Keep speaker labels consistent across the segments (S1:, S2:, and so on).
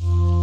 S1: you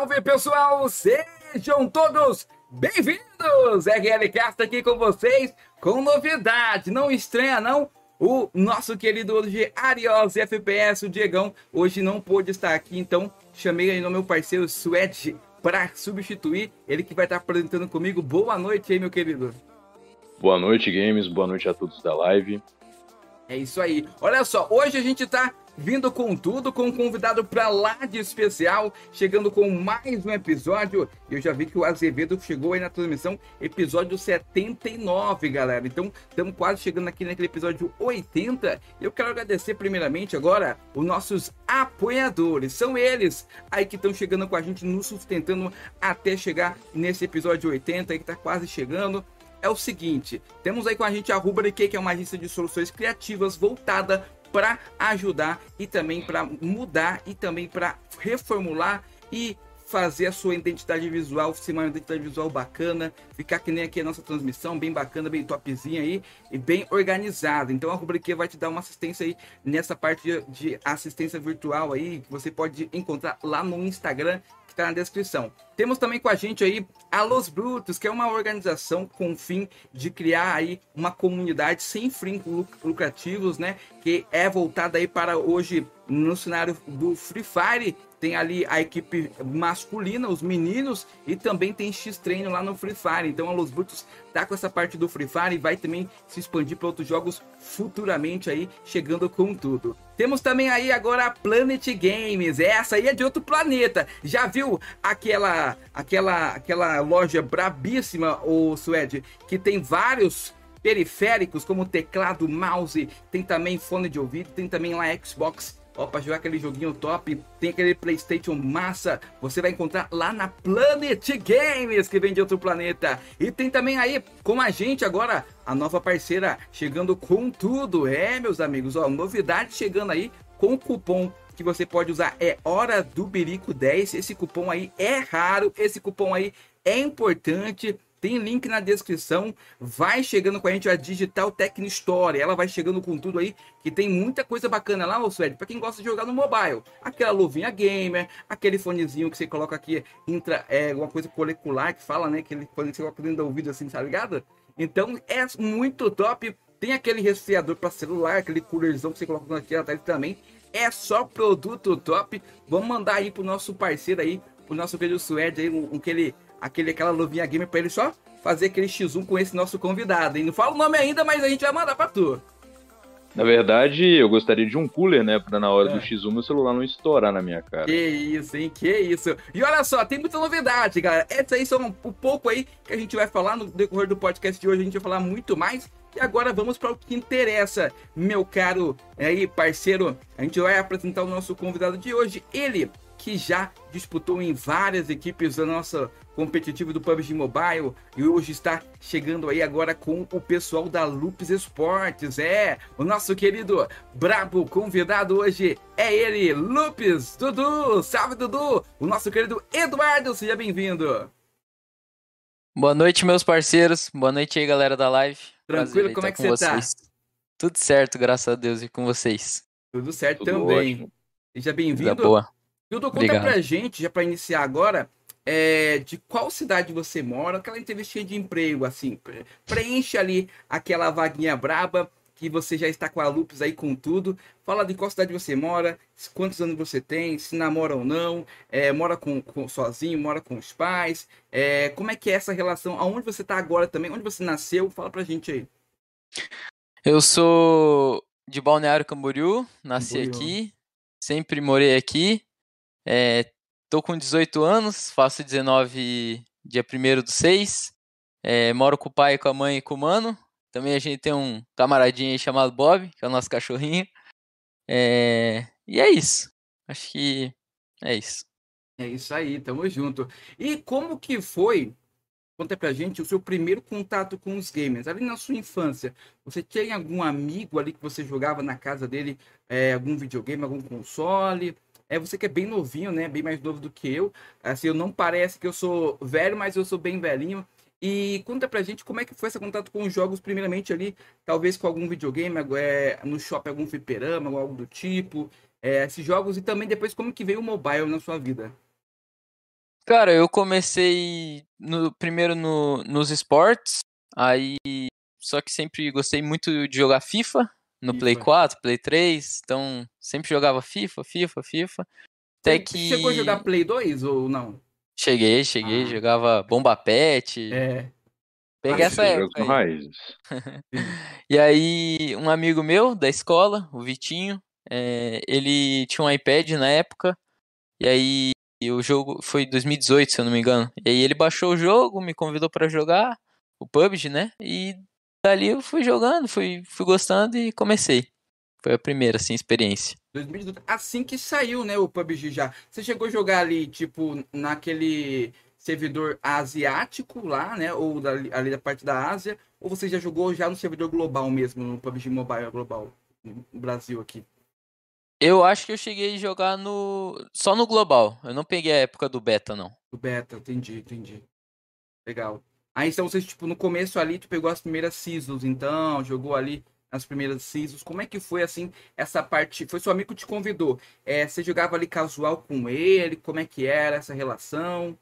S1: Salve, pessoal! Sejam todos bem-vindos! RL Cast aqui com vocês com novidade, não estranha não? O nosso querido hoje Arios FPS, o Diegão, hoje não pôde estar aqui, então chamei aí no meu parceiro Suede para substituir, ele que vai estar apresentando comigo. Boa noite aí, meu querido.
S2: Boa noite, games, boa noite a todos da live.
S1: É isso aí. Olha só, hoje a gente tá vindo com tudo, com um convidado para lá de especial, chegando com mais um episódio. Eu já vi que o Azevedo chegou aí na transmissão, episódio 79, galera. Então, estamos quase chegando aqui naquele episódio 80. Eu quero agradecer primeiramente agora os nossos apoiadores. São eles aí que estão chegando com a gente, nos sustentando até chegar nesse episódio 80 aí que está quase chegando é o seguinte: temos aí com a gente a Rubric, que é uma agência de soluções criativas voltada para ajudar e também para mudar e também para reformular e fazer a sua identidade visual ser uma identidade visual bacana, ficar que nem aqui a nossa transmissão, bem bacana, bem topzinha aí e bem organizada. Então a Rubrique vai te dar uma assistência aí nessa parte de, de assistência virtual aí, que você pode encontrar lá no Instagram que está na descrição. Temos também com a gente aí a Los Brutos, que é uma organização com o fim de criar aí uma comunidade sem fins lucrativos, né? Que é voltada aí para hoje no cenário do Free Fire. Tem ali a equipe masculina, os meninos, e também tem X-Treino lá no Free Fire. Então a Los Brutos tá com essa parte do Free Fire e vai também se expandir para outros jogos futuramente aí, chegando com tudo. Temos também aí agora a Planet Games. Essa aí é de outro planeta. Já viu aquela aquela aquela loja brabíssima, o Suede, que tem vários periféricos como teclado, mouse, tem também fone de ouvido, tem também lá Xbox Ó, pra jogar aquele joguinho top, tem aquele Playstation massa, você vai encontrar lá na Planet Games, que vem de outro planeta. E tem também aí, com a gente agora, a nova parceira chegando com tudo. É, meus amigos, ó, novidade chegando aí com cupom que você pode usar é Hora do Birico 10. Esse cupom aí é raro, esse cupom aí é importante tem link na descrição. Vai chegando com a gente a Digital Tech Store. Ela vai chegando com tudo aí, que tem muita coisa bacana lá, ô Suede, para quem gosta de jogar no mobile. Aquela luvinha gamer, aquele fonezinho que você coloca aqui, entra, é uma coisa molecular que fala, né? Aquele fone que você coloca dentro do ouvido assim, tá ligado? Então é muito top. Tem aquele resfriador para celular, aquele coolerzão que você coloca aqui atrás também. É só produto top. Vamos mandar aí pro nosso parceiro aí, pro nosso querido Suede aí, um, um, aquele aquele, aquela luvinha gamer pra ele só fazer aquele X1 com esse nosso convidado. E não fala o nome ainda, mas a gente vai mandar pra tu.
S2: Na verdade, eu gostaria de um cooler, né? Pra na hora é. do X1 meu celular não estourar na minha cara.
S1: Que isso, hein? Que isso. E olha só, tem muita novidade, galera. Essas aí são um pouco aí que a gente vai falar no decorrer do podcast de hoje. A gente vai falar muito mais. E agora vamos para o que interessa, meu caro aí, parceiro. A gente vai apresentar o nosso convidado de hoje. Ele que já disputou em várias equipes da nossa competitiva do PUBG Mobile e hoje está chegando aí agora com o pessoal da Lupes Esportes. É, o nosso querido brabo convidado hoje é ele, Lupes Dudu. Salve Dudu! O nosso querido Eduardo, seja bem-vindo.
S3: Boa noite, meus parceiros. Boa noite aí, galera da live.
S1: Tranquilo, como é que você tá? vocês. tá?
S3: Tudo certo, graças a Deus, e com vocês.
S1: Tudo certo Tudo também. Ótimo. Seja bem-vindo. boa. Dudu, conta Obrigado. pra gente, já para iniciar agora, é, de qual cidade você mora, aquela entrevista de emprego, assim, preenche ali aquela vaguinha braba que você já está com a Lupus aí com tudo. Fala de qual cidade você mora, quantos anos você tem, se namora ou não, é, mora com, com, sozinho, mora com os pais, é, como é que é essa relação, aonde você está agora também, onde você nasceu, fala pra gente aí.
S3: Eu sou de Balneário Camboriú, nasci Camboriú. aqui, sempre morei aqui, é, tô com 18 anos, faço 19 dia 1 do 6. É, moro com o pai, com a mãe e com o mano. Também a gente tem um camaradinho aí chamado Bob, que é o nosso cachorrinho. É, e é isso. Acho que é isso.
S1: É isso aí, tamo junto. E como que foi, conta pra gente, o seu primeiro contato com os gamers? Ali na sua infância, você tinha algum amigo ali que você jogava na casa dele, é, algum videogame, algum console? É você que é bem novinho, né? Bem mais novo do que eu. Assim, eu não parece que eu sou velho, mas eu sou bem velhinho. E conta pra gente como é que foi esse contato com os jogos, primeiramente ali, talvez com algum videogame, é, no shopping algum fliperama, algo do tipo, é, esses jogos, e também depois como que veio o mobile na sua vida.
S3: Cara, eu comecei no, primeiro no, nos esportes, aí só que sempre gostei muito de jogar FIFA, no FIFA. Play 4, Play 3, então sempre jogava FIFA, FIFA, FIFA.
S1: Até Você que. Chegou a jogar Play 2 ou não?
S3: Cheguei, cheguei, ah. jogava Bomba Pet.
S1: É.
S3: Peguei ah, essa época. Aí. e aí, um amigo meu da escola, o Vitinho, é, ele tinha um iPad na época, e aí o jogo foi 2018, se eu não me engano. E aí ele baixou o jogo, me convidou para jogar, o PUBG, né? E dali eu fui jogando, fui, fui gostando e comecei. Foi a primeira, assim, experiência.
S1: 2018, assim que saiu, né, o PUBG já. Você chegou a jogar ali, tipo, naquele servidor asiático lá, né, ou da, ali da parte da Ásia, ou você já jogou já no servidor global mesmo, no PUBG Mobile Global, no Brasil aqui?
S3: Eu acho que eu cheguei a jogar no só no global. Eu não peguei a época do beta, não.
S1: Do beta, entendi, entendi. Legal. Aí então você, tipo, no começo ali, tu pegou as primeiras seasons, então, jogou ali nas primeiras seasons. Como é que foi, assim, essa parte? Foi seu amigo que te convidou. É, você jogava ali casual com ele? Como é que era essa relação?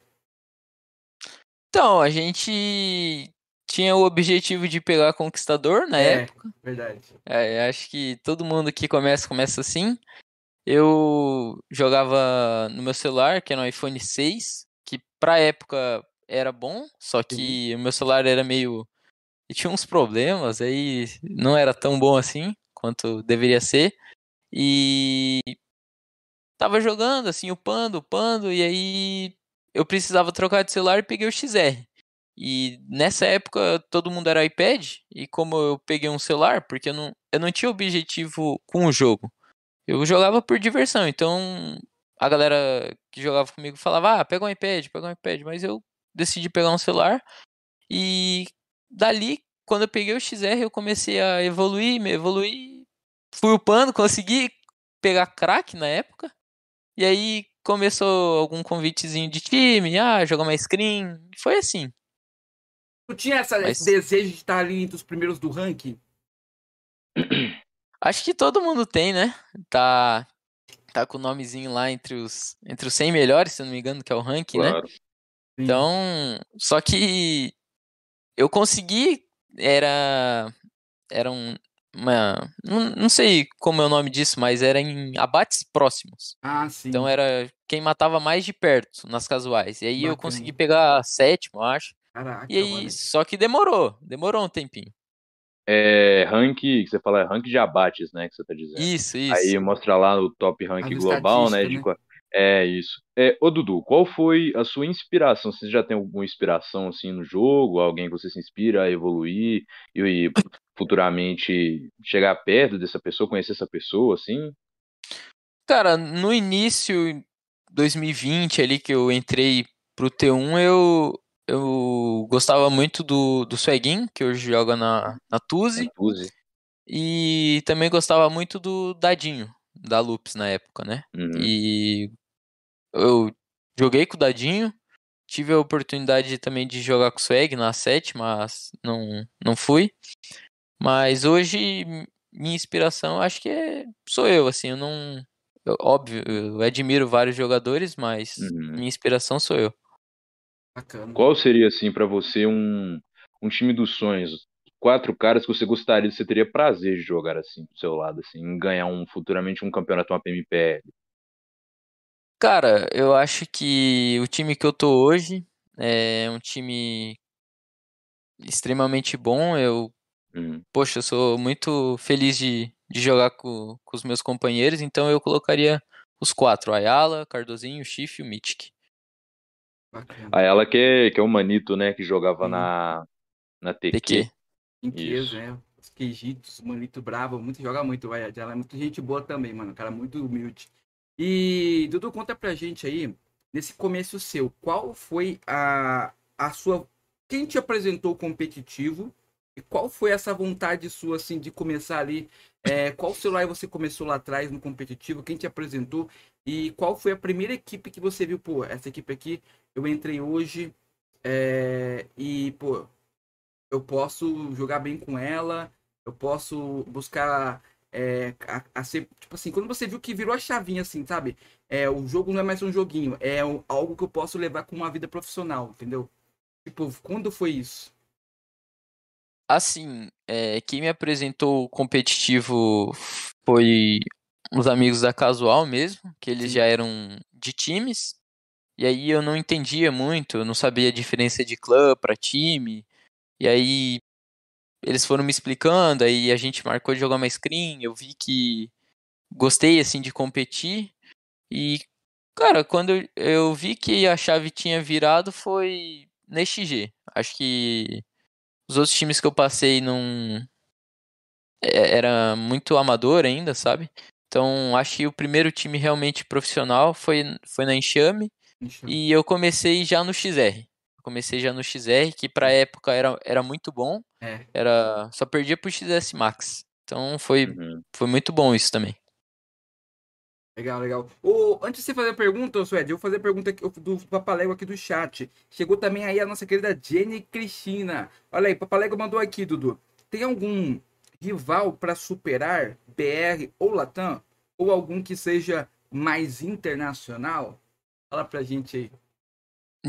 S3: Então, a gente tinha o objetivo de pegar Conquistador na é, época.
S1: Verdade.
S3: É, acho que todo mundo que começa, começa assim. Eu jogava no meu celular, que era um iPhone 6, que pra época era bom, só que o meu celular era meio. E tinha uns problemas, aí não era tão bom assim quanto deveria ser. E tava jogando, assim, upando, upando, e aí eu precisava trocar de celular e peguei o XR. E nessa época todo mundo era iPad, e como eu peguei um celular, porque eu não, eu não tinha objetivo com o jogo. Eu jogava por diversão, então a galera que jogava comigo falava, ah, pega um iPad, pega um iPad, mas eu decidi pegar um celular e dali, quando eu peguei o XR, eu comecei a evoluir, me evoluir, fui upando, consegui pegar crack na época. E aí começou algum convitezinho de time, ah, jogar uma screen, foi assim.
S1: Tu tinha essa, Mas... esse desejo de estar ali entre os primeiros do ranking?
S3: Acho que todo mundo tem, né? Tá, tá com o nomezinho lá entre os, entre os 100 melhores, se não me engano, que é o ranking, né? claro. né? Então, só que eu consegui, era, era um, uma, não, não sei como é o nome disso, mas era em abates próximos.
S1: Ah, sim.
S3: Então era quem matava mais de perto nas casuais. E aí Bacana. eu consegui pegar sétimo, acho.
S1: Caraca,
S3: e aí, só que demorou, demorou um tempinho.
S2: É rank, que você fala, é rank de abates, né, que você tá dizendo.
S3: Isso, isso.
S2: Aí mostra lá o top rank global, né, de, né? É isso. É, ô Dudu, qual foi a sua inspiração? Você já tem alguma inspiração assim no jogo? Alguém que você se inspira a evoluir e, e futuramente chegar perto dessa pessoa, conhecer essa pessoa, assim?
S3: Cara, no início, 2020 ali que eu entrei pro T1, eu, eu gostava muito do, do Sueguin, que hoje joga na, na Tuzi.
S2: Tuzi.
S3: E também gostava muito do Dadinho, da Lupes na época, né?
S2: Uhum.
S3: E eu joguei com o Dadinho, tive a oportunidade também de jogar com o Swag na 7, mas não, não fui. Mas hoje, minha inspiração, acho que é, sou eu, assim, eu não... Eu, óbvio, eu admiro vários jogadores, mas
S2: Uhum.
S3: minha inspiração sou eu.
S1: Bacana.
S2: Qual seria, assim, pra você um, um time dos sonhos? Quatro caras que você gostaria, você teria prazer de jogar assim do seu lado, assim, em ganhar um futuramente um campeonato, uma PMPL.
S3: Cara, eu acho que o time que eu tô hoje é um time extremamente bom. Eu,
S2: Uhum.
S3: poxa, eu sou muito feliz de, de jogar com, com os meus companheiros, então eu colocaria os quatro: Ayala, Cardozinho, Chif e o Mitic.
S1: Bacana.
S2: A ela que é, que é o Manito, né, que jogava
S1: Sim.
S2: na, na TQ.
S3: TQ.
S2: Isso.
S1: né? Os queijitos, manito bravo, muito joga muito, vai. Ela é muito gente boa também, mano. Cara muito humilde. E Dudu, conta pra gente aí, nesse começo seu, qual foi a, a sua. Quem te apresentou competitivo? E qual foi essa vontade sua, assim, de começar ali? É, qual celular você começou lá atrás no competitivo? Quem te apresentou? E qual foi a primeira equipe que você viu? Pô, essa equipe aqui, eu entrei hoje é, e, pô, eu posso jogar bem com ela, eu posso buscar é, a, a ser, tipo assim, quando você viu que virou a chavinha, assim, sabe? É, o jogo não é mais um joguinho, é algo que eu posso levar com uma vida profissional, entendeu? Tipo, quando foi isso?
S3: Assim, é, quem me apresentou o competitivo foi os amigos da Casual mesmo, que eles
S1: Sim.
S3: já eram de times. E aí eu não entendia muito, eu não sabia a diferença de clã para time. E aí eles foram me explicando, aí a gente marcou de jogar uma screen, eu vi que gostei assim de competir. E cara, quando eu, eu vi que a chave tinha virado foi na XG. Acho que os outros times que eu passei não é- era muito amador ainda, sabe? Então acho que o primeiro time realmente profissional foi, foi na Enxame
S1: eu-
S3: e eu comecei já no XR. Comecei já no XR, que pra época era, era muito bom.
S1: É,
S3: Era só perdia pro XS Max. Então foi,
S2: Uhum.
S3: foi muito bom isso também.
S1: legal, legal. Ô, antes de você fazer a pergunta, Suede, eu vou fazer a pergunta aqui do Papalégua aqui do chat. Chegou também aí a nossa querida Jenny Cristina. Olha aí, Papalégua mandou aqui, Dudu. Tem algum rival para superar BR ou Latam? Ou algum que seja mais internacional? Fala pra gente aí.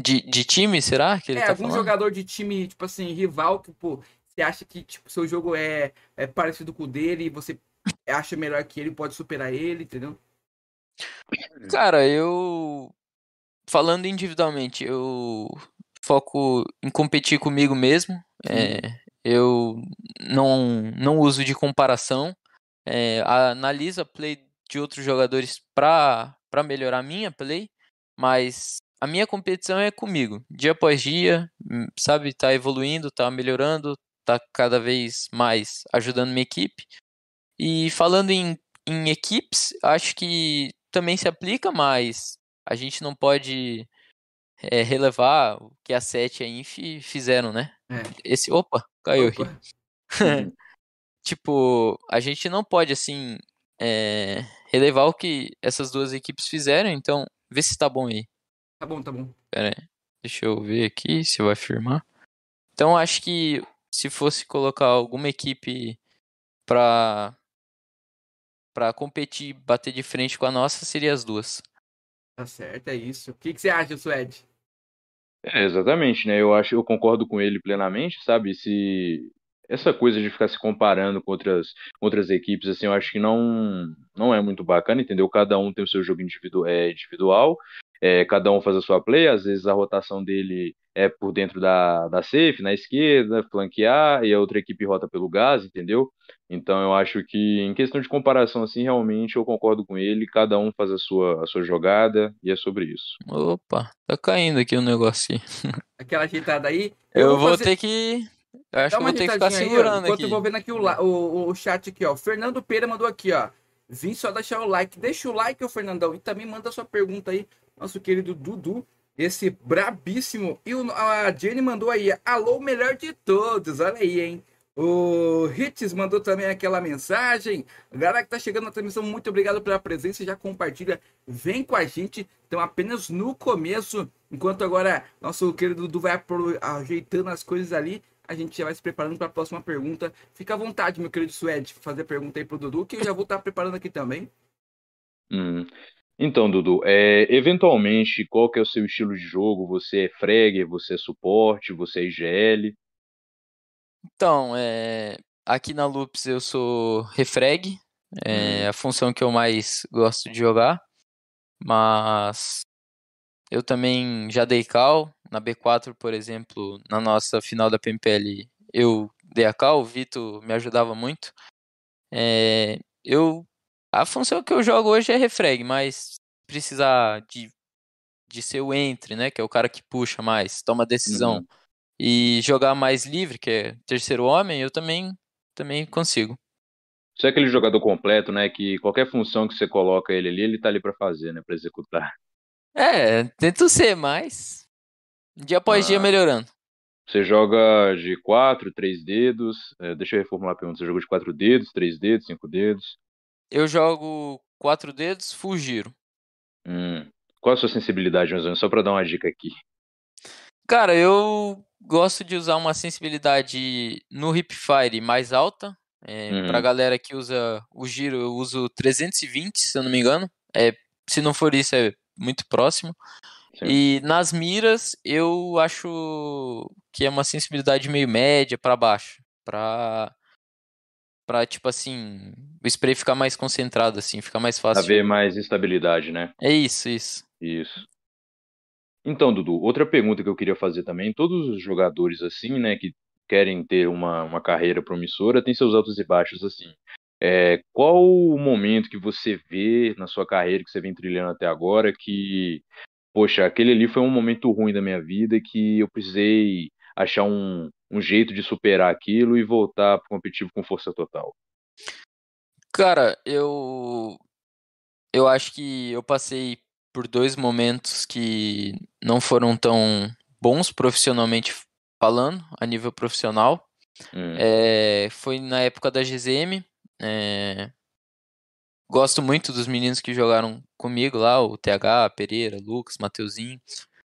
S3: De, de time, será que ele
S1: é,
S3: tá
S1: algum
S3: falando?
S1: jogador de time, tipo assim, rival, que, pô, você acha que, tipo, seu jogo é, é parecido com o dele e você acha melhor que ele, pode superar ele, entendeu?
S3: Cara, eu. Falando individualmente, eu foco em competir comigo mesmo. É, eu não, não uso de comparação. É, analiso a play de outros jogadores pra, pra melhorar a minha play, mas a minha competição é comigo. Dia após dia, hum, sabe? Tá evoluindo, tá melhorando, tá cada vez mais ajudando minha equipe. E falando em, em equipes, acho que também se aplica, mas a gente não pode é, relevar o que a 7 e a Inf fizeram, né?
S1: É.
S3: Esse, opa, caiu aqui.
S1: Opa.
S2: Uhum.
S3: tipo, a gente não pode, assim, é, relevar o que essas duas equipes fizeram, então, vê se tá bom aí.
S1: Tá bom, tá bom.
S3: Pera aí, deixa eu ver aqui se vai firmar. Então, acho que se fosse colocar alguma equipe pra, pra competir, bater de frente com a nossa, seria as duas.
S1: Tá certo, é isso. O que, que você acha, Suede?
S2: É, exatamente, né? Eu acho, eu concordo com ele plenamente, sabe? Se essa coisa de ficar se comparando com outras, com outras equipes, assim, eu acho que não, não é muito bacana, entendeu? Cada um tem o seu jogo individu é, individual, é, cada um faz a sua play, às vezes a rotação dele é por dentro da, da safe, na esquerda, flanquear, e a outra equipe rota pelo gás, entendeu? Então eu acho que em questão de comparação, assim, realmente eu concordo com ele, cada um faz a sua, a sua jogada, e é sobre isso.
S3: Opa, tá caindo aqui o negocinho.
S1: Aquela ajeitada aí.
S3: Eu, vou
S1: fazer-
S3: ter que. Eu acho
S1: Dá
S3: que eu
S1: uma
S3: vou ter que ficar
S1: ajeitadinha aí, ó,
S3: segurando
S1: enquanto
S3: aqui.
S1: eu vou vendo aqui o, la- o, o chat aqui, ó. Fernando Pereira mandou aqui, ó. Vim só deixar o like. Deixa o like, ô Fernandão. E também manda sua pergunta aí. Nosso querido Dudu, esse brabíssimo. E o, a Jenny mandou aí, alô, melhor de todos, olha aí, hein? O Hits mandou também aquela mensagem. Galera que tá chegando na transmissão, muito obrigado pela presença. Já compartilha, vem com a gente. Então, apenas no começo, enquanto agora nosso querido Dudu vai ajeitando as coisas ali, a gente já vai se preparando para a próxima pergunta. Fica à vontade, meu querido Suede, fazer pergunta aí pro Dudu, que eu já vou estar tá preparando aqui também.
S2: Hum. Então, Dudu, é, eventualmente, qual que é o seu estilo de jogo? Você é frag, você é suporte, você é IGL?
S3: Então, é, aqui na Loops eu sou refrag, é hum. a função que eu mais gosto de jogar, mas eu também já dei cal, na B4, por exemplo, na nossa final da PMPL, eu dei a cal, o Vitor me ajudava muito. É, eu a função que eu jogo hoje é refrag, mas precisar de, de ser o entre, né, que é o cara que puxa mais, toma decisão, uhum. e jogar mais livre, que é terceiro homem, eu também também consigo.
S2: Você é aquele jogador completo, né, que qualquer função que você coloca ele ali, ele tá ali para fazer, né, para executar.
S3: É, tento ser, mas dia após ah. dia melhorando.
S2: Você joga de quatro, três dedos. É, deixa eu reformular a pergunta. Você joga de quatro dedos, três dedos, cinco dedos?
S3: Eu jogo quatro dedos, full giro.
S2: Hum. Qual a sua sensibilidade, mais ou menos? Só pra dar uma dica aqui.
S3: Cara, eu gosto de usar uma sensibilidade no hipfire mais alta. É, uhum. Pra galera que usa o giro, eu uso 320, se eu não me engano. É, se não for isso, é muito próximo. Sim. E nas miras, eu acho que é uma sensibilidade meio média para baixo. Pra, pra, tipo assim, o spray ficar mais concentrado, assim, ficar mais fácil.
S2: Haver mais estabilidade, né?
S3: É isso, isso.
S2: Isso. Então, Dudu, outra pergunta que eu queria fazer também, todos os jogadores assim, né, que querem ter uma, uma carreira promissora, têm seus altos e baixos assim. É, qual o momento que você vê na sua carreira, que você vem trilhando até agora, que, poxa, aquele ali foi um momento ruim da minha vida que eu precisei achar um, um jeito de superar aquilo e voltar para o competitivo com força total?
S3: Cara, eu eu acho que eu passei por dois momentos que não foram tão bons profissionalmente falando, a nível profissional. Hum. É, foi na época da GZM, é... Gosto muito dos meninos que jogaram comigo lá, o TH, Pereira, Lucas, Mateuzinho.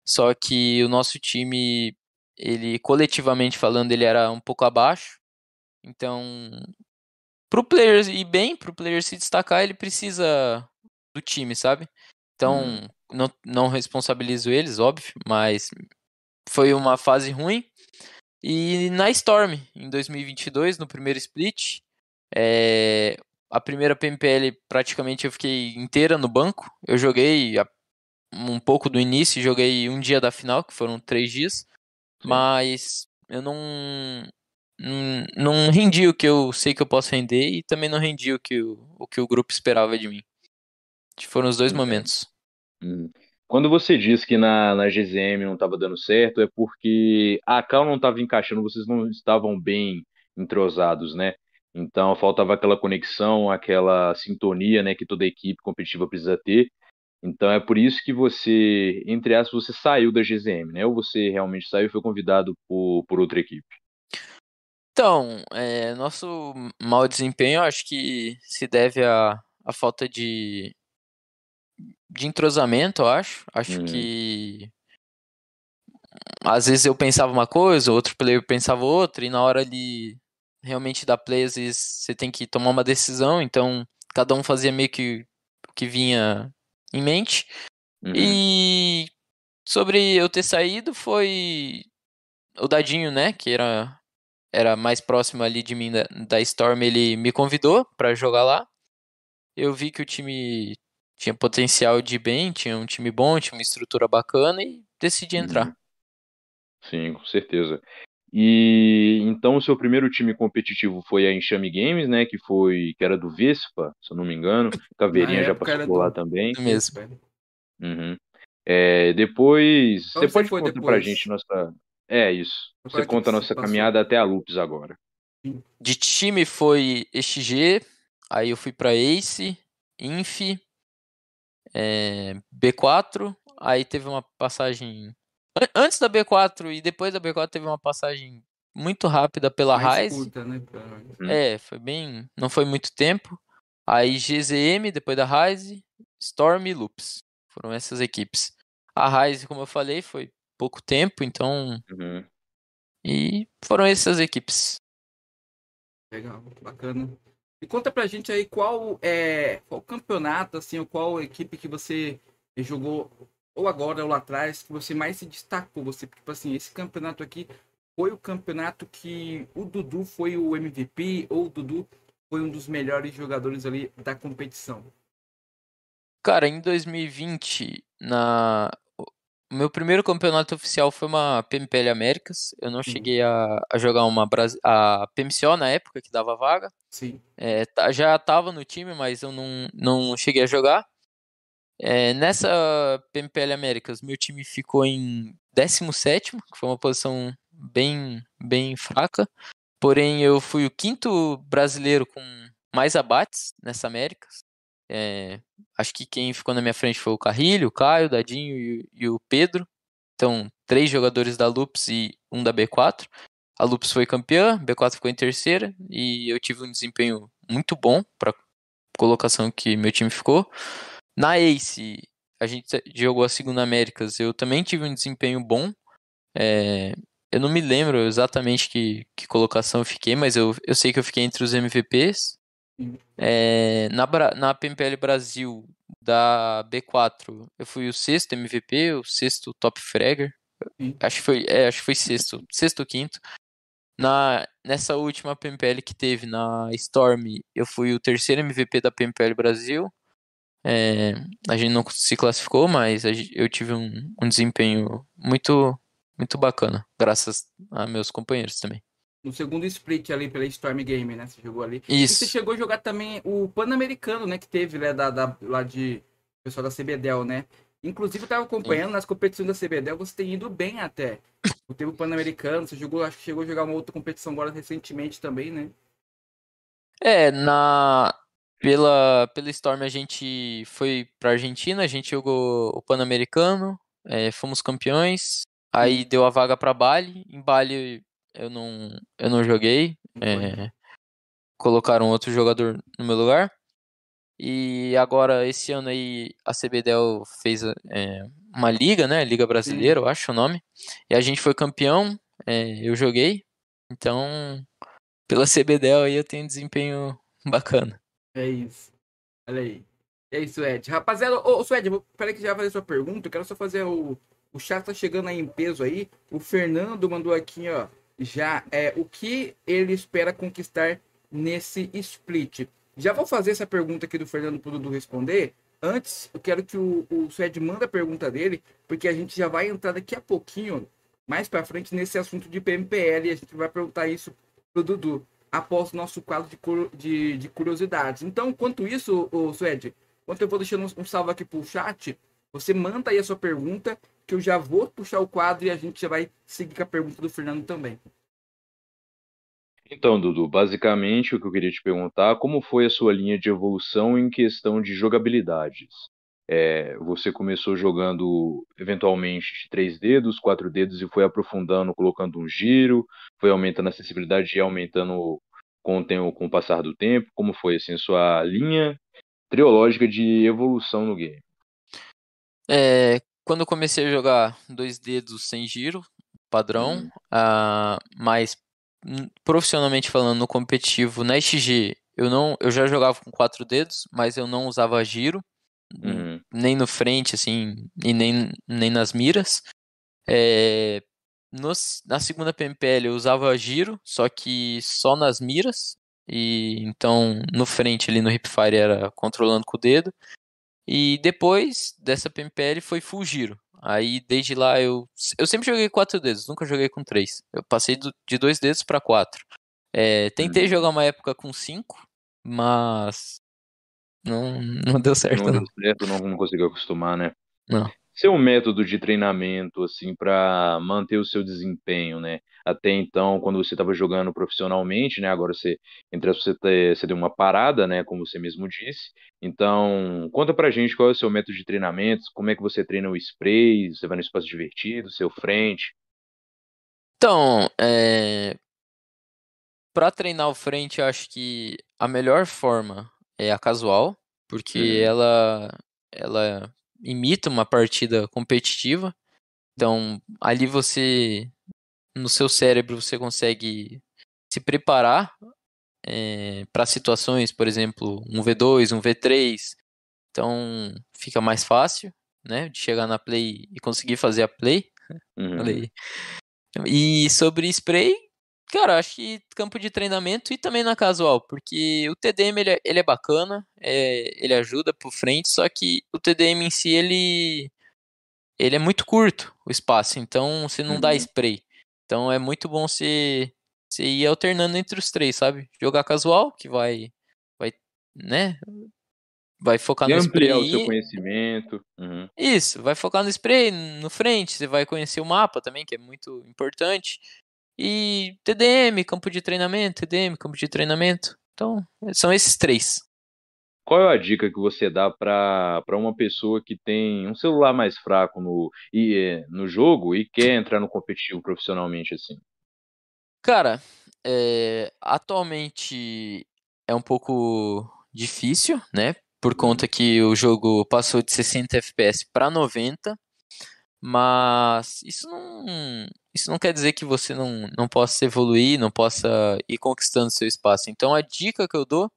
S3: Só que o nosso time, ele coletivamente falando, ele era um pouco abaixo. Então, pro player ir bem, pro player se destacar, ele precisa do time, sabe? Então, hum. não, não responsabilizo eles, óbvio, mas foi uma fase ruim. E na Storm, em 2022, no primeiro split, é, a primeira PMPL praticamente eu fiquei inteira no banco. Eu joguei um pouco do início, joguei um dia da final, que foram três dias, Sim. mas eu não, não, não rendi o que eu sei que eu posso render e também não rendi o que o, o, que o grupo esperava de mim. Foram os dois momentos.
S2: Hum. Quando você diz que na, na GZM não estava dando certo, é porque a Cal não estava encaixando, vocês não estavam bem entrosados, né? Então faltava aquela conexão, aquela sintonia, né, que toda equipe competitiva precisa ter. Então é por isso que você, entre aspas, você saiu da GZM, né? Ou você realmente saiu e foi convidado por, por outra equipe?
S3: Então, é, nosso mau desempenho acho que se deve à, à falta de, de entrosamento, eu acho. Acho hum. que às vezes eu pensava uma coisa, outro player pensava outra, e na hora de realmente da play, às vezes você tem que tomar uma decisão, então cada um fazia meio que o que vinha em mente. Uhum. E sobre eu ter saído foi o Dadinho, né, que era era mais próximo ali de mim da, da Storm, ele me convidou para jogar lá. Eu vi que o time tinha potencial de bem, tinha um time bom, tinha uma estrutura bacana e decidi entrar. Uhum.
S2: Sim, com certeza. E então o seu primeiro time competitivo foi a Enxame Games, né? Que foi que era do Vespa, se eu não me engano. Caveirinha já passou por lá também.
S3: Mesmo.
S2: Uhum. É, depois então você pode contar depois? pra gente nossa. É isso. Você conta a nossa caminhada até a Lupes agora.
S3: De time foi XG, aí eu fui para Ace, Inf, é, B4, aí teve uma passagem. Antes da B4 e depois da B4 teve uma passagem muito rápida pela Rise. né? Hum. É, foi bem. Não foi muito tempo. Aí GZM, depois da Rise, Storm e Loops. Foram essas equipes. A Rise, como eu falei, foi pouco tempo, então. Uhum. E foram essas equipes.
S1: Legal, bacana. E conta pra gente aí qual é qual campeonato, assim, ou qual equipe que você jogou, ou agora ou lá atrás, que você mais se destacou. Você, tipo assim, esse campeonato aqui foi o campeonato que o Dudu foi o MVP, ou o Dudu foi um dos melhores jogadores ali da competição?
S3: Cara, em 2020, na o meu primeiro campeonato oficial foi uma PMPL Américas. Eu não Sim. cheguei a, a, jogar uma a PMCO na época, que dava vaga.
S1: Sim.
S3: É, já estava no time, mas eu não, não cheguei a jogar. É, nessa PMPL Américas, meu time ficou em 17, que foi uma posição bem, bem fraca. Porém, eu fui o quinto brasileiro com mais abates nessa Américas. É, acho que quem ficou na minha frente foi o Carrilho, o Caio, o Dadinho e, e, o Pedro. Então, três jogadores da Lupus e um da B4. A Lupus foi campeã, a B4 ficou em terceira e eu tive um desempenho muito bom para colocação que meu time ficou. Na Ace, a gente jogou a segunda Américas, eu também tive um desempenho bom. É, eu não me lembro exatamente que, que colocação eu fiquei, mas eu, eu sei que eu fiquei entre os MVPs. É, na, na PMPL Brasil da B4, eu fui o sexto MVP, o sexto top fragger. Acho que foi, é, acho que foi sexto, sexto ou quinto. Na, nessa última PMPL que teve na Storm, eu fui o terceiro MVP da PMPL Brasil. É, a gente não se classificou, mas eu tive um, um desempenho muito, muito bacana, graças a meus companheiros também
S1: no segundo split ali pela Storm Game, né? Você jogou ali.
S3: Isso.
S1: E você chegou a jogar também o Pan-Americano, né? Que teve, né? Da, da, lá de pessoal da CBDEL, né? Inclusive, eu tava acompanhando Sim. nas competições da CBDEL, você tem ido bem até. Teve o Pan-Americano, você jogou, acho que chegou a jogar uma outra competição agora recentemente também, né?
S3: É, na. Pela, pela Storm a gente foi pra Argentina, a gente jogou o Pan-Americano, é, fomos campeões, aí deu a vaga para Bali. Em Bali eu não, eu não joguei. É, colocaram outro jogador no meu lugar. E agora, esse ano aí, a CBDEL fez é, uma liga, né? Liga Brasileira, eu acho o nome. E a gente foi campeão, é, eu joguei. Então, pela CBDEL aí eu tenho desempenho bacana.
S1: É isso. Olha aí. É isso, Ed. Rapaziada, ô, Suede, peraí que já vai fazer sua pergunta. Eu quero só fazer o. O chat tá chegando aí em peso aí. O Fernando mandou aqui, ó já é o que ele espera conquistar nesse split. Já vou fazer essa pergunta aqui do Fernando para o Dudu responder. Antes, eu quero que o, o Suede manda a pergunta dele, porque a gente já vai entrar daqui a pouquinho, mais para frente, nesse assunto de PMPL. E a gente vai perguntar isso pro Dudu, após o nosso quadro de, de, de curiosidades. Então, enquanto isso, o Suede, enquanto eu vou deixando um, um salve aqui pro chat, você manda aí a sua pergunta que eu já vou puxar o quadro e a gente já vai seguir com a pergunta do Fernando também.
S2: Então, Dudu, basicamente o que eu queria te perguntar, como foi a sua linha de evolução em questão de jogabilidades? É, você começou jogando eventualmente de três dedos, quatro dedos e foi aprofundando, colocando um giro, foi aumentando a acessibilidade e aumentando com o, tempo, com o passar do tempo. Como foi assim sua linha triológica de evolução no game?
S3: É, quando eu comecei a jogar dois dedos sem giro, padrão, hum. uh, mas profissionalmente falando no competitivo, na XG, eu não, eu já jogava com quatro dedos, mas eu não usava giro, uhum. nem no frente, assim, e nem, nem nas miras. É, no, na segunda PMPL eu usava giro, só que só nas miras, e então no frente ali no hipfire era controlando com o dedo. E depois dessa PMPL foi full giro. Aí desde lá eu. Eu sempre joguei quatro dedos, nunca joguei com três. Eu passei do, de dois dedos para quatro. É, tentei hum. jogar uma época com cinco, mas. Não, não deu certo.
S2: Não, não. deu certo, não, não conseguiu acostumar, né?
S3: Não.
S2: Seu método de treinamento, assim, para manter o seu desempenho, né? Até então, quando você estava jogando profissionalmente, né? Agora você, entre você, você deu uma parada, né? Como você mesmo disse. Então, conta pra gente qual é o seu método de treinamento, como é que você treina o spray, você vai no espaço divertido, seu frente.
S3: Então, é... para treinar o frente, eu acho que a melhor forma é a casual, porque uhum. ela ela imita uma partida competitiva. Então, ali você, no seu cérebro, você consegue se preparar é, para situações, por exemplo, um V2, um V3. Então, fica mais fácil, né, de chegar na play e conseguir fazer a play. Uhum. E sobre spray, Cara, acho que campo de treinamento e também na casual, porque o TDM ele é, ele é bacana, é, ele ajuda pro frente, só que o TDM em si ele ele é muito curto o espaço, então você não uhum. dá spray. Então é muito bom você, você ir alternando entre os três, sabe? Jogar casual, que vai vai, né? Vai focar
S2: e
S3: no spray.
S2: o seu conhecimento. Uhum.
S3: Isso, vai focar no spray, no frente, você vai conhecer o mapa também, que é muito importante. E TDM, campo de treinamento, TDM, campo de treinamento. Então, são esses três.
S2: Qual é a dica que você dá para uma pessoa que tem um celular mais fraco no, e, no jogo e quer entrar no competitivo profissionalmente assim?
S3: Cara, é, atualmente é um pouco difícil, né? Por uhum. conta que o jogo passou de 60 FPS para 90. Mas isso não, isso não quer dizer que você não, não possa evoluir, não possa ir conquistando seu espaço. Então a dica que eu dou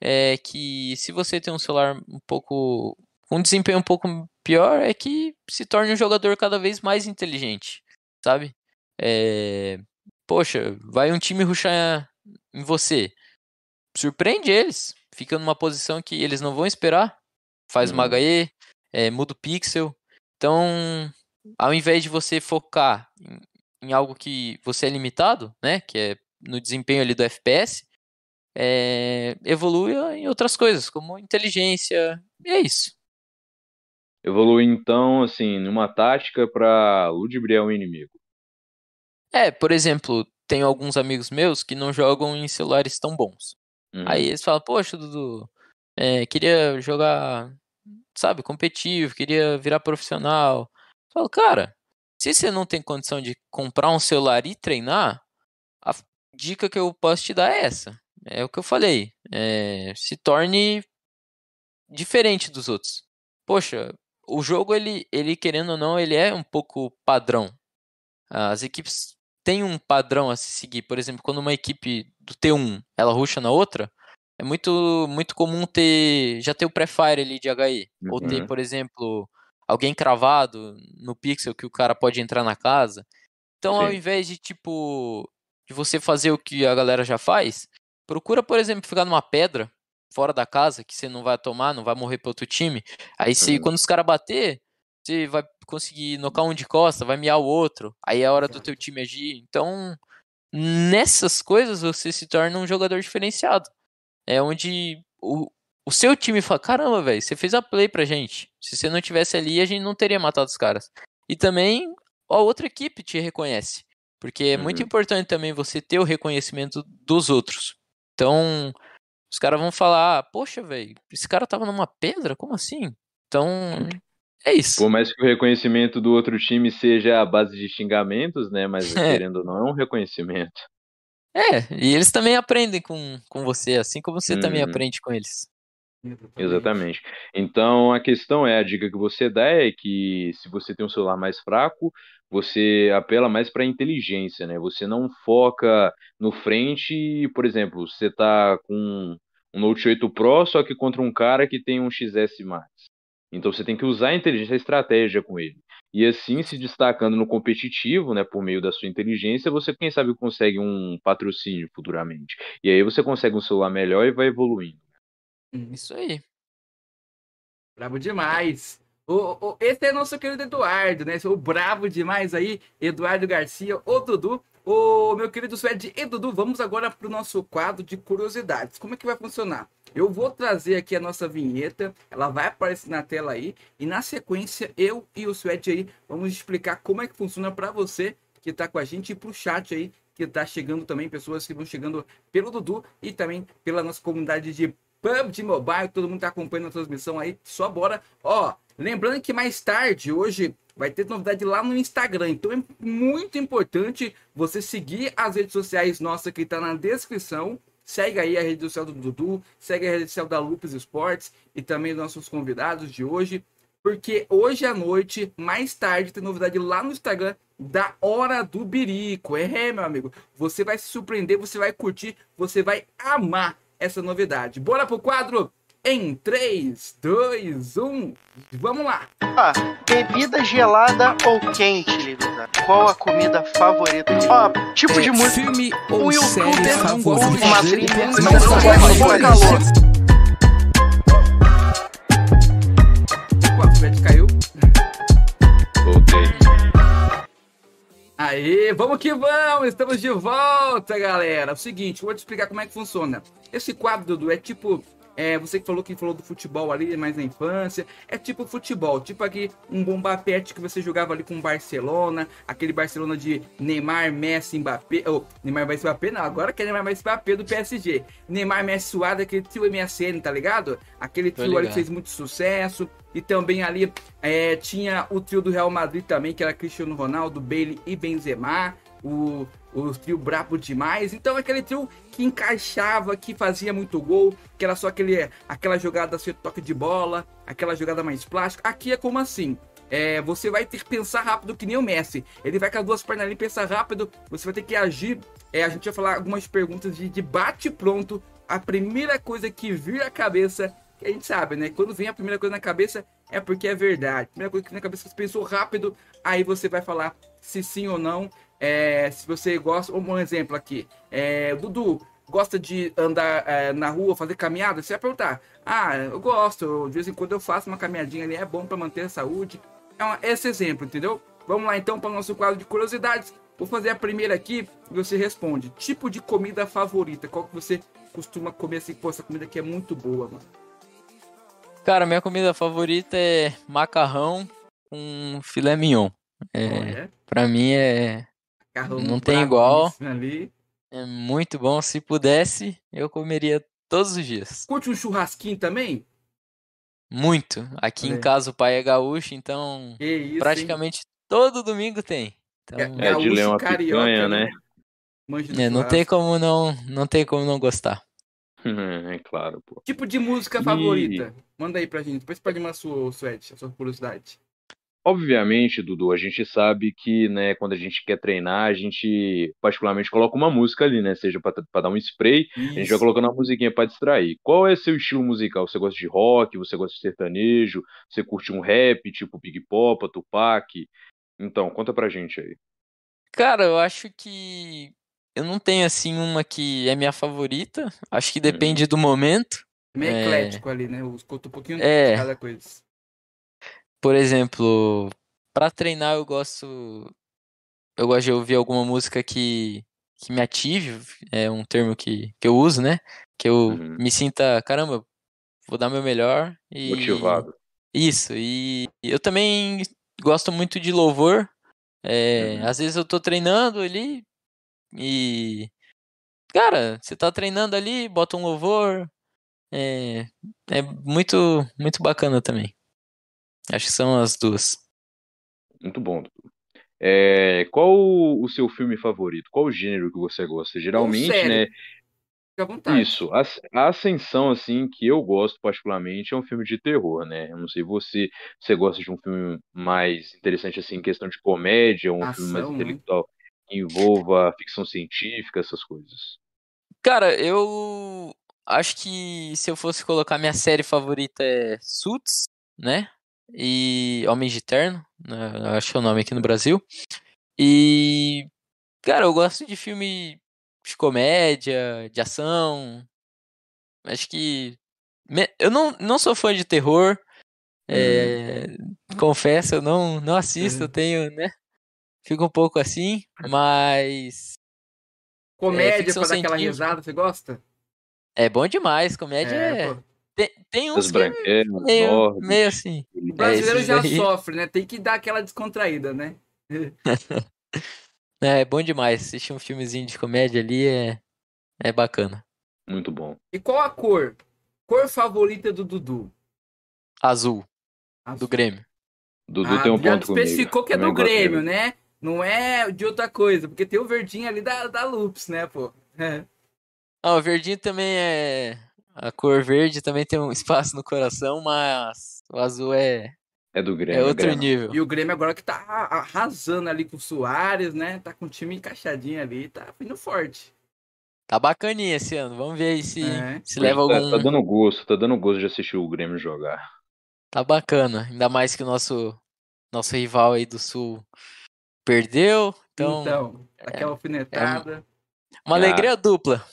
S3: é que se você tem um celular um pouco com um desempenho um pouco pior, é que se torne um jogador cada vez mais inteligente, sabe? É, poxa, vai um time ruxar em você, surpreende eles, fica numa posição que eles não vão esperar, faz uma HE, é, muda o pixel, então, ao invés de você focar em, em, algo que você é limitado, né, que é no desempenho ali do FPS, é, evolua em outras coisas, como inteligência, e é isso.
S2: Evolui então, assim, numa tática para ludibriar o inimigo.
S3: É, por exemplo, tenho alguns amigos meus que não jogam em celulares tão bons. Uhum. Aí eles falam, poxa, Dudu, é, queria jogar sabe, competitivo, queria virar profissional. Eu falo, cara, se você não tem condição de comprar um celular e treinar, a dica que eu posso te dar é essa. É o que eu falei. É, se torne diferente dos outros. Poxa, o jogo, ele, ele, querendo ou não, ele é um pouco padrão. As equipes têm um padrão a se seguir. Por exemplo, quando uma equipe do T1 ela ruxa na outra, é muito, muito comum ter já ter o pré-fire ali de HE. Uhum. Ou ter, uhum. por exemplo, alguém cravado no pixel que o cara pode entrar na casa. Então, Sim. ao invés de, tipo, de você fazer o que a galera já faz, procura, por exemplo, ficar numa pedra fora da casa, que você não vai tomar, não vai morrer pro outro time. Aí, se, uhum. quando os caras bater, você vai conseguir nocar um de costa, vai miar o outro. Aí é a hora do teu time agir. Então, nessas coisas, você se torna um jogador diferenciado é onde o, o seu time fala: caramba, velho, você fez a play pra gente. Se você não tivesse ali, a gente não teria matado os caras. E também a outra equipe te reconhece. Porque é uhum. muito importante também você ter o reconhecimento dos outros. Então, os caras vão falar: ah, poxa, velho, esse cara tava numa pedra? Como assim? Então, é isso.
S2: Por mais que o reconhecimento do outro time seja a base de xingamentos, né? Mas é. querendo ou não, é um reconhecimento.
S3: É, e eles também aprendem com, com você, assim como você também uhum. aprende com eles.
S2: Exatamente. Então a questão é, a dica que você dá é que se você tem um celular mais fraco, você apela mais para inteligência, né? Você não foca no frente, por exemplo, você tá com um Note 8 Pro, só que contra um cara que tem um XS Max. Então você tem que usar a inteligência, a estratégia com ele e assim se destacando no competitivo, né, por meio da sua inteligência, você quem sabe consegue um patrocínio futuramente. E aí você consegue um celular melhor e vai evoluindo.
S3: Hum, isso aí.
S1: Bravo demais. O, o, esse é nosso querido Eduardo, né? O bravo demais aí, Eduardo Garcia, o Dudu. Ô, meu querido Suede e Dudu, vamos agora para o nosso quadro de curiosidades. Como é que vai funcionar? Eu vou trazer aqui a nossa vinheta, ela vai aparecer na tela aí, e na sequência eu e o Suede aí vamos explicar como é que funciona para você que está com a gente e para o chat aí que está chegando também, pessoas que vão chegando pelo Dudu e também pela nossa comunidade de PUBG Mobile, todo mundo está acompanhando a transmissão aí, só bora. Ó, lembrando que mais tarde, hoje, vai ter novidade lá no Instagram. Então é muito importante você seguir as redes sociais nossas que está na descrição. Segue aí a rede social do Dudu, segue a rede social da Lupus Esportes e também nossos convidados de hoje. Porque hoje à noite, mais tarde, tem novidade lá no Instagram da Hora do Birico. É, meu amigo. Você vai se surpreender, você vai curtir, você vai amar essa novidade. Bora pro quadro? Em 3, 2, 1, vamos lá!
S4: Ah, bebida gelada ou quente, Livida? Qual a comida favorita? Ó, tipo é, de música.
S1: Filme ou o youtuber
S4: não gosta de uma trilha, não gosta de calor.
S1: O Fred caiu.
S2: Voltei.
S1: Aí, vamos que vamos! Estamos de volta, galera! O seguinte, vou te explicar como é que funciona. Esse quadro, Dudu, é tipo é, você que falou que falou do futebol ali mais na infância. É tipo futebol, tipo aqui um bomba pet que você jogava ali com Barcelona, aquele Barcelona de Neymar, Messi, Mbappé. Oh, Neymar Messi Mbappé, não, agora que é Neymar Messi Mbappé do PSG. Neymar Messi suado, aquele trio MSN, tá ligado? Aquele trio ali que fez muito sucesso. E também ali é, tinha o trio do Real Madrid também, que era Cristiano Ronaldo, Bailey e Benzema. O, o trio brabo demais. Então aquele trio que encaixava, que fazia muito gol, que era só aquele, aquela jogada sem toque de bola, aquela jogada mais plástica. Aqui é como assim. É, você vai ter que pensar rápido que nem o Messi. Ele vai com as duas pernas ali, pensar rápido. Você vai ter que agir. É, a gente vai falar algumas perguntas de, de bate pronto. A primeira coisa que vir à cabeça, que a gente sabe, né? Quando vem a primeira coisa na cabeça, é porque é verdade. A primeira coisa que vem na cabeça, você pensou rápido, aí você vai falar se sim ou não. É, se você gosta, um exemplo aqui, é, Dudu, gosta de andar é, na rua, fazer caminhada? Você vai perguntar, ah, eu gosto, de vez em quando eu faço uma caminhadinha ali, é bom para manter a saúde. É esse exemplo, entendeu? Vamos lá então para o nosso quadro de curiosidades. Vou fazer a primeira aqui e você responde. Tipo de comida favorita, qual que você costuma comer assim? Pô, essa comida aqui é muito boa, mano.
S3: Cara, minha comida favorita é macarrão com filé mignon. É, oh, é? Pra mim é Carro não tem igual.
S1: Ali.
S3: É muito bom. Se pudesse, eu comeria todos os dias.
S1: Curte um churrasquinho também?
S3: Muito. Aqui em casa o pai é gaúcho, então isso, praticamente hein? todo domingo tem. Então,
S2: é, é de leão carioca, picanha, né?
S3: É, não tem como não, não tem como não gostar.
S2: é claro, pô.
S1: Tipo de música e... favorita? Manda aí pra gente. Depois pode mandar a sua, Suede, a sua curiosidade.
S2: Obviamente, Dudu, a gente sabe que, né, quando a gente quer treinar, a gente particularmente coloca uma música ali, né? Seja para dar um spray, Isso. a gente vai colocando uma musiquinha para distrair. Qual é seu estilo musical? Você gosta de rock? Você gosta de sertanejo? Você curte um rap, tipo Big Popa, Tupac? Então, conta pra gente aí.
S3: Cara, eu acho que eu não tenho assim uma que é minha favorita. Acho que depende hum. do momento.
S1: Meio é... eclético ali, né? Eu escuto um pouquinho é... de cada coisa.
S3: Por exemplo, para treinar eu gosto eu gosto de ouvir alguma música que, que me ative, é um termo que, que eu uso, né? Que eu uhum. me sinta, caramba, vou dar meu melhor e
S2: motivado.
S3: Isso, e eu também gosto muito de louvor. É, uhum. Às vezes eu tô treinando ali e. Cara, você tá treinando ali, bota um louvor. É, é muito, muito bacana também. Acho que são as duas.
S2: Muito bom. É, qual o seu filme favorito? Qual o gênero que você gosta? Geralmente, né?
S1: Fica à vontade.
S2: Isso, a, Ascensão, assim, que eu gosto particularmente, é um filme de terror, né? Eu não sei você, você gosta de um filme mais interessante, assim, em questão de comédia, um Ação, filme mais né? intelectual, que envolva ficção científica, essas coisas.
S3: Cara, eu acho que se eu fosse colocar minha série favorita é Suits, né? E Homens de Terno, né, acho que é o nome aqui no Brasil. E, cara, eu gosto de filme de comédia, de ação. Acho que. Eu não, não sou fã de terror. É, hum. Confesso, eu não, não assisto, eu tenho, né? fica um pouco assim, mas.
S1: Comédia é, pra dar aquela risada, você gosta?
S3: É bom demais, comédia é. é... Tem, tem uns
S2: que é
S3: meio, meio assim.
S1: O brasileiro é, já aí... sofre, né? Tem que dar aquela descontraída, né?
S3: é, é bom demais. Assistir um filmezinho de comédia ali é, é bacana.
S2: Muito bom.
S1: E qual a cor? Cor favorita do Dudu?
S3: Azul. Azul. Do Grêmio.
S2: Dudu ah, tem um ponto
S1: comigo. especificou que é do Grêmio, né? Não é de outra coisa, porque tem o verdinho ali da, da Loops, né, pô? É.
S3: Ah, o verdinho também é. A cor verde também tem um espaço no coração, mas o azul é.
S2: É do Grêmio.
S3: É outro
S2: Grêmio.
S3: nível.
S1: E o Grêmio agora que tá arrasando ali com o Soares, né? Tá com o time encaixadinho ali, tá vindo forte.
S3: Tá bacaninha esse ano. Vamos ver aí se, é. se leva
S2: tá,
S3: algum.
S2: Tá dando gosto, tá dando gosto de assistir o Grêmio jogar.
S3: Tá bacana. Ainda mais que o nosso, nosso rival aí do Sul perdeu. Então,
S1: então aquela é, alfinetada.
S3: É uma alegria ah. dupla.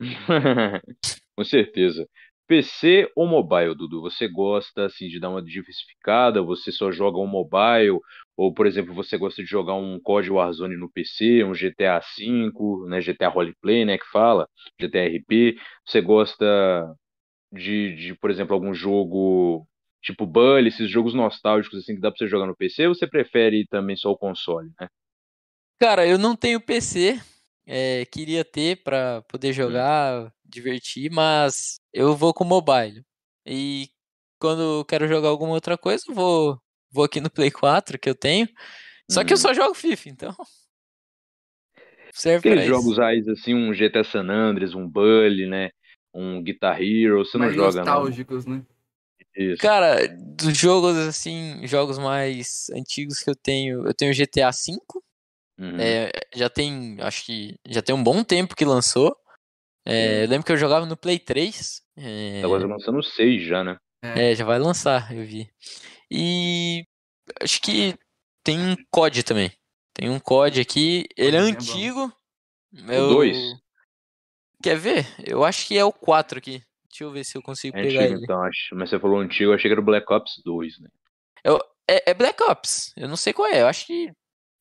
S2: Com certeza. PC ou mobile, Dudu? Você gosta assim de dar uma diversificada? Você só joga um mobile? Ou, por exemplo, você gosta de jogar um COD Warzone no PC, um GTA V, né, GTA Roleplay, né, que fala, GTA RP? Você gosta de, de, por exemplo, algum jogo tipo Bully, esses jogos nostálgicos assim que dá pra você jogar no PC, ou você prefere também só o console, né?
S3: Cara, eu não tenho PC, é, queria ter para poder hum. jogar, divertir, mas eu vou com mobile. E quando eu quero jogar alguma outra coisa, eu vou, vou aqui no Play 4 que eu tenho. Só que eu hum. só jogo FIFA, então.
S2: Serve Aqueles jogos aí, assim, um GTA San Andreas, um Bully, né? Um Guitar Hero, você
S1: Mais
S2: não joga
S1: nostálgicos,
S2: não.
S1: né?
S3: Isso. Cara, dos jogos assim, jogos mais antigos que eu tenho, eu tenho GTA V. Uhum. É, já tem, acho que já tem um bom tempo que lançou. É, eu lembro que eu jogava no Play 3. É...
S2: Agora tá lançando 6 já, né?
S3: É, já vai lançar, eu vi. E acho que tem um COD também. Tem um COD aqui, ele é, é antigo.
S2: O 2?
S3: Quer ver? Eu acho que é o 4 aqui. Deixa eu ver se eu consigo
S2: é
S3: pegar
S2: antigo,
S3: ele.
S2: Então, acho. Mas você falou antigo, eu achei que era o Black Ops 2, né?
S3: Eu, é, é, Black Ops. Eu não sei qual é. Eu acho que.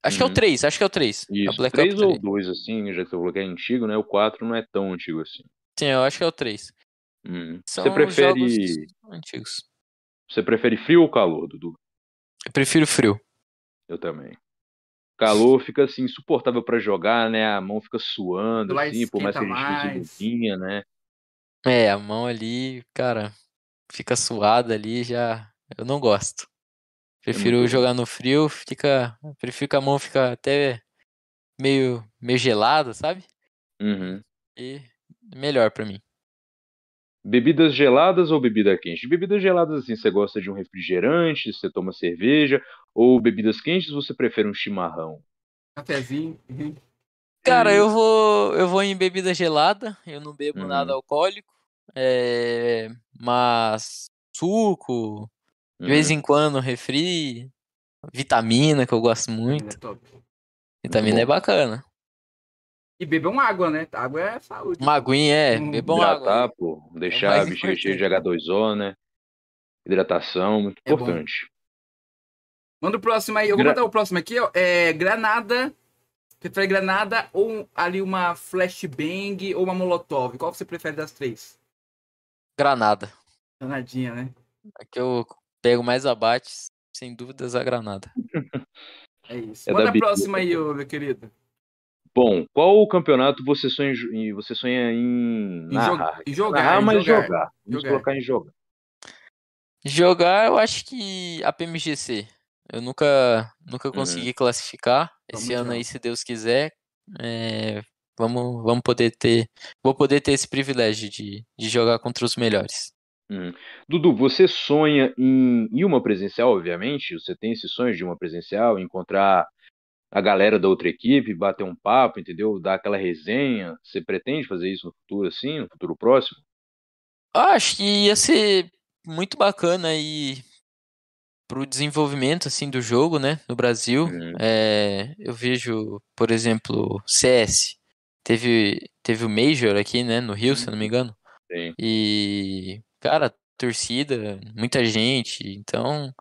S3: Acho uhum. que é o 3, uhum. acho que é o 3.
S2: Isso,
S3: é Black
S2: 3 Ops ou 2, assim, já que você falou que é antigo, né? O 4 não é tão antigo assim.
S3: Sim, eu acho que é o 3.
S2: Uhum. Você prefere.
S3: antigos.
S2: Você prefere frio ou calor, Dudu?
S3: Eu prefiro frio.
S2: Eu também. Calor fica assim, insuportável para jogar, né? A mão fica suando, assim, por mais que a gente use luvinha, né?
S3: É, a mão ali, cara, fica suada ali, já. Eu não gosto. É prefiro jogar no frio, fica. Prefiro que a mão fica até meio, meio gelada, sabe?
S2: Uhum.
S3: E melhor para mim.
S2: Bebidas geladas ou bebida quente? Bebidas geladas, assim, você gosta de um refrigerante, você toma cerveja, ou bebidas quentes, você prefere um chimarrão?
S1: Cafezinho. Uhum.
S3: Cara, eu vou, eu vou em bebida gelada, eu não bebo uhum. nada alcoólico. É, mas suco, de vez uhum. em quando refri, vitamina que eu gosto muito. É vitamina é bacana.
S1: E bebam água, né? Água é saúde.
S3: Uma aguinha, é. Hum, bebam
S2: Hidratar,
S3: água.
S2: pô. Deixar é a bexiga cheia de H2O, né? Hidratação, muito é importante.
S1: Bom. Manda o próximo aí. Eu vou mandar o próximo aqui, ó. É Granada. Prefere Granada ou ali uma Flashbang ou uma Molotov? Qual você prefere das três?
S3: Granada.
S1: Granadinha, né?
S3: Que eu pego mais abate, sem dúvidas, a granada.
S1: é isso. É Manda a próxima aí, meu querido.
S2: Bom, qual o campeonato você sonha em, você sonha em narrar?
S1: Em jogar,
S2: narrar, mas
S1: jogar.
S2: jogar. Vamos
S1: jogar.
S2: colocar em jogar.
S3: Jogar, eu acho que a PMGC. Eu nunca, nunca uhum. consegui uhum. classificar. Esse Vamos ano aí, se Deus quiser, é, vamos, vamos poder ter, vou poder ter esse privilégio de, de jogar contra os melhores.
S2: Hum. Dudu, você sonha em, em uma presencial, obviamente? Você tem esse sonho de uma presencial, encontrar a galera da outra equipe, bater um papo, entendeu? Dar aquela resenha. Você pretende fazer isso no futuro, assim, no futuro próximo?
S3: Acho que ia ser muito bacana e pro desenvolvimento assim do jogo, né, no Brasil. Uhum. É, eu vejo, por exemplo, CS. Teve teve o Major aqui, né, no Rio, uhum. se não me uhum. engano.
S2: Sim.
S3: E cara, torcida, muita gente. Então,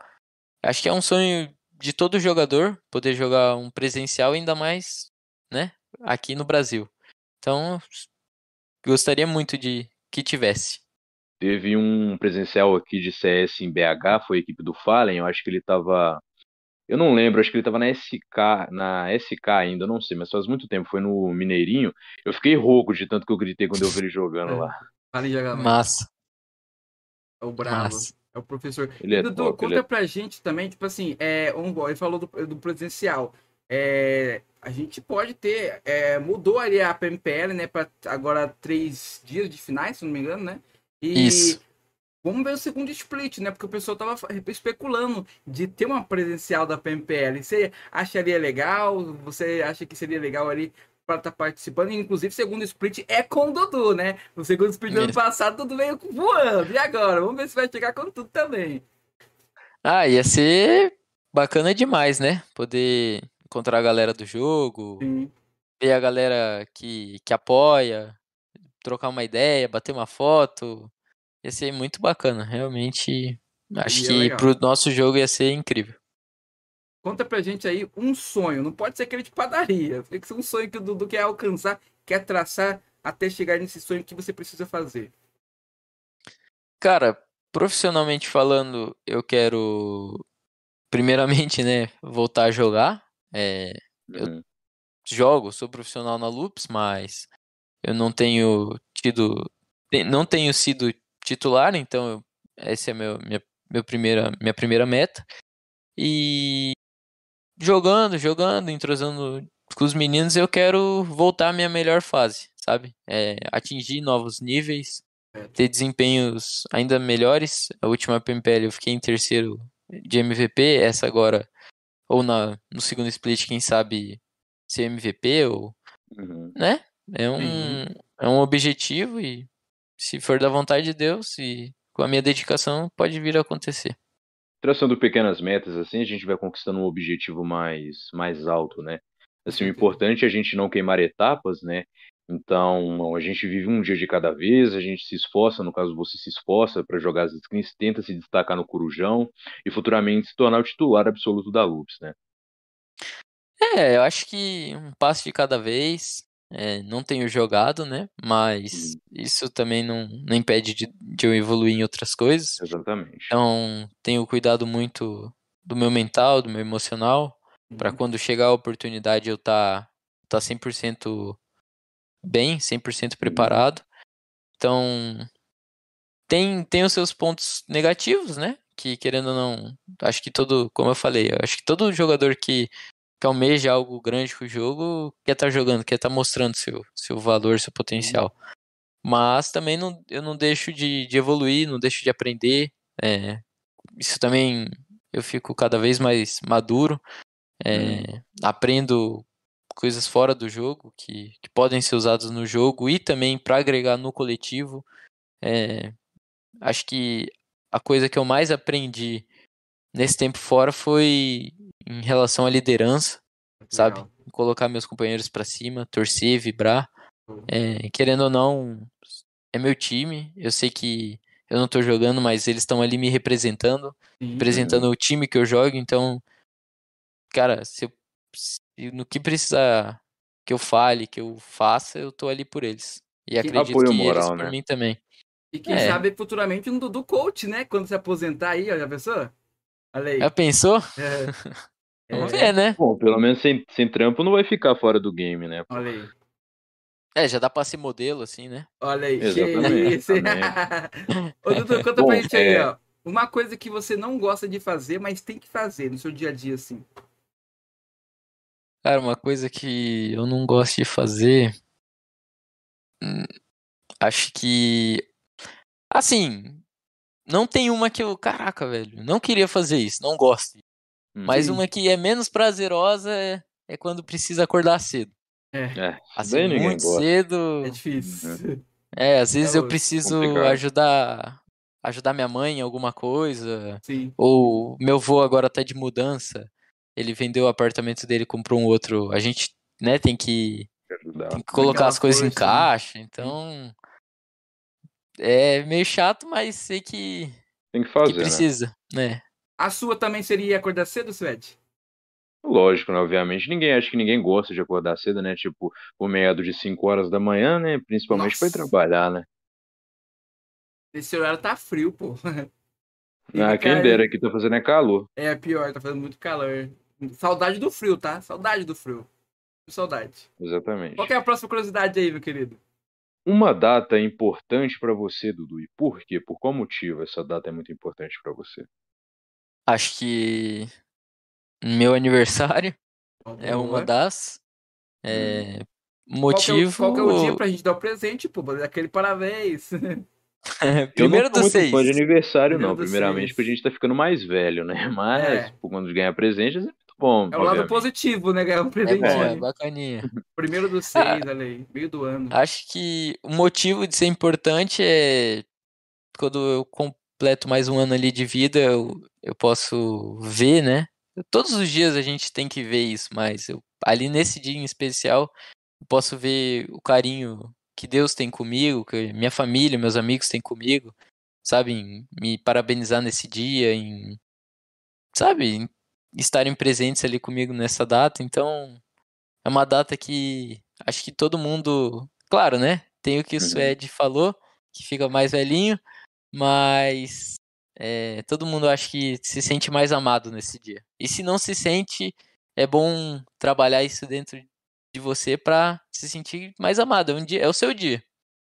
S3: acho que é um sonho de todo jogador poder jogar um presencial, ainda mais, né, aqui no Brasil. Então, gostaria muito de que tivesse.
S2: Teve um presencial aqui de CS em BH, foi a equipe do Fallen, eu acho que ele estava eu não lembro, acho que ele tava na SK, na SK ainda, não sei, mas faz muito tempo, foi no Mineirinho. Eu fiquei rouco de tanto que eu gritei quando eu vi ele jogando
S1: É.
S2: lá.
S3: Massa.
S1: É o bravo. É o professor.
S2: Ele é
S1: Dudu,
S2: top,
S1: conta
S2: ele é-
S1: pra gente também, tipo assim, é, um, ele falou do, do presencial. É, a gente pode ter, é, mudou ali a PMPL, né, para agora três dias de finais, se não me engano, né? E
S3: Isso.
S1: vamos ver o segundo split, né? Porque o pessoal tava especulando de ter uma presencial da PMPL. Você acharia legal? Você acha que seria legal ali para estar participando? Inclusive, o segundo split é com o Dudu, né? O segundo split do ano passado, o Dudu veio voando. E agora? Vamos ver se vai chegar com tudo também.
S3: Ah, ia ser bacana demais, né? Poder encontrar a galera do jogo,
S1: Sim.
S3: ver a galera que, que apoia, trocar uma ideia, bater uma foto. Ia ser muito bacana. Realmente, acho que
S1: legal.
S3: pro nosso jogo ia ser incrível.
S1: Conta pra gente aí um sonho. Não pode ser aquele de padaria. Tem que ser um sonho que o Dudu quer alcançar, quer traçar até chegar nesse sonho que você precisa fazer.
S3: Cara, profissionalmente falando, eu quero, primeiramente, né, voltar a jogar. É, Eu-
S2: Uhum.
S3: jogo, sou profissional na Loops, mas eu não tenho tido, não tenho sido titular, então eu, essa é meu, minha, meu primeira, minha primeira meta. E jogando, jogando, entrosando com os meninos, eu quero voltar à minha melhor fase, sabe? É, atingir novos níveis, ter desempenhos ainda melhores. A última PMPL eu fiquei em terceiro de MVP, essa agora, ou na, no segundo split, quem sabe ser MVP, ou,
S2: Uhum.
S3: né? É um, é um objetivo e se for da vontade de Deus e com a minha dedicação, pode vir a acontecer.
S2: Traçando pequenas metas, assim, a gente vai conquistando um objetivo mais, mais alto, né? Assim, o importante é a gente não queimar etapas, né? Então, a gente vive um dia de cada vez, a gente se esforça, no caso você se esforça para jogar as skins, tenta se destacar no Corujão e futuramente se tornar o titular absoluto da Loops, né?
S3: É, eu acho que um passo de cada vez. É, não tenho jogado, né? Mas isso também não, não impede de, de eu evoluir em outras coisas.
S2: Exatamente.
S3: Então, tenho cuidado muito do meu mental, do meu emocional, para
S1: Uhum.
S3: quando chegar a oportunidade eu tá, tá 100% bem, 100% preparado. Então, tem, tem os seus pontos negativos, né? Que querendo ou não, acho que todo, como eu falei, acho que todo jogador que, que almeja algo grande com o jogo quer estar jogando, quer estar mostrando seu, seu valor, seu potencial. Mas também não, eu não deixo de, de evoluir, não deixo de aprender. é, isso também eu fico cada vez mais maduro. é, Aprendo coisas fora do jogo que, que podem ser usadas no jogo e também para agregar no coletivo. É, acho que a coisa que eu mais aprendi nesse tempo fora foi em relação à liderança, sabe?
S1: Legal.
S3: Colocar meus companheiros para cima, torcer, vibrar.
S1: Uhum.
S3: É, querendo ou não, é meu time. Eu sei que eu não tô jogando, mas eles estão ali me representando,
S1: Sim.
S3: representando o time que eu jogo. Então, cara, se eu, se no que precisar que eu fale, que eu faça, eu tô ali por eles. E acredito
S2: apoio
S3: que
S2: moral,
S3: eles por
S2: né?
S3: mim também.
S1: E quem
S3: É.
S1: sabe futuramente um Dudu coach, né? Quando se aposentar aí, ó, já pensou? Olha aí.
S3: Já pensou?
S1: É.
S3: Vamos
S1: É,
S3: ver, né?
S2: Bom, pelo menos sem, sem trampo não vai ficar fora do game, né?
S1: Olha aí.
S3: É, já dá pra ser modelo, assim, né?
S1: Olha aí.
S2: Exatamente.
S1: Ô, Dudu, conta
S2: Bom,
S1: pra gente aí,
S2: é-
S1: ó. Uma coisa que você não gosta de fazer, mas tem que fazer no seu dia a dia, assim.
S3: Cara, uma coisa que eu não gosto de fazer. hum, Acho que. Assim. Não tem uma que eu. Caraca, velho. Não queria fazer isso. Não gosto.
S2: Hum.
S3: Mas
S1: Sim.
S3: uma que é menos prazerosa é, é quando precisa acordar cedo.
S1: É,
S2: É,
S3: Assim, muito
S2: gosta.
S3: cedo.
S1: é difícil.
S3: É, às vezes eu
S1: osso,
S3: preciso
S2: complicado.
S3: ajudar. Ajudar minha mãe em alguma coisa.
S1: Sim.
S3: Ou meu avô agora tá de mudança. Ele vendeu o apartamento dele, comprou um outro. A gente, né, tem que,
S2: ajudar.
S3: tem que colocar as coisas em
S1: força, né?
S3: caixa. Então. É meio chato, mas sei que,
S2: Tem que
S3: que
S2: fazer, né?
S3: precisa, né?
S1: A sua também seria acordar cedo, Suede?
S2: Lógico, né? Obviamente, ninguém acha que ninguém gosta de acordar cedo, né? Tipo, o meado de 5 horas da manhã, né? Principalmente para ir trabalhar, né?
S1: Esse horário tá frio, pô.
S2: Ah, quem dera, aqui tá fazendo é calor.
S1: É, pior, tá fazendo muito calor. Saudade do frio, tá? Saudade do frio. Saudade.
S2: Exatamente.
S1: Qual é a próxima curiosidade aí, meu querido?
S2: Uma data importante para você, Dudu. E por quê? Por qual motivo essa data é muito importante para você?
S3: Acho que meu aniversário é uma das. É, motivo.
S1: Qual que, é, qual que é o dia pra gente dar o presente, pô? Aquele parabéns.
S3: Primeiro do seis.
S2: Não de aniversário, Primeiro não. Primeiramente, porque a gente tá ficando mais velho, né? Mas, é. quando ganhar presente, é muito bom.
S1: É o lado positivo, né? Ganhar um presente. É,
S3: é bacaninha.
S1: Primeiro do seis, ah, olha aí. Meio do ano.
S3: Acho que o motivo de ser importante é quando eu completo mais um ano ali de vida, eu, eu posso ver, né? Todos os dias a gente tem que ver isso, mas eu, ali nesse dia em especial, eu posso ver o carinho que Deus tem comigo, que minha família, meus amigos têm comigo, sabe? Em me parabenizar nesse dia, em, sabe? Em estarem presentes ali comigo nessa data. Então, é uma data que acho que todo mundo, claro, né? Tem o que o uhum. Suede falou, que fica mais velhinho, mas é, todo mundo acho que se sente mais amado nesse dia. E se não se sente, é bom trabalhar isso dentro de você para se sentir mais amado. É, um dia, é o seu dia.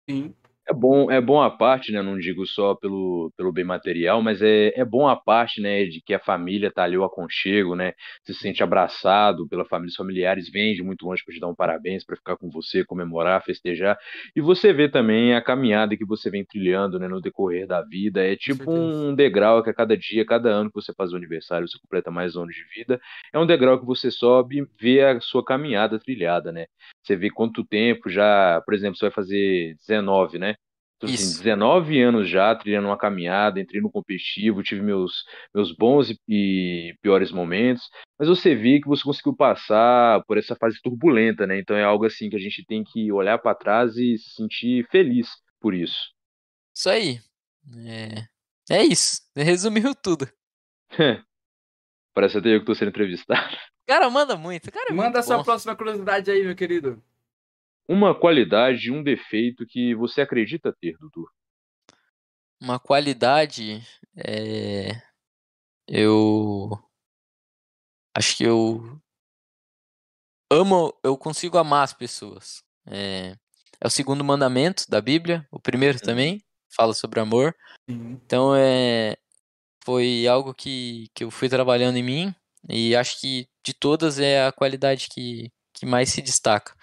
S1: Sim.
S2: É bom, é bom a parte, né? Não digo só pelo, pelo bem material, mas é, é bom a parte, né? De que a família tá ali, o aconchego, né? Se sente abraçado pela família, os familiares vêm de muito longe para te dar um parabéns, para ficar com você, comemorar, festejar. E você vê também a caminhada que você vem trilhando, né? No decorrer da vida. É tipo um degrau que a cada dia, cada ano que você faz o aniversário, você completa mais anos de vida. É um degrau que você sobe e vê a sua caminhada trilhada, né? Você vê quanto tempo já, por exemplo, você vai fazer 19, né? Então, assim, 19 anos já trilhando uma caminhada, entrei no competitivo, tive meus, meus bons e, piores momentos, mas você vê que você conseguiu passar por essa fase turbulenta, né? Então é algo assim que a gente tem que olhar para trás e se sentir feliz por isso.
S3: Isso aí. É, é isso. Resumiu tudo.
S2: Parece até eu que tô sendo entrevistado.
S3: Cara, manda muito. Cara, é
S1: manda
S3: a
S1: sua
S3: bom.
S1: próxima curiosidade aí, meu querido.
S2: Uma qualidade e um defeito que você acredita ter, Dudu?
S3: Uma qualidade é. Eu. Acho que eu. Amo. Eu consigo amar as pessoas. É, é o segundo mandamento da Bíblia. O primeiro uhum. também fala sobre amor.
S1: Uhum.
S3: Então é. Foi algo que, que eu fui trabalhando em mim. E acho que de todas é a qualidade que, que mais se destaca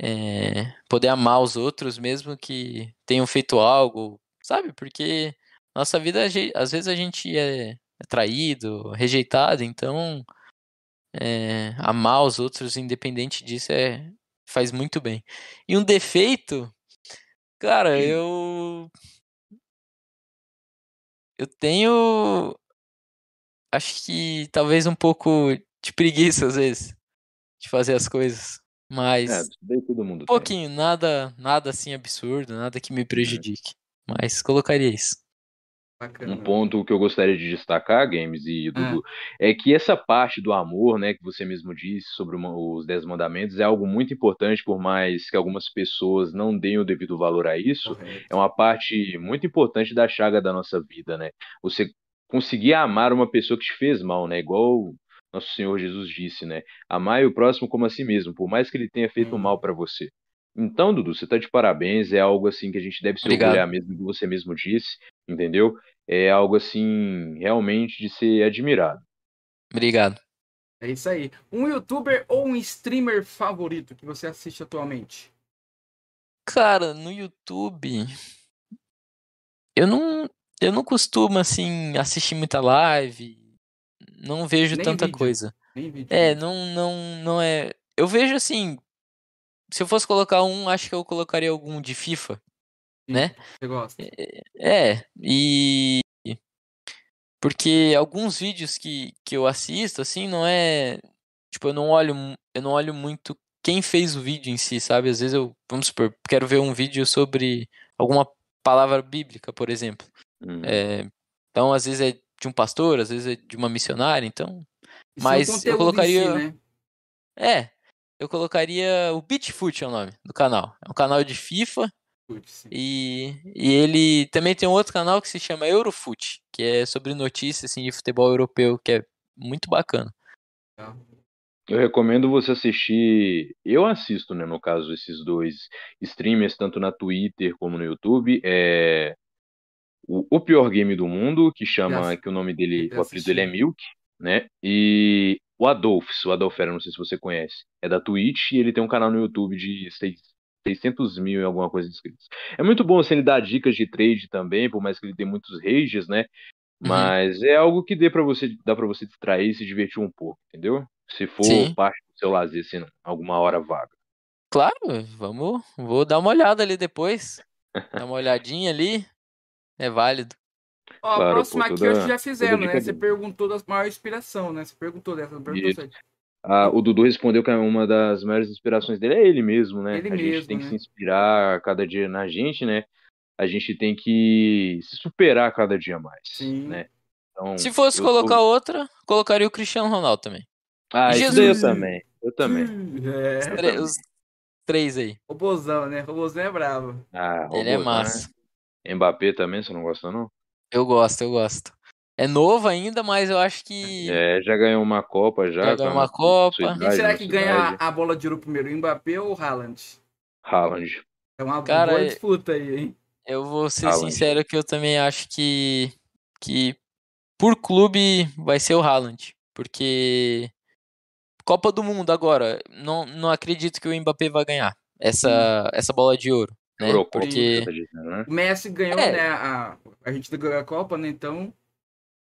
S3: é, poder amar os outros mesmo que tenham feito algo, sabe? Porque nossa vida, às vezes a gente é, é traído, rejeitado, então é, amar os outros, independente disso, é, faz muito bem. E um defeito, cara, eu. Eu tenho. Acho que talvez um pouco de preguiça às vezes de fazer as coisas. Mas.
S2: É, todo mundo.
S3: Um pouquinho, tem. nada, nada assim absurdo, nada que me prejudique. Mas colocaria isso.
S1: Bacana.
S2: Um ponto que eu gostaria de destacar, Games e Dudu, é. é que essa parte do amor, né, que você mesmo disse sobre uma, os Dez Mandamentos, é algo muito importante, por mais que algumas pessoas não deem o devido valor a isso, Correto. é uma parte muito importante da chaga da nossa vida, né? Você conseguir amar uma pessoa que te fez mal, né? Igual nosso Senhor Jesus disse, né? Amai o próximo como a si mesmo, por mais que ele tenha feito hum. mal para você. Então, Dudu, você tá de parabéns, é algo assim que a gente deve se Obrigado. orgulhar mesmo que você mesmo disse, entendeu? É algo assim realmente de ser admirado.
S3: Obrigado.
S1: É isso aí. Um youtuber ou um streamer favorito que você assiste atualmente?
S3: Cara, no YouTube eu não eu não costumo assim assistir muita live, não vejo Nem tanta
S1: vídeo.
S3: coisa.
S1: Nem vídeo.
S3: É, não, não, não é. Eu vejo assim. Se eu fosse colocar um, acho que eu colocaria algum de FIFA, né?
S1: Você gosta?
S3: É, é, e. Porque alguns vídeos que, que eu assisto, assim, não é. Tipo, eu não olho, eu não olho muito quem fez o vídeo em si, sabe? Às vezes eu, vamos supor, quero ver um vídeo sobre alguma palavra bíblica, por exemplo.
S2: Uhum.
S3: É, então, às vezes é de um pastor, às vezes é de uma missionária, então
S1: Isso é
S3: Mas eu
S1: conteúdo em
S3: colocaria.
S1: si, né?
S3: É, eu colocaria o Beatfoot é o nome do canal. É um canal de FIFA
S1: Putz,
S3: e, e ele também tem um outro canal que se chama Eurofoot, que é sobre notícias assim, de futebol europeu, que é muito bacana.
S2: Eu recomendo você assistir. Eu assisto, né? No caso, esses dois streamers, tanto na Twitter como no YouTube. É o, o pior game do mundo, que chama, que o nome dele, o apelido dele é. Milk, né? E o Adolphs, o Adolfera, não sei se você conhece, é da Twitch e ele tem um canal no YouTube de seis- 600 mil e alguma coisa de inscritos. É muito bom assim, ele dar dicas de trade também, por mais que ele tenha muitos rages, né?
S3: Uhum.
S2: Mas é algo que dê para você, dá para você distrair e se divertir um pouco, entendeu? Se for
S3: Sim.
S2: parte do seu lazer, assim, alguma hora vaga.
S3: Claro, vamos, vou dar uma olhada ali depois. Dar uma olhadinha ali. É válido.
S1: Ó, a
S2: Claro,
S1: próxima
S2: pô,
S1: aqui
S2: toda-
S1: eu que já fizeram,
S2: dica
S1: né? Você perguntou da maior inspiração, né? Você perguntou dessa, não perguntou
S2: Isso. Ah, o Dudu respondeu que uma das maiores inspirações dele é ele mesmo, né?
S1: Ele
S2: a gente
S1: mesmo,
S2: tem que
S1: né?
S2: se inspirar cada dia na gente, né? A gente tem que se superar cada dia mais,
S1: Sim.
S2: né? Então,
S3: Se fosse colocar
S2: sou-
S3: outra, colocaria o Cristiano Ronaldo também.
S2: Ah,
S3: Jesus!
S2: eu também. Eu também.
S1: É.
S3: Os, três aí.
S1: Robozão, né? Robozão é bravo.
S2: Ah,
S3: Ele é
S2: robôzão,
S3: massa.
S2: né? Mbappé também, você não gosta, não?
S3: Eu gosto, eu gosto. É novo ainda, mas eu acho que.
S2: É, já ganhou uma Copa já.
S3: Já
S2: com
S3: ganhou uma Copa. Quem
S1: será que ganha a, bola de ouro primeiro, o Mbappé ou o Haaland?
S2: Haaland.
S1: É uma
S3: Cara,
S1: boa
S3: é-
S1: disputa aí, hein?
S3: Eu vou ser
S2: Haaland.
S3: sincero que eu também acho que. Que por clube vai ser o Haaland. Porque. Copa do Mundo agora. Não, não acredito que o Mbappé vai ganhar essa, essa bola de ouro. Né?
S2: Eurocopa,
S3: Porque.
S2: dizendo, né?
S1: O Messi ganhou,
S3: É.
S1: né? A, a gente ganhou a Copa, né? Então,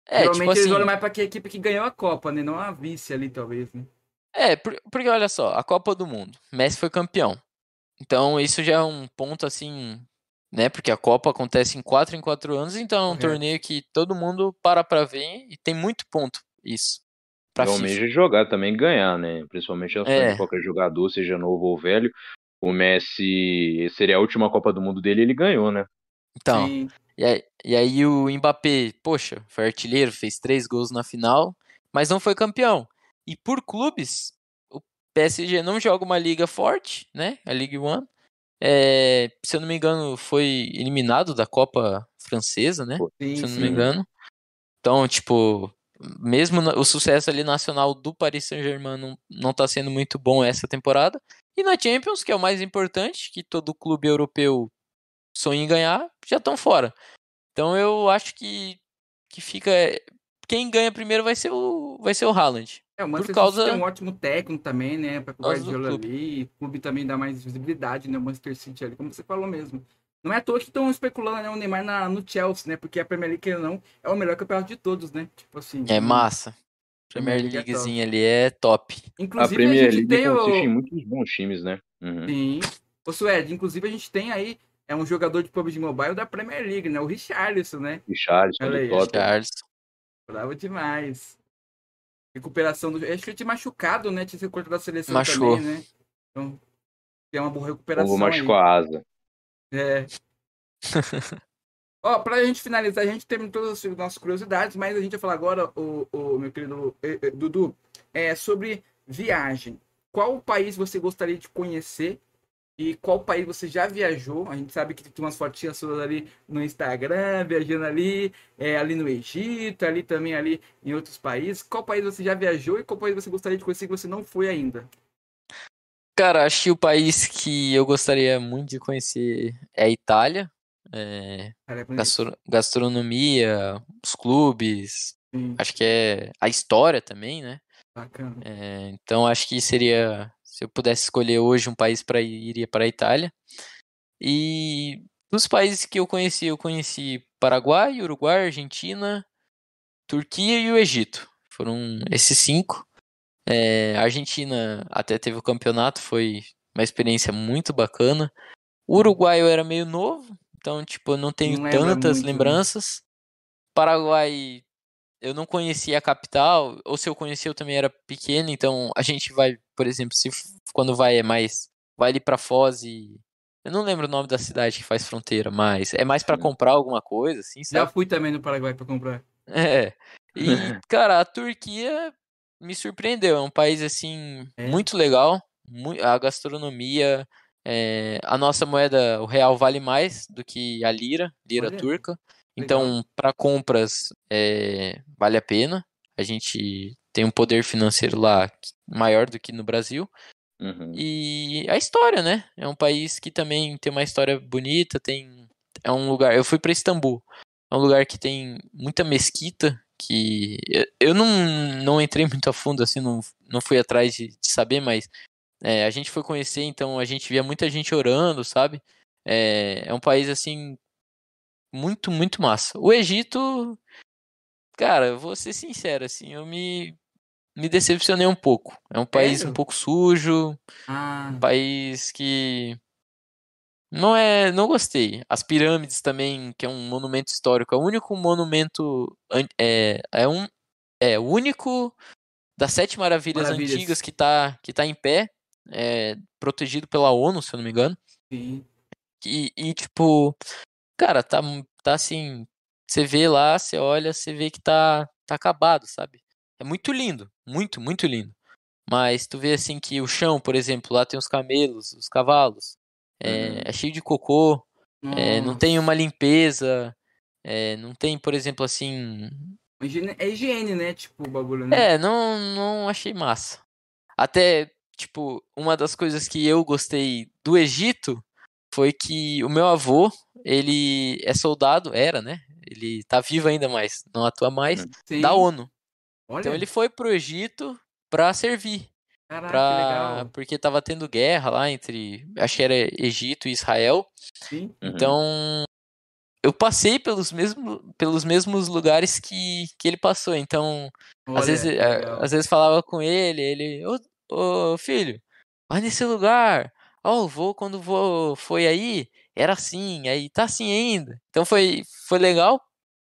S3: É,
S1: geralmente
S3: tipo
S1: eles
S3: assim.
S1: olham mais pra que equipe que ganhou a Copa, né? Não a vice ali, talvez, né?
S3: É, por- porque olha só, a Copa do Mundo, Messi foi campeão. Então isso já é um ponto assim, né? Porque a Copa acontece em quatro em quatro anos, então é um
S1: Correto.
S3: torneio que todo mundo para pra ver e tem muito ponto isso pra
S2: almejo jogar também ganhar, né? Principalmente a
S3: É.
S2: de qualquer jogador, seja novo ou velho. O Messi seria a última Copa do Mundo dele, ele ganhou, né?
S3: Então,
S1: Sim.
S3: e aí, e aí o Mbappé, poxa, foi artilheiro, fez três gols na final, mas não foi campeão. E por clubes, o PSG não joga uma liga forte, né? A Ligue 1. É, se eu não me engano, foi eliminado da Copa Francesa, né?
S1: Sim,
S3: se eu não
S1: sim.
S3: me engano. Então, tipo, mesmo o sucesso ali nacional do Paris Saint-Germain não, não tá sendo muito bom essa temporada. E na Champions, que é o mais importante, que todo clube europeu sonha em ganhar, já estão fora. Então eu acho que, que fica. Quem ganha primeiro vai ser o, vai ser o Haaland.
S1: É, o Manchester
S3: causa-
S1: City tem um ótimo técnico também, né? Pra o Guardiola
S3: clube.
S1: ali. O clube também dá mais visibilidade, né? O Manchester City ali, como você falou mesmo. Não é à toa que estão especulando né, o Neymar na, no Chelsea, né? Porque a Premier League, não, é o melhor campeonato de todos, né? Tipo assim.
S3: É massa.
S1: Premier
S3: Premier
S1: League é
S3: Leaguezinha ali é top.
S2: A
S1: Inclusive, a,
S2: Premier
S1: gente
S2: League
S1: tem
S2: consiste em
S1: o.
S2: muitos bons times, né? Uhum.
S1: Sim. Ô, Suede, inclusive a gente tem aí. É um jogador de PUBG Mobile da Premier League, né? O Richarlison, né?
S2: Richarlison
S1: Olha
S2: do
S1: aí.
S3: Charles.
S1: Bravo demais. Recuperação do. Acho que tinha machucado, né? Tinha sido cortado da seleção
S3: Machucou.
S1: também, né? Então, tem uma boa recuperação.
S2: Como
S1: aí.
S2: machucou a asa.
S1: É. Ó, pra gente finalizar, a gente tem todas as nossas curiosidades, mas a gente vai falar agora, o, o meu querido eh, eh, Dudu, é sobre viagem. Qual país você gostaria de conhecer e qual país você já viajou? A gente sabe que tem umas fotinhas suas ali no Instagram, viajando ali, é, ali no Egito, ali também ali em outros países. Qual país você já viajou e qual país você gostaria de conhecer que você não foi ainda?
S3: Cara, acho que o país que eu gostaria muito de conhecer é a Itália. É,
S1: é
S3: gastro- gastronomia, os clubes,
S1: Sim,
S3: acho que é a história também, né?
S1: bacana.
S3: É, então acho que seria, se eu pudesse escolher hoje um país para ir, iria para a Itália. E dos países que eu conheci, eu conheci Paraguai, Uruguai, Argentina, Turquia e o Egito. Foram esses cinco. É, a Argentina até teve o campeonato, foi uma experiência muito bacana. O Uruguai eu era meio novo, então tipo, eu não tenho
S1: Não
S3: tantas
S1: muito, né?
S3: lembranças. Paraguai eu não conhecia a capital, ou se eu conhecia eu também era pequeno, então a gente vai, por exemplo, se quando vai é mais vai ali para Foz e eu não lembro o nome da cidade que faz fronteira, mas é mais para comprar alguma coisa, assim,
S1: Já
S3: sabe?
S1: fui também no Paraguai para comprar.
S3: É. E, cara, a Turquia me surpreendeu. É um país, assim,
S1: É.
S3: muito legal. A gastronomia, é, a nossa moeda, o real, vale mais do que a lira, lira
S1: Olha,
S3: turca. Então, para compras, é, vale a pena. A gente tem um poder financeiro lá maior do que no Brasil.
S2: Uhum.
S3: E a história, né? É um país que também tem uma história bonita, tem é um lugar, eu fui para Istambul. É um lugar que tem muita mesquita que eu- eu não, não entrei muito a fundo assim, não, não fui atrás de, de saber, mas é, a gente foi conhecer, então a gente via muita gente orando, sabe? É, é um país assim muito, muito massa. O Egito, cara, vou ser sincero assim, eu me me decepcionei um pouco. É um país
S1: Sério?
S3: um pouco sujo,
S1: Ah,
S3: um país que não é, não gostei. As pirâmides também, que é um monumento histórico, é o único monumento é, é um é o único das sete maravilhas,
S1: Maravilhas.
S3: antigas que tá que tá em pé, é, protegido pela ONU, se eu não me engano.
S1: sim.
S3: E, e, tipo, cara, tá tá assim, você vê lá, você olha, você vê que tá tá acabado, sabe? É muito lindo, muito, muito lindo. Mas tu vê assim que o chão, por exemplo, lá tem os camelos, os cavalos, é,
S2: Uhum.
S3: é cheio de cocô, é, não tem uma limpeza, é, não tem, por exemplo, assim.
S1: É higiene, né? Tipo, o bagulho, né?
S3: É, não, não achei massa. Até, tipo, uma das coisas que eu gostei do Egito foi que o meu avô, ele é soldado, era, né? Ele tá vivo ainda, mas não atua mais,
S1: Sim.
S3: da ONU.
S1: Olha,
S3: Então ele foi pro Egito pra servir.
S1: caraca, que
S3: Pra...
S1: legal.
S3: Porque tava tendo guerra lá entre, acho que era Egito e Israel.
S1: Sim.
S2: Uhum.
S3: Então eu passei pelos mesmos, pelos mesmos lugares que, que ele passou. Então,
S1: Olha,
S3: às vezes,
S1: legal.
S3: às vezes falava com ele, ele, ô, ô filho, vai nesse lugar. Ó, o vô quando vô foi aí, era assim, aí tá assim ainda. Então foi, foi legal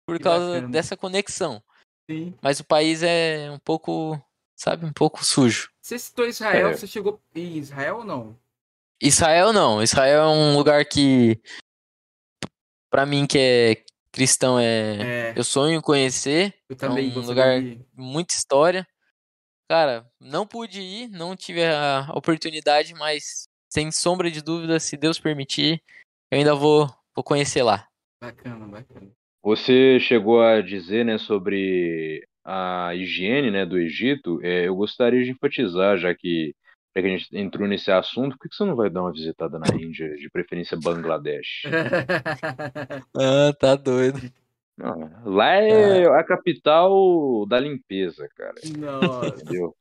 S3: por
S1: Que
S3: causa
S1: bacana.
S3: dessa conexão.
S1: Sim.
S3: Mas o país é um pouco, sabe, um pouco sujo.
S1: Você citou Israel,
S2: É.
S1: você chegou em Israel ou não?
S3: Israel não. Israel é um lugar que, pra mim que é cristão, é,
S1: É,
S3: eu sonho conhecer.
S1: eu também
S3: um
S1: gostaria
S3: lugar-
S1: de.
S3: Muita história. Cara, não pude ir, não tive a oportunidade, mas sem sombra de dúvida, se Deus permitir, eu ainda vou, vou conhecer lá.
S1: Bacana, bacana.
S2: Você chegou a dizer, né, sobre a higiene, né, do Egito. É, eu gostaria de enfatizar, já que, já que a gente entrou nesse assunto, por que que você não vai dar uma visitada na Índia, de preferência Bangladesh?
S3: Ah, tá doido.
S2: Não, lá é a capital da limpeza, cara.
S1: Nossa.
S2: Entendeu?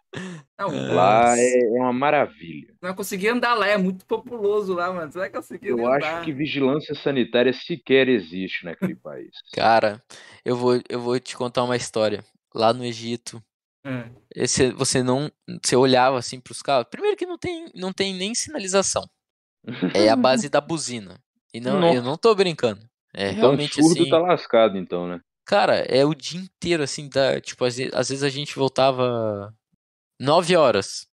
S1: Não,
S2: Lá é, é uma maravilha.
S1: não consegui andar lá, é muito populoso lá, mano. Você vai conseguir
S2: Eu
S1: andar.
S2: acho que vigilância sanitária sequer existe naquele país.
S3: Cara, eu vou, eu vou te contar uma história. Lá no Egito,
S1: É.
S3: esse, você não. Você olhava assim pros carros. Primeiro que não tem, não tem nem sinalização. É a base da buzina. E não, eu
S2: Nossa.
S3: não tô brincando. É
S2: Então,
S3: realmente
S2: surdo
S3: assim.
S2: tá lascado, então, né?
S3: Cara, é o dia inteiro, assim, da, tipo, às ve- às vezes a gente voltava nove horas.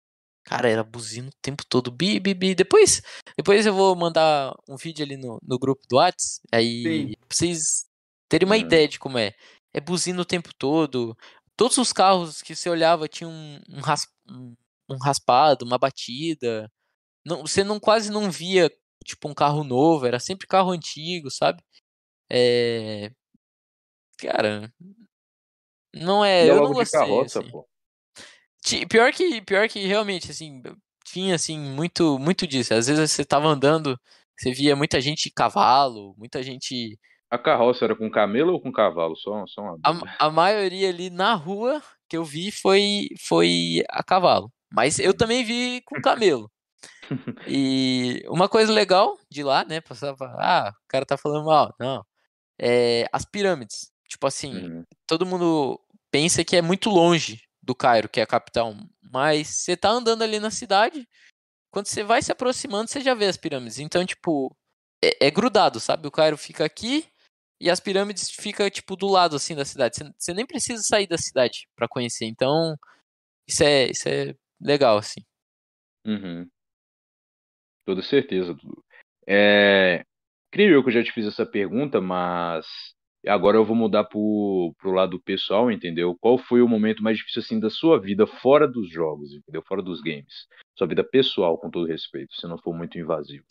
S3: Cara, era buzina o tempo todo, bi, bi, bi. Depois, depois eu vou mandar um vídeo ali no, no grupo do Whats, aí
S1: Sim.
S3: pra vocês terem uma
S2: Hum.
S3: ideia de como é. É buzina o tempo todo. Todos os carros que você olhava tinham um, um, ras- um- um raspado, uma batida. Não, você não quase não via, tipo, um carro novo, era sempre carro antigo, sabe? É... Cara, não é, eu não gostei,
S2: carroça,
S3: assim. Pior que, pior que realmente, assim, tinha, assim, muito, muito disso. Às vezes você tava andando, você via muita gente cavalo, muita gente...
S2: A carroça era com camelo ou com cavalo? Só, só uma
S3: A, a maioria ali na rua que eu vi foi, foi a cavalo. Mas eu também vi com camelo. E uma coisa legal de lá, né? Passava, ah, o cara tá falando mal. Não. É, as pirâmides. Tipo assim,
S2: Uhum.
S3: todo mundo pensa que é muito longe do Cairo, que é a capital. Mas você tá andando ali na cidade, quando você vai se aproximando, você já vê as pirâmides. Então, tipo, é, é grudado, sabe? O Cairo fica aqui e as pirâmides ficam, tipo, do lado, assim, da cidade. Você, você nem precisa sair da cidade pra conhecer. Então, isso é, isso é legal, assim.
S2: Uhum. Toda certeza, Dudu. É... Creio eu que eu já te fiz essa pergunta, mas agora eu vou mudar pro, pro lado pessoal, entendeu? Qual foi o momento mais difícil assim da sua vida fora dos jogos, entendeu? Fora dos games. Sua vida pessoal, com todo respeito, se não for muito invasivo.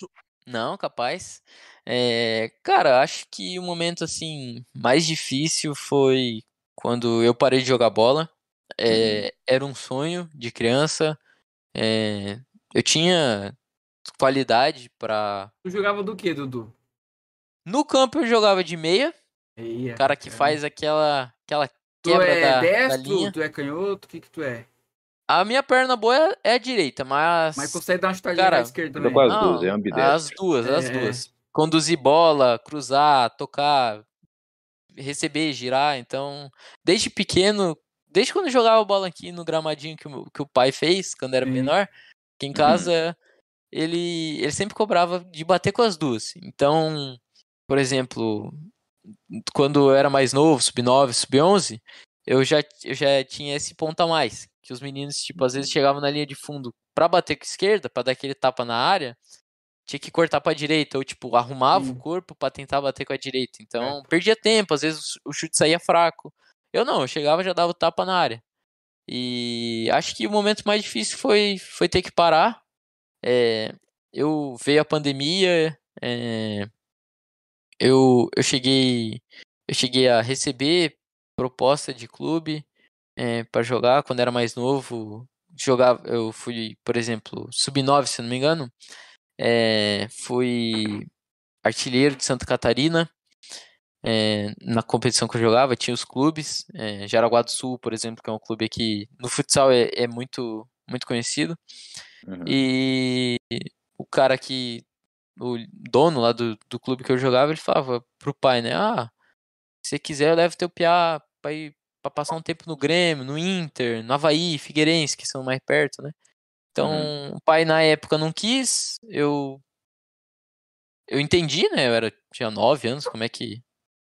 S3: Não, capaz. É, cara, acho que o momento assim mais difícil foi quando eu parei de jogar bola. É, uhum. Era um sonho de criança. É, eu tinha qualidade para.
S1: Tu jogava do que, Dudu?
S3: No campo eu jogava de meia. Eia, cara que cara. faz aquela aquela quebra tu é da, destro, da linha.
S1: Tu é canhoto? O que que tu é?
S3: A minha perna boa é a direita, mas.
S1: Mas consegue dar uma chutadinha cara, na esquerda também.
S2: as duas, é ambidestro.
S3: As duas, é. as duas. Conduzir bola, cruzar, tocar, receber, girar. Então, desde pequeno, desde quando eu jogava bola aqui no gramadinho que o, que o pai fez, quando era Sim. menor, aqui em casa, uhum. ele, ele sempre cobrava de bater com as duas. Então, por exemplo, quando eu era mais novo, sub-9, sub-11, eu já, eu já tinha esse ponto a mais que os meninos, tipo, às vezes chegavam na linha de fundo para bater com a esquerda, para dar aquele tapa na área, tinha que cortar para direita ou tipo arrumava o corpo para tentar bater com a direita. Então, é. perdia tempo, às vezes o chute saía fraco. Eu não, eu chegava já dava o tapa na área. E acho que o momento mais difícil foi foi ter que parar. É, eu veio a pandemia, é, eu, eu cheguei eu cheguei a receber proposta de clube é, para jogar quando era mais novo. Jogava, eu fui, por exemplo, sub-9, se não me engano. É, fui artilheiro de Santa Catarina. É, na competição que eu jogava, tinha os clubes. Jaraguá do Sul, por exemplo, que é um clube aqui no futsal é, é muito, muito conhecido. Uhum. E o cara que. O dono lá do, do clube que eu jogava, ele falava pro pai, né? Ah, se você quiser, eu levo teu piá pra ir para passar um tempo no Grêmio, no Inter, no Havaí, Figueirense, que são mais perto, né? Então, uhum. o pai na época não quis, eu eu entendi, né? Eu era, tinha nove anos, como é que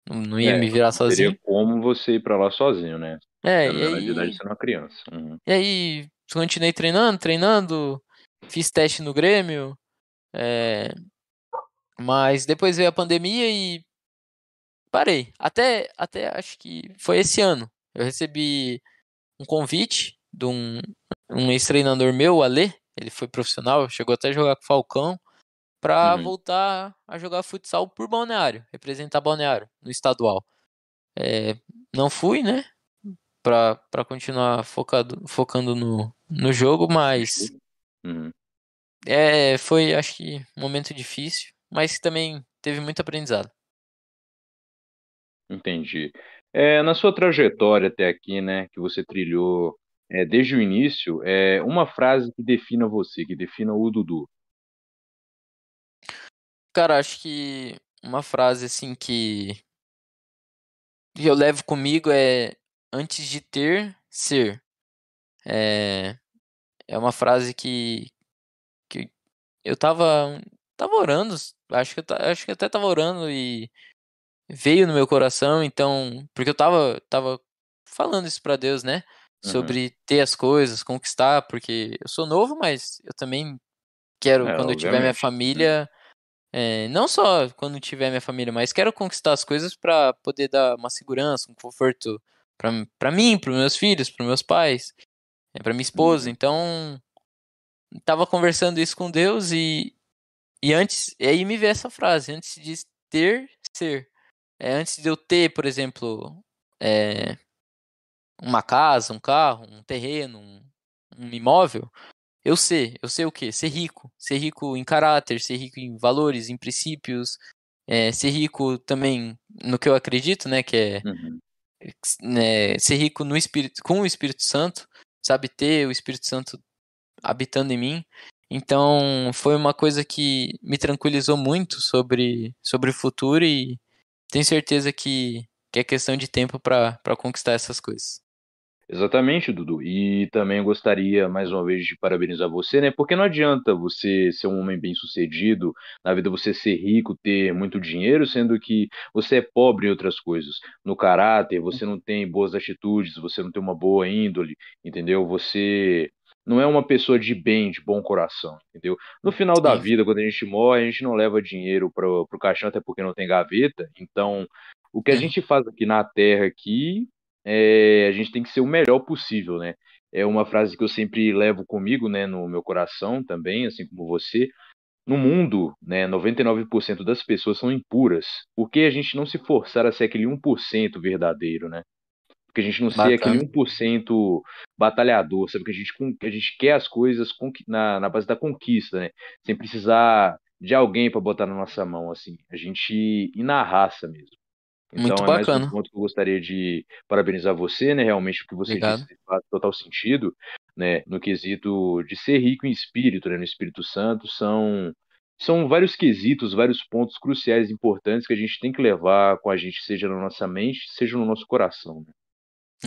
S3: não ia é, me virar sozinho? Seria
S2: como você ir para lá sozinho, né?
S3: É,
S2: e
S3: aí...
S2: Na idade você uma criança. Uhum.
S3: E aí, continuei treinando, treinando, fiz teste no Grêmio, é... mas depois veio a pandemia e parei. Até, até acho que foi esse ano. Eu recebi um convite de um, um ex-treinador meu, o Ale, ele foi profissional, chegou até a jogar com o Falcão, para uhum. voltar a jogar futsal por Balneário, representar Balneário no estadual. É, não fui, né? Pra, pra continuar focado, focando no, no jogo, mas. Uhum. É, foi, acho que, um momento difícil, mas também teve muito aprendizado.
S2: Entendi. É, na sua trajetória até aqui, né, que você trilhou é, desde o início, é uma frase que defina você, que defina o Dudu.
S3: Cara, acho que uma frase assim que eu levo comigo é antes de ter, ser. É, é uma frase que, que eu tava, tava orando, acho que, eu, acho que até tava orando e veio no meu coração, então, porque eu tava, tava falando isso para Deus, né? Sobre uhum. ter as coisas, conquistar, porque eu sou novo, mas eu também quero, é, quando eu tiver minha família, é, não só quando tiver minha família, mas quero conquistar as coisas para poder dar uma segurança, um conforto para mim, para meus filhos, para meus pais, é, para minha esposa. Uhum. Então, tava conversando isso com Deus e e antes, e aí me veio essa frase, antes de ter, ser. É, antes de eu ter, por exemplo, é, uma casa, um carro, um terreno, um, um imóvel, eu sei, eu sei o que? Ser rico. Ser rico em caráter, ser rico em valores, em princípios, é, ser rico também no que eu acredito, né? Que é uhum. né, ser rico no espírito, com o Espírito Santo, sabe? Ter o Espírito Santo habitando em mim. Então, foi uma coisa que me tranquilizou muito sobre, sobre o futuro e, tenho certeza que, que é questão de tempo para conquistar essas coisas.
S2: Exatamente, Dudu. E também gostaria, mais uma vez, de parabenizar você, né? Porque não adianta você ser um homem bem-sucedido, na vida você ser rico, ter muito dinheiro, sendo que você é pobre em outras coisas. No caráter, você não tem boas atitudes, você não tem uma boa índole, entendeu? Você não é uma pessoa de bem, de bom coração, entendeu? No final da vida, quando a gente morre, a gente não leva dinheiro pro, pro caixão, até porque não tem gaveta, então O que a gente faz aqui na Terra aqui, é, a gente tem que ser o melhor possível, né? É uma frase que eu sempre levo comigo, né, no meu coração também, assim como você. No mundo, né, 99% das pessoas são impuras. Por que a gente não se forçar a ser aquele 1% verdadeiro, né? Porque a gente não ser aquele 1% batalhador, sabe? Que a gente, a gente quer as coisas na, na base da conquista, né? Sem precisar de alguém para botar na nossa mão, assim. A gente ir na raça mesmo. Então,
S3: Muito
S2: é
S3: bacana.
S2: mais um ponto que eu gostaria de parabenizar você, né? Realmente o que você
S3: Obrigado.
S2: disse faz total sentido, né? No quesito de ser rico em espírito, né? No Espírito Santo, são são vários quesitos, vários pontos cruciais importantes que a gente tem que levar com a gente, seja na nossa mente, seja no nosso coração. Né?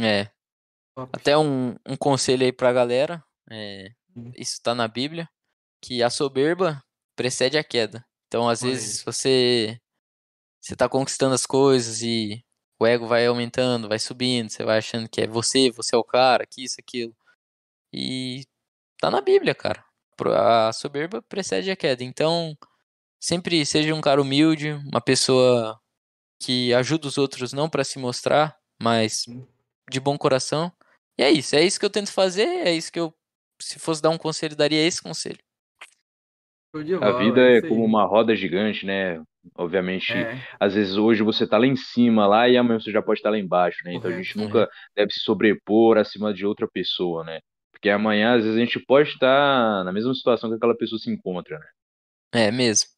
S3: É. Até um, um conselho aí pra galera, é, isso tá na Bíblia, que a soberba precede a queda. Então, às
S1: Olha
S3: vezes, você você tá conquistando as coisas e o ego vai aumentando, vai subindo, você vai achando que é você, você é o cara, que isso, aquilo. E tá na Bíblia, cara. A soberba precede a queda. Então, sempre seja um cara humilde, uma pessoa que ajuda os outros não para se mostrar, mas de bom coração. E é isso, é isso que eu tento fazer, é isso que eu, se fosse dar um conselho, daria esse conselho.
S2: A vida é como uma roda gigante, né? Obviamente, é. às vezes hoje você tá lá em cima lá e amanhã você já pode estar lá embaixo, né? Então a gente nunca deve se sobrepor acima de outra pessoa, né? Porque amanhã, às vezes, a gente pode estar na mesma situação que aquela pessoa se encontra, né?
S3: É mesmo.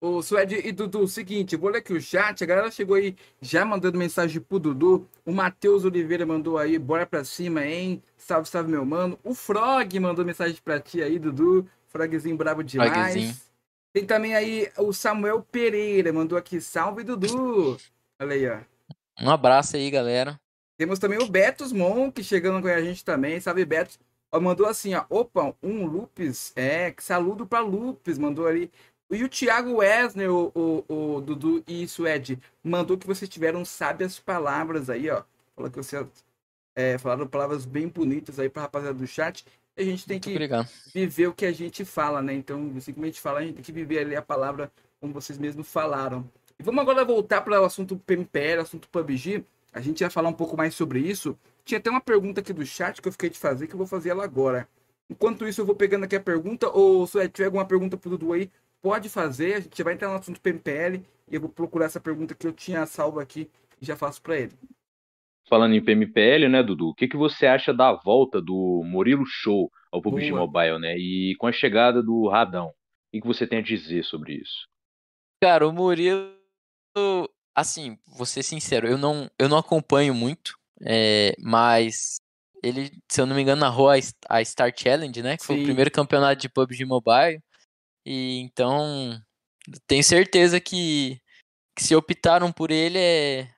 S1: Ô, Suede e Dudu, seguinte, vou ler aqui o chat, a galera chegou aí já mandando mensagem pro Dudu, o Matheus Oliveira mandou aí, bora pra cima, hein? Salve, salve, meu mano. O Frog mandou mensagem pra ti aí, Dudu, Frogzinho brabo demais. Frogzinho. Tem também aí o Samuel Pereira, mandou aqui, salve, Dudu. Olha aí, ó.
S3: Um abraço aí, galera.
S1: Temos também o Betos Monk chegando com a gente também, salve, Betos. Ó, mandou assim, ó, opa, um Lupes, é, saludo pra Lupes, mandou ali. E o Thiago Wesner, o, o, o Dudu e Suede, mandou que vocês tiveram sábias palavras aí, ó. Falou que vocês é, falaram palavras bem bonitas aí pra rapaziada do chat. E a gente tem que viver o que a gente fala, né? Então, assim como a gente fala, a gente tem que viver ali a palavra como vocês mesmos falaram. E vamos agora voltar para o assunto PMPL, assunto PUBG. A gente vai falar um pouco mais sobre isso. Tinha até uma pergunta aqui do chat que eu fiquei de fazer, que eu vou fazer ela agora. Enquanto isso, eu vou pegando aqui a pergunta, ou se tiver alguma pergunta pro Dudu aí, pode fazer. A gente vai entrar no assunto PMPL e eu vou procurar essa pergunta que eu tinha salvo aqui e já faço para ele.
S2: Falando em PMPL, né, Dudu? O que, que você acha da volta do Murilo Show ao PUBG
S1: Boa.
S2: Mobile, né? E com a chegada do Radão. O que, você tem a dizer sobre isso?
S3: Cara, o Murilo, assim, vou ser sincero, eu não, eu não acompanho muito, é, mas ele, se eu não me engano, narrou a, a Star Challenge, né? Que foi
S1: Sim.
S3: o primeiro campeonato de PUBG Mobile. E então, tenho certeza que, que se optaram por ele, é,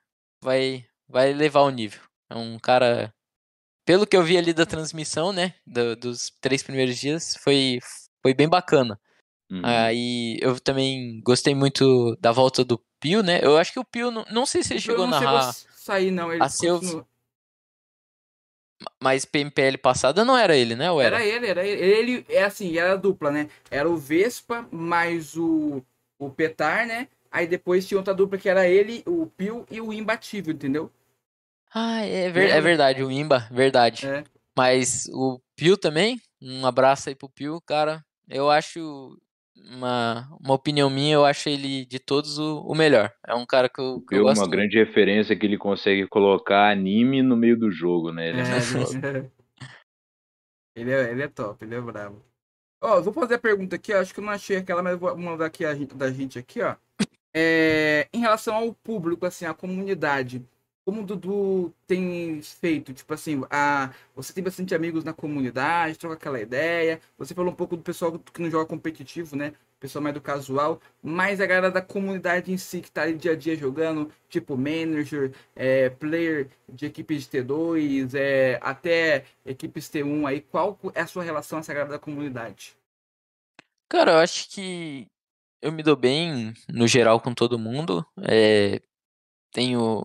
S3: vai, vai levar o nível. É um cara, pelo que eu vi ali da transmissão, né? do- dos três primeiros dias, foi, foi bem bacana.
S2: Uhum.
S3: Aí eu também gostei muito da volta do Pio, né? Eu acho que o Pio, não, não sei se ele chegou a
S1: não
S3: narrar,
S1: chegou a sair, não. Ele
S3: a seu-
S1: continua-
S3: mas PMPL passada não era ele, né? Ou era?
S1: Era ele, era ele. Ele é assim, era dupla, né? Era o Vespa mais o, o Petar, né? Aí depois tinha outra dupla que era ele, o Pio e o Imbatível, entendeu?
S3: Ah, é, ver- é verdade, o Imba, verdade.
S1: É.
S3: Mas o Pio também, um abraço aí pro Pio, cara. Eu acho, uma, uma opinião minha, eu acho ele de todos o, o melhor. É um cara que eu, que eu gosto
S2: uma
S3: muito.
S2: grande referência que ele consegue colocar anime no meio do jogo, né? Ele é.
S1: É, ele, é, ele é top, ele é bravo. Ó, eu vou fazer a pergunta aqui, ó, acho que eu não achei aquela, mas vou mandar aqui a gente, da gente aqui, ó. É, em relação ao público, assim, a comunidade, como o Dudu tem feito? Tipo assim, a, você tem bastante amigos na comunidade, troca aquela ideia. Você falou um pouco do pessoal que não joga competitivo, né? Pessoal mais do casual, mas a galera da comunidade em si que tá ali dia a dia jogando, tipo manager, é, player de equipes de T2, é, até equipes T1 aí, qual é a sua relação essa galera da comunidade?
S3: Cara, eu acho que eu me dou bem no geral com todo mundo. É, tenho,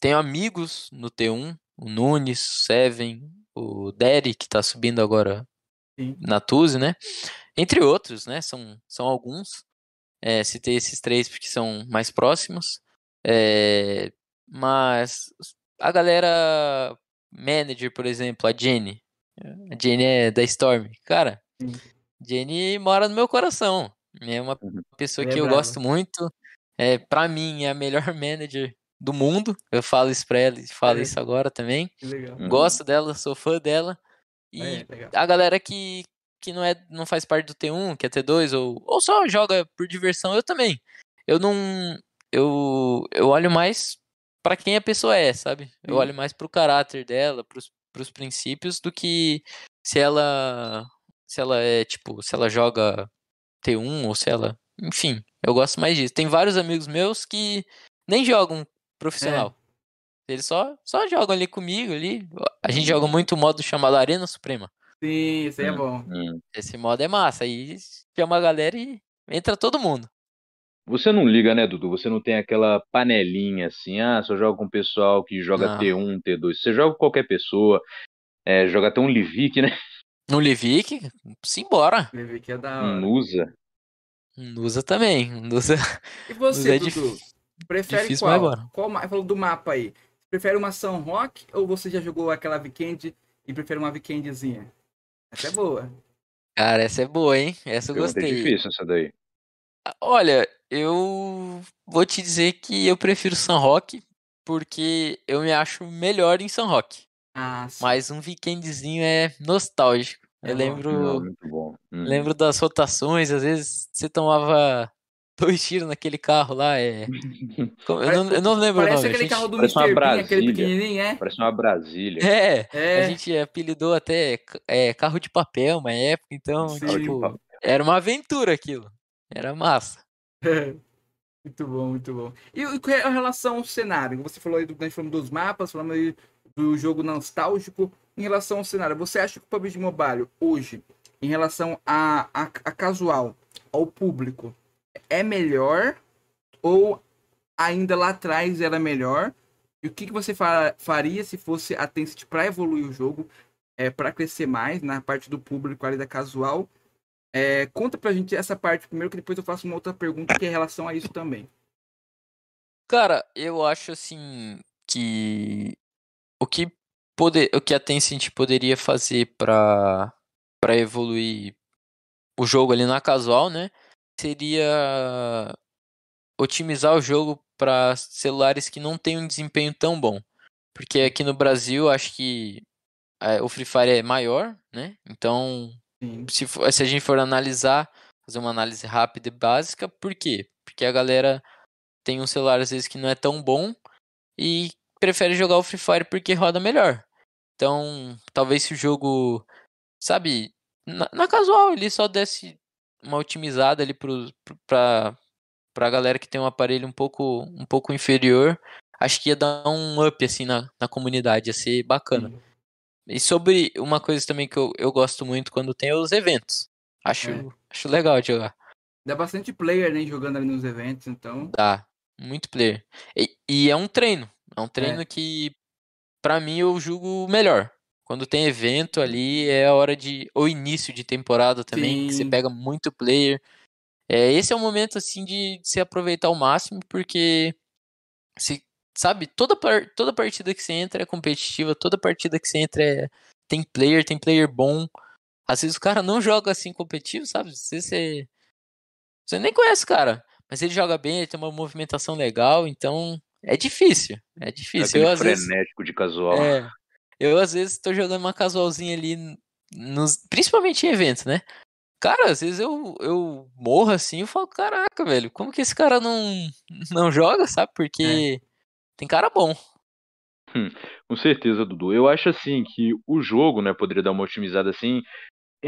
S3: tenho amigos no T1, o Nunes, o Seven, o Derry, que tá subindo agora
S1: Sim.
S3: na Tuzi, né? Entre outros, né? São, são alguns. É, citei esses três porque são mais próximos. É, mas a galera manager, por exemplo, a Jenny. A Jenny é da Storm. Cara,
S1: Sim.
S3: Jenny mora no meu coração. É uma
S2: Uhum.
S3: pessoa
S1: Ela é
S3: que eu gosto muito. É, pra mim, é a melhor manager do mundo. Eu falo isso pra ela e falo
S1: É.
S3: isso agora também. Gosto dela, sou fã dela. E
S1: É, legal.
S3: a galera que, que não, é, não faz parte do T1, que é T2, ou, ou só joga por diversão, eu também. Eu não. Eu, eu olho mais pra quem a pessoa é, sabe? Eu
S1: Sim.
S3: olho mais pro caráter dela, pros, pros princípios, do que se ela. Se ela é, tipo, se ela joga T1 ou se ela. Enfim, eu gosto mais disso. Tem vários amigos meus que nem jogam profissional. Eles só, só jogam ali comigo ali. A gente joga muito o modo chamado Arena Suprema.
S1: Sim, isso aí é
S2: Hum.
S1: bom.
S2: Hum.
S3: Esse modo é massa. Aí chama a galera e entra todo mundo.
S2: Você não liga, né, Dudu? Você não tem aquela panelinha assim, ah, só joga com o pessoal que joga
S3: Não.
S2: T1, T2. Você joga com qualquer pessoa, é, joga até um Livic, né?
S3: No Livic, simbora.
S1: Que é da
S2: Um
S1: hora.
S2: Nusa.
S3: Nusa também. Nusa.
S1: E você,
S3: é
S1: Dudu?
S3: dif-
S1: Prefere
S3: difícil,
S1: qual?
S3: bora.
S1: Qual falou do mapa aí. Prefere uma São Roque ou você já jogou aquela Weekend e prefere uma Weekendzinha? Essa é boa.
S3: Cara, essa é boa, hein? Essa eu gostei.
S2: difícil essa daí.
S3: Olha, eu vou te dizer que eu prefiro San Roque porque eu me acho melhor em San Roque.
S1: Ah, sim.
S3: Mas um weekendzinho é nostálgico.
S1: É
S3: Eu lembro,
S2: bom. Hum.
S3: lembro das rotações, às vezes você tomava dois tiros naquele carro lá, é. Como- Eu não, eu não lembro o
S1: Parece
S3: nome. a
S1: aquele
S3: gente-
S1: carro do
S2: Parece
S1: Mr. Bean, aquele pequenininho, é?
S2: Parece uma Brasília.
S3: É,
S1: É.
S3: a gente apelidou até é, carro de papel uma época, então,
S1: Sim.
S3: tipo, era uma aventura aquilo. Era massa.
S1: muito bom, muito bom. E, e com relação ao cenário? Você falou aí do, nós falamos dos mapas, falamos aí do jogo nostálgico. Em relação ao cenário, você acha que o PUBG Mobile hoje, em relação a, a, a casual, ao público, é melhor ou ainda lá atrás era melhor? E o que, que você fa- faria se fosse a Tencent para evoluir o jogo, é, para crescer mais na parte do público ali da casual? É, conta pra gente essa parte primeiro, que depois eu faço uma outra pergunta que é em relação a isso também.
S3: Cara, eu acho assim que o que poder, o que a Tencent poderia fazer pra para evoluir o jogo ali na casual, né? Seria otimizar o jogo para celulares que não têm um desempenho tão bom. Porque aqui no Brasil, acho que é, o Free Fire é maior, né? Então, se, for- se a gente for analisar, fazer uma análise rápida e básica, por quê? Porque a galera tem um celular às vezes que não é tão bom e prefere jogar o Free Fire porque roda melhor. Então, talvez se o jogo, sabe, na, na casual ele só desse uma otimizada ali pra, pra galera que tem um aparelho um pouco, um pouco inferior, acho que ia dar um up assim na, na comunidade, ia ser bacana.
S1: Sim.
S3: E sobre uma coisa também que eu, eu gosto muito quando tem é os eventos. Acho,
S1: É.
S3: acho legal de jogar.
S1: Dá bastante player, né, jogando ali nos eventos, então.
S3: Dá. Muito player. E, e é um treino. É um treino que, pra mim, eu julgo melhor. Quando tem evento ali, é a hora de. Ou início de temporada também, que você
S1: Sim.
S3: pega muito player. É, esse é o momento, assim, de se aproveitar ao máximo, porque. Se, sabe, toda, par- toda partida que você entra é competitiva, toda partida que você entra é, tem player, tem player bom. Às vezes o cara não joga assim competitivo, sabe? Vezes você, você nem conhece o cara, mas ele joga bem, ele tem uma movimentação legal, então é difícil. É difícil.
S2: Aquele
S3: Eu, às vezes,
S2: frenético de casual.
S3: é, eu às vezes tô jogando uma casualzinha ali, nos, principalmente em eventos, né? Cara, às vezes eu, eu morro assim e falo, caraca, velho, como que esse cara não, não joga, sabe? Porque tem cara bom.
S2: Com certeza, Dudu. Eu acho assim que o jogo, né, poderia dar uma otimizada assim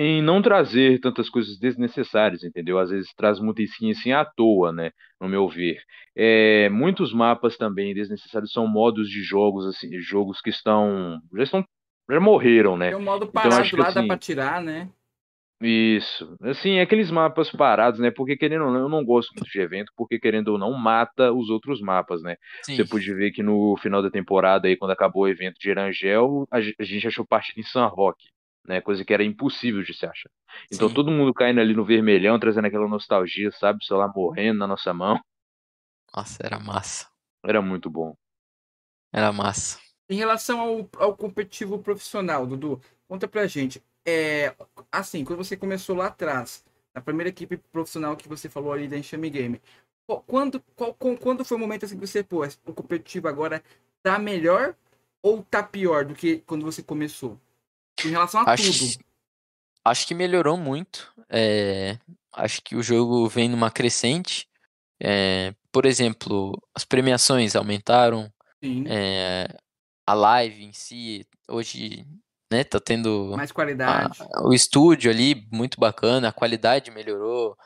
S2: em não trazer tantas coisas desnecessárias, entendeu? Às vezes traz muita skin assim à toa, né, no meu ver. É, muitos mapas também desnecessários são modos de jogos assim, jogos que estão já estão já morreram, né?
S1: Tem um modo
S2: Então,
S1: parado
S2: acho que
S1: lá, dá
S2: assim-
S1: pra tirar, né?
S2: Isso. Assim, aqueles mapas parados, né? Porque querendo ou não, eu não gosto muito de evento, porque querendo ou não, mata os outros mapas, né?
S3: Sim.
S2: Você pôde ver que no final da temporada, aí, quando acabou o evento de Erangel, a ge- a gente achou partida em San Roque, né? Coisa que era impossível de se achar. Então
S3: Sim.
S2: todo mundo caindo ali no vermelhão, trazendo aquela nostalgia, sabe? O celular morrendo na nossa mão.
S3: Nossa, era massa.
S2: Era muito bom.
S3: Era massa.
S1: Em relação ao, ao competitivo profissional, Dudu, conta pra gente. É, assim, quando você começou lá atrás, na primeira equipe profissional que você falou ali da Enxame Game, quando, qual, quando foi o momento assim que você, pô, o competitivo agora tá melhor ou tá pior do que quando você começou? Em relação a
S3: acho,
S1: tudo.
S3: Acho que melhorou muito. É, acho que o jogo vem numa crescente. É, por exemplo, as premiações aumentaram. É, a live em si, hoje, né, tá tendo.
S1: Mais qualidade.
S3: A, o estúdio ali, muito bacana, a qualidade melhorou.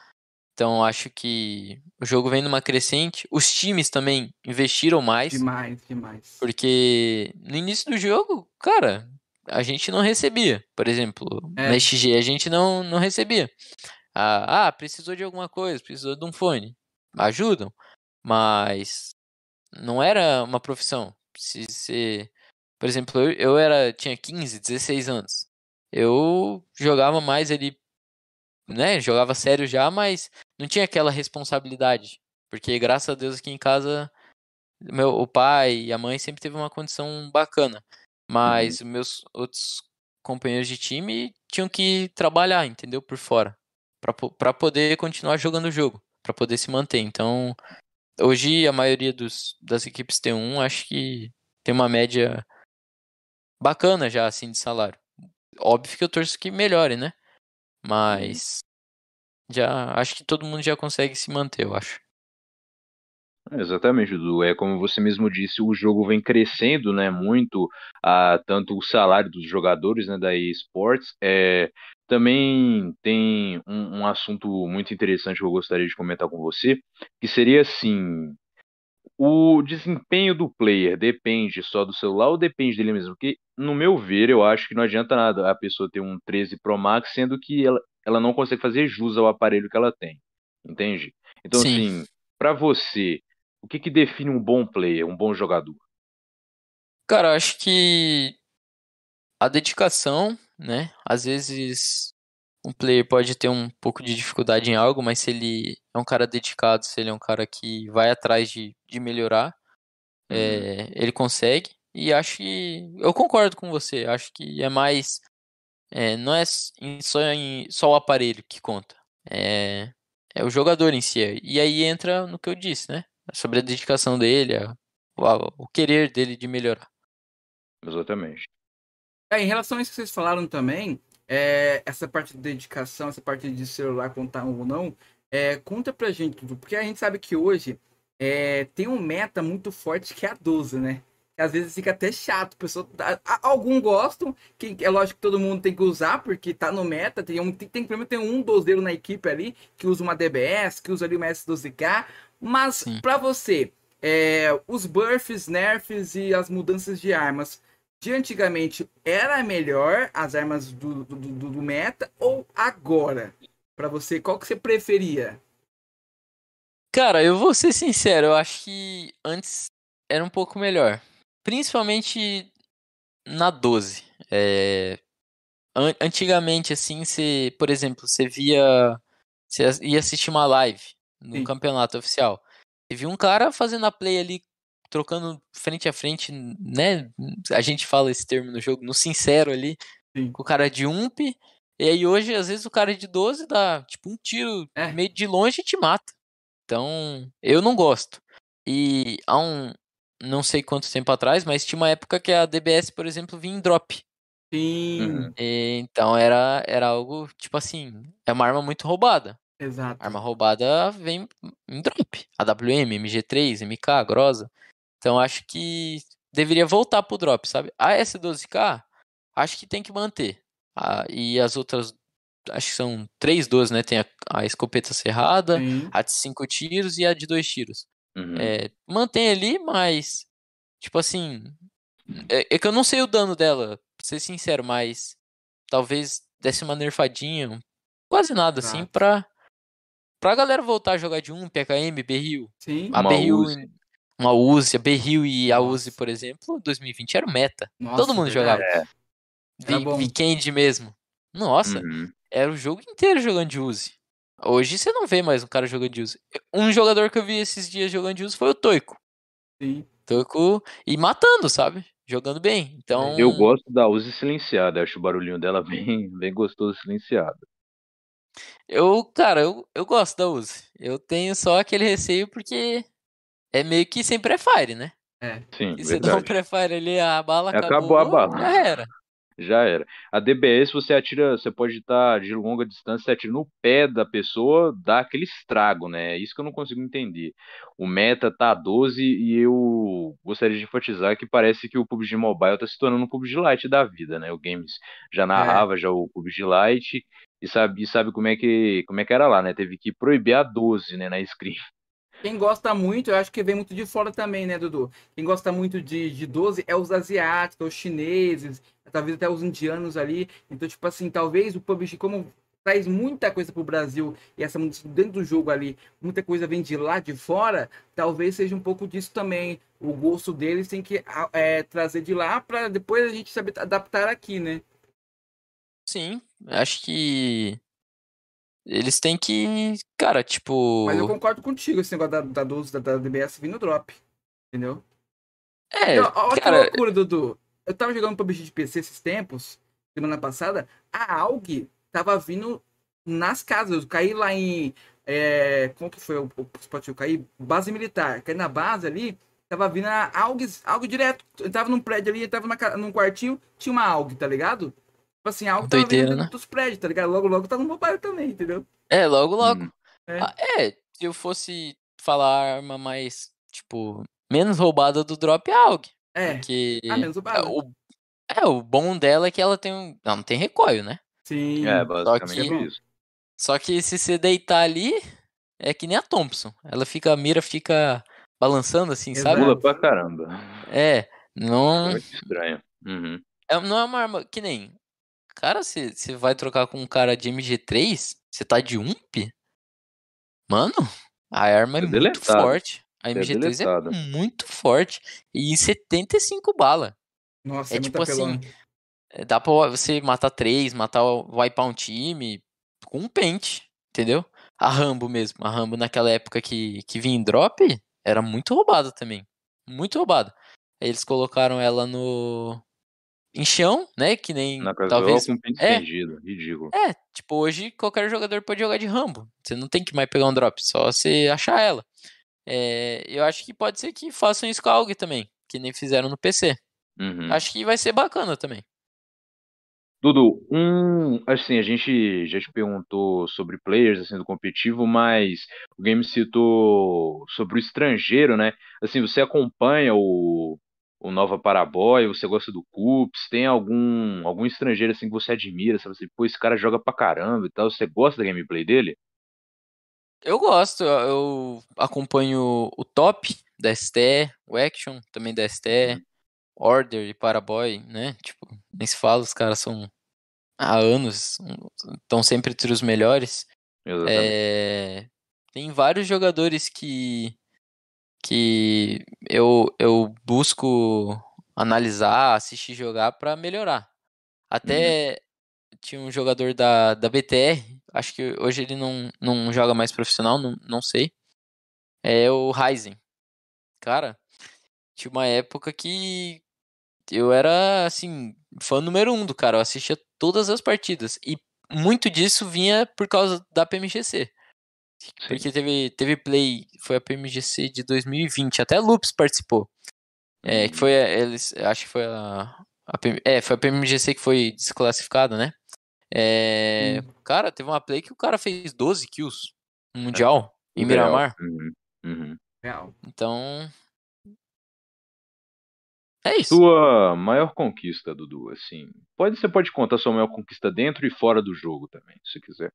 S3: Então acho que o jogo vem numa crescente. Os times também investiram mais.
S1: Demais, demais.
S3: Porque no início do jogo, cara, a gente não recebia. Por exemplo, é. na XG a gente não, não recebia. Ah, ah, precisou de alguma coisa, precisou de um fone. Ajudam. Mas não era uma profissão. Se você. Por exemplo, eu, eu era, tinha 15, 16 anos. Eu jogava mais ali né, jogava sério já, mas não tinha aquela responsabilidade. Porque graças a Deus aqui em casa, meu, o pai e a mãe sempre teve uma condição bacana. Mas uhum. meus outros companheiros de time tinham que trabalhar, entendeu? Por fora. para poder continuar jogando o jogo. para poder se manter. Então, hoje a maioria dos, das equipes T1 acho que tem uma média bacana já, assim, de salário. Óbvio que eu torço que melhore, né? Uhum. Mas já acho que todo mundo já consegue se manter, eu acho.
S2: Exatamente, Dudu. É como você mesmo disse, o jogo vem crescendo, né, muito, a, tanto o salário dos jogadores, né, da eSports. É, também tem um, um assunto muito interessante que eu gostaria de comentar com você, que seria assim, o desempenho do player depende só do celular ou depende dele mesmo? Porque, no meu ver, eu acho que não adianta nada a pessoa ter um 13 Pro Max, sendo que ela, ela não consegue fazer jus ao aparelho que ela tem. Entende? Então, Sim. assim, para você, o que, que define um bom player, um bom jogador?
S3: Cara, eu acho que a dedicação, né? Às vezes um player pode ter um pouco de dificuldade em algo, mas se ele é um cara dedicado, se ele é um cara que vai atrás de, de melhorar, uhum. é, ele consegue. E acho que. Eu concordo com você. Acho que é mais. É, não é só, em, só o aparelho que conta. É, é o jogador em si. E aí entra no que eu disse, né? Sobre a dedicação dele, a, o, o querer dele de melhorar.
S2: Exatamente.
S1: É, em relação a isso que vocês falaram também, é, essa parte de dedicação, essa parte de celular contar ou não, é, conta pra gente, porque a gente sabe que hoje é, tem um meta muito forte que é a 12, né? Às vezes fica até chato, pessoa, alguns gostam, que é lógico que todo mundo tem que usar, porque tá no meta, tem um, tem, tem, pelo menos tem um dozeiro na equipe ali, que usa uma DBS, que usa ali uma S12K, mas para você, é, os buffs, nerfs e as mudanças de armas, de antigamente era melhor as armas do, do, do, do meta ou agora? Para você, qual que você preferia?
S3: Cara, eu vou ser sincero, eu acho que antes era um pouco melhor. Principalmente na 12. É... Antigamente, assim, você, por exemplo, você via. Você ia assistir uma live no Sim. campeonato oficial. Viu um cara fazendo a play ali trocando frente a frente, né? A gente fala esse termo no jogo, no sincero ali, Sim. com o cara de ump. E aí hoje, às vezes, o cara de 12 dá tipo um tiro é. meio de longe e te mata. Então, eu não gosto. E há um. Não sei quanto tempo atrás, mas tinha uma época que a DBS, por exemplo, vinha em drop.
S1: Sim.
S3: Uhum. E, então era, era algo, tipo assim, é uma arma muito roubada.
S1: Exato.
S3: Arma roubada vem em drop. AWM, MG3, MK, Grosa. Então acho que deveria voltar pro drop, sabe? A S12K, acho que tem que manter. Ah, e as outras, acho que são três 12, né? Tem a, a escopeta cerrada, Sim. a de cinco tiros e a de dois tiros. Uhum. É, mantém ali, mas, tipo assim, é, é, que eu não sei o dano dela, pra ser sincero, mas talvez desse uma nerfadinha, quase nada, ah. assim, pra, pra galera voltar a jogar de um, PKM, Berril.
S1: Sim,
S3: a Berril uma Uzi, a Berril e a Uzi, por exemplo, 2020 era o meta. Nossa, Todo mundo jogava. É. Weekend mesmo. Nossa, uhum. era o jogo inteiro jogando de Uzi. Hoje você não vê mais um cara jogando de Uzi. Um jogador que eu vi esses dias jogando de Uzi foi o Toico.
S1: Sim.
S3: Com... E matando, sabe? Jogando bem. Então.
S2: Eu gosto da Uzi silenciada, acho o barulhinho dela bem, bem gostoso silenciado.
S3: Eu, cara, eu, eu gosto da Uzi. Eu tenho só aquele receio porque é meio que sem pré-fire, né?
S1: É.
S2: Sim,
S3: E você dá um pré-fire ali, a bala acabou,
S2: Acabou a bala.
S3: já era.
S2: Já era. A DBS você atira, você pode estar de longa distância, você atira no pé da pessoa, dá aquele estrago, né? É isso que eu não consigo entender. O meta tá a 12 e eu gostaria de enfatizar que parece que o PUBG Mobile tá se tornando um PUBG Lite da vida, né? O Games já narrava já o PUBG Lite e sabe, e sabe como é que como é que era lá, né? Teve que proibir a 12, né, na screen.
S1: Quem gosta muito, eu acho que vem muito de fora também, né, Dudu? Quem gosta muito de, de 12 é os asiáticos, os chineses, talvez até os indianos ali. Então, tipo assim, talvez o PUBG, como traz muita coisa pro Brasil e essa dentro do jogo ali, muita coisa vem de lá de fora, talvez seja um pouco disso também. O gosto deles tem que é, trazer de lá para depois a gente saber adaptar aqui, né?
S3: Sim, acho que eles têm que, cara, tipo.
S1: Mas eu concordo contigo, esse negócio da, da 12 da, da DBS vir no drop. Entendeu?
S3: É,
S1: Olha que
S3: cara,
S1: loucura, Dudu. Eu tava jogando PUBG de PC esses tempos, semana passada, a AUG tava vindo nas casas. Eu caí lá em. É, como que foi o, o spot? Eu caí? Base militar. Caí na base ali, tava vindo a AUG, AUG direto. Eu tava num prédio ali, eu tava numa, num quartinho, tinha uma AUG, tá ligado? Tipo assim, a AUG tava
S3: Doideira,
S1: vindo
S3: né?
S1: dos prédios, tá ligado? Logo, logo tá no mobile também, entendeu?
S3: é, logo, logo.
S2: Hum.
S1: É.
S3: Ah, é, se eu fosse falar a arma mais, tipo, menos roubada do drop é a AUG.
S1: É.
S3: Porque.
S1: Ah, menos o bala.
S3: o, é, o bom dela é que ela tem um. Não, não tem recoil, né?
S1: Sim.
S2: É, basicamente
S3: que-
S2: é isso.
S3: Só que se você deitar ali, é que nem a Thompson. Ela fica, a mira fica balançando assim,
S1: Exato.
S3: sabe?
S2: Pula pra caramba.
S3: É, não.
S2: Muito estranho. Uhum.
S3: É, não é uma arma que nem. Cara, você você vai trocar com um cara de MG3, você tá de UMP? Mano, a arma é,
S2: É
S3: muito
S2: deletado.
S3: forte. A
S2: É
S3: MG3 é,
S2: deletado.
S3: muito forte. E em 75 bala.
S1: Nossa,
S3: É
S1: é,
S3: tipo assim, É, Dá pra você matar três, matar, wipear um time com um pente, entendeu? A Rambo mesmo. A Rambo naquela época que, que vinha em drop, era muito roubada também. Muito roubada. Aí eles colocaram ela no. Em chão, né? Que nem.
S2: Na casual
S3: talvez.
S2: com pente
S3: é.
S2: estendido. Ridículo.
S3: É, tipo, hoje qualquer jogador pode jogar de Rambo. Você não tem que mais pegar um drop, só você achar ela. É, eu acho que pode ser que façam isso com a AUG também, que nem fizeram no PC.
S2: Uhum.
S3: Acho que vai ser bacana também.
S2: Dudu, um, assim, a gente já te perguntou sobre players assim do competitivo, mas o game citou sobre o estrangeiro, né? Assim, você acompanha o, o Nova Paraboy, você gosta do Cups, tem algum algum estrangeiro assim que você admira, sabe assim, pô, esse cara joga pra caramba e tal, você gosta da gameplay dele?
S3: Eu gosto, eu acompanho o top da STE, o Action também da STE, Order e Paraboy, né? Tipo, nem se fala, os caras são há anos, estão sempre entre os melhores. É, tem vários jogadores que, que eu, eu busco analisar, assistir jogar pra melhorar. Até tinha um jogador da, da BTR, acho que hoje ele não, não joga mais profissional, não, não sei. É o Ryzen. Cara, tinha uma época que eu era, assim, fã número um do cara. Eu assistia todas as partidas. E muito disso vinha por causa da PMGC. Porque teve, teve play, foi a PMGC de 2020, até Loops participou. É, que foi, a- eles, acho que foi a, a PM é, foi a PMGC que foi desclassificada, né? É, cara, teve uma play que o cara fez 12 kills no Mundial, em
S2: Surreal.
S3: Miramar.
S2: Uhum, uhum.
S1: Real.
S3: Então. É isso.
S2: Sua maior conquista, Dudu, assim, pode você pode contar sua maior conquista dentro e fora do jogo também, se quiser.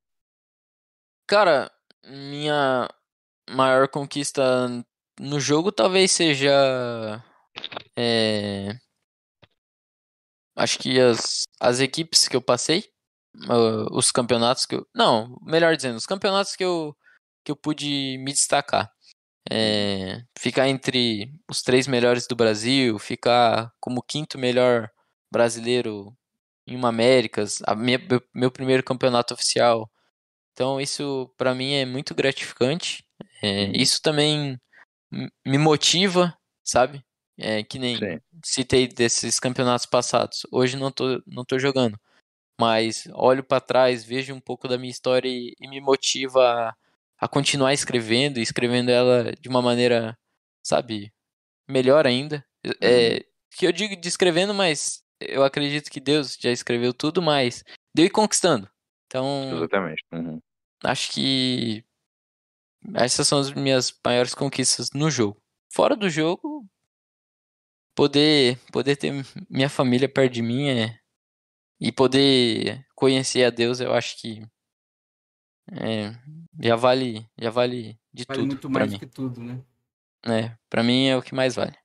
S3: Cara, minha maior conquista no jogo talvez seja. é, acho que as, as equipes que eu passei, ah, os campeonatos que eu. Não, melhor dizendo, os campeonatos que eu, que eu pude me destacar. É, ficar entre os três melhores do Brasil, ficar como quinto melhor brasileiro em uma Américas, minha- meu primeiro campeonato oficial. Então isso pra mim é muito gratificante. É,
S2: Uhum.
S3: Isso também me motiva sabe? É, que nem
S2: Sim.
S3: citei desses campeonatos passados. Hoje não tô, não tô jogando. Mas olho para trás, vejo um pouco da minha história e, e me motiva a, a continuar escrevendo, e escrevendo ela de uma maneira, sabe, melhor ainda. É, que eu digo de escrevendo, mas eu acredito que Deus já escreveu tudo, mas deu ir conquistando. Então,
S2: Exatamente. Uhum.
S3: Acho que essas são as minhas maiores conquistas no jogo. Fora do jogo, poder poder ter minha família perto de mim é, e poder conhecer a Deus, eu acho que é, já vale já vale de
S1: Vale
S3: tudo
S1: muito mais
S3: mim.
S1: que tudo, né?
S3: É, para mim é o que mais vale.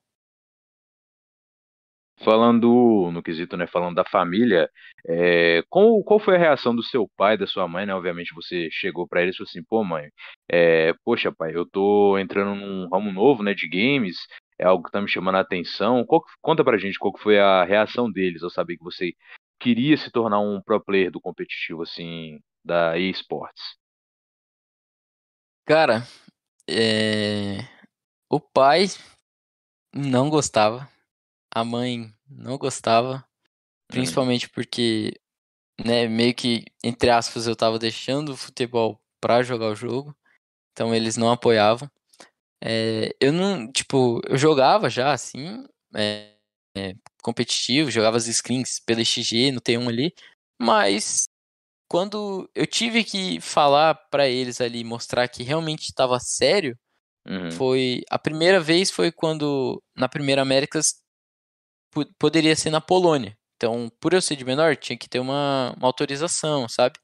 S2: Falando no quesito, né? Falando da família, é, qual, qual foi a reação do seu pai, da sua mãe, né? Obviamente você chegou pra ele e falou assim, pô, mãe, é, poxa, pai, eu tô entrando num ramo novo, né, de games, é algo que tá me chamando a atenção. Qual conta pra gente qual foi a reação deles ao saber que você queria se tornar um pro player do competitivo, assim, da eSports.
S3: Cara, é, o pai não gostava, a mãe não gostava,
S2: Uhum.
S3: principalmente porque, né, meio que, entre aspas, eu tava deixando o futebol pra jogar o jogo, então eles não apoiavam. É, eu não, tipo, eu jogava já, assim, é, é, competitivo, jogava as skins pela XG no T1 ali, mas quando eu tive que falar pra eles ali, mostrar que realmente estava sério,
S2: Uhum.
S3: foi a primeira vez foi quando na primeira Américas poderia ser na Polônia. Então, por eu ser de menor, tinha que ter uma, uma autorização, sabe?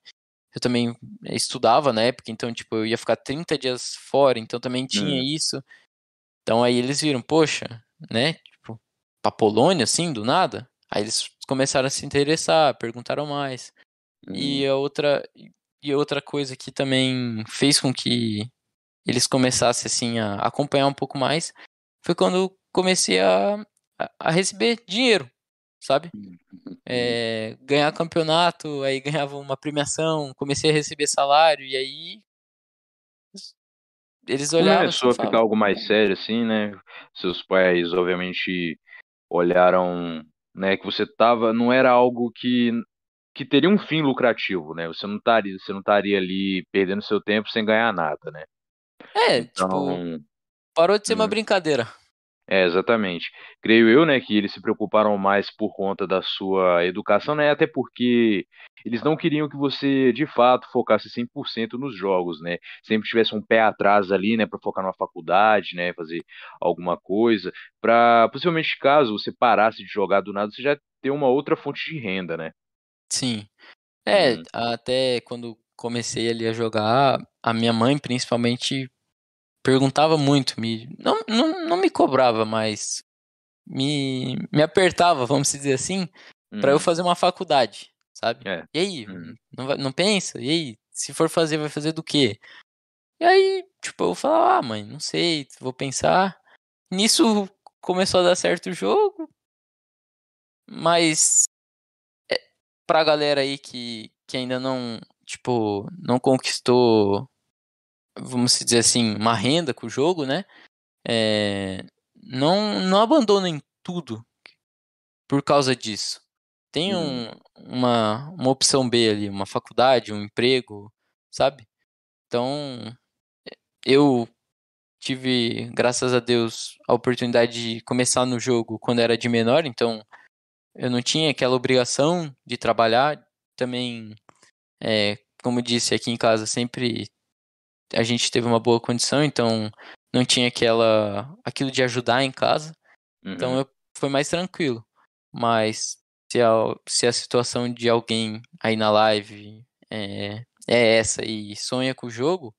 S3: Eu também eh, estudava na época, então, tipo, eu ia ficar 30 dias fora, então também tinha
S2: Hum.
S3: isso. Então, aí eles viram, poxa, né? Tipo, pra Polônia, assim, do nada? Aí eles começaram a se interessar, perguntaram mais. E
S2: Uhum.
S3: a outra e outra coisa que também fez com que eles começassem assim a acompanhar um pouco mais foi quando comecei a, a- receber dinheiro, sabe?
S2: Uhum.
S3: É, ganhar campeonato, aí ganhava uma premiação, comecei a receber salário e aí eles olhavam assim
S2: Começou a ficar algo mais sério, assim, né? Seus pais, obviamente, olharam, né, que você tava, não era algo que que teria um fim lucrativo, né? Você não estaria, você não estaria ali perdendo seu tempo sem ganhar nada, né?
S3: é, tipo,
S2: Então,
S3: parou de ser uma
S2: hum,
S3: brincadeira.
S2: É exatamente. Creio eu, né, que eles se preocuparam mais por conta da sua educação, né? Até porque eles não queriam que você, de fato, focasse 100% nos jogos, né? Sempre tivesse um pé atrás ali, né, para focar numa faculdade, né, fazer alguma coisa, para possivelmente caso você parasse de jogar do nada, você já ter uma outra fonte de renda, né?
S3: Sim. É,
S2: Hum,
S3: até quando comecei ali a jogar, a minha mãe principalmente perguntava muito, me não, não, não me cobrava, mas me, me apertava, vamos dizer assim, pra eu
S2: uhum,
S3: fazer uma faculdade, sabe?
S2: é,
S3: E aí,
S2: uhum,
S3: não, vai- não pensa? E aí, se for fazer, vai fazer do quê? E aí, tipo, eu falava, ah, mãe, não sei, vou pensar. Nisso começou a dar certo o jogo, mas é, pra galera aí que, que ainda não, tipo, não conquistou, vamos dizer assim, uma renda com o jogo, né? É, não, não abandonem tudo por causa disso. Tem
S2: uhum,
S3: um, uma, uma opção B ali, uma faculdade, um emprego, sabe? Então, eu tive, graças a Deus, a oportunidade de começar no jogo quando era de menor, então eu não tinha aquela obrigação de trabalhar. Também, é, como disse aqui em casa, sempre a gente teve uma boa condição, então não tinha aquela aquilo de ajudar em casa. Então
S2: uhum.
S3: eu foi mais tranquilo. Mas se a, se a situação de alguém aí na live é, é essa e sonha com o jogo,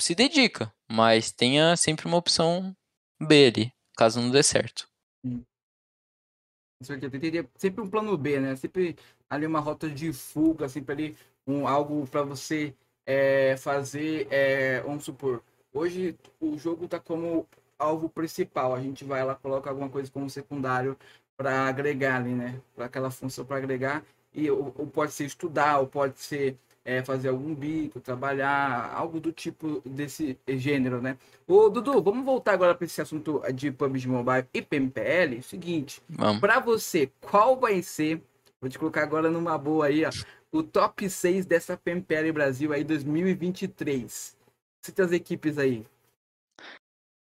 S3: se dedica, mas tenha sempre uma opção B ali, caso não dê certo.
S1: Com certeza. Teria sempre um plano B, né? Sempre ali uma rota de fuga, sempre ali um, algo para você é, fazer, é, vamos supor, hoje o jogo tá como alvo principal, a gente vai lá, coloca alguma coisa como secundário para agregar ali, né? Para aquela função para agregar, e ou, ou pode ser estudar, ou pode ser é, fazer algum bico, trabalhar, algo do tipo desse gênero, né? Ô, Dudu, vamos voltar agora para esse assunto de PUBG Mobile e PMPL. Seguinte, para você, qual vai ser, vou te colocar agora numa boa aí, ó, o top 6 dessa PMPL Brasil aí 2023. Cita as equipes aí.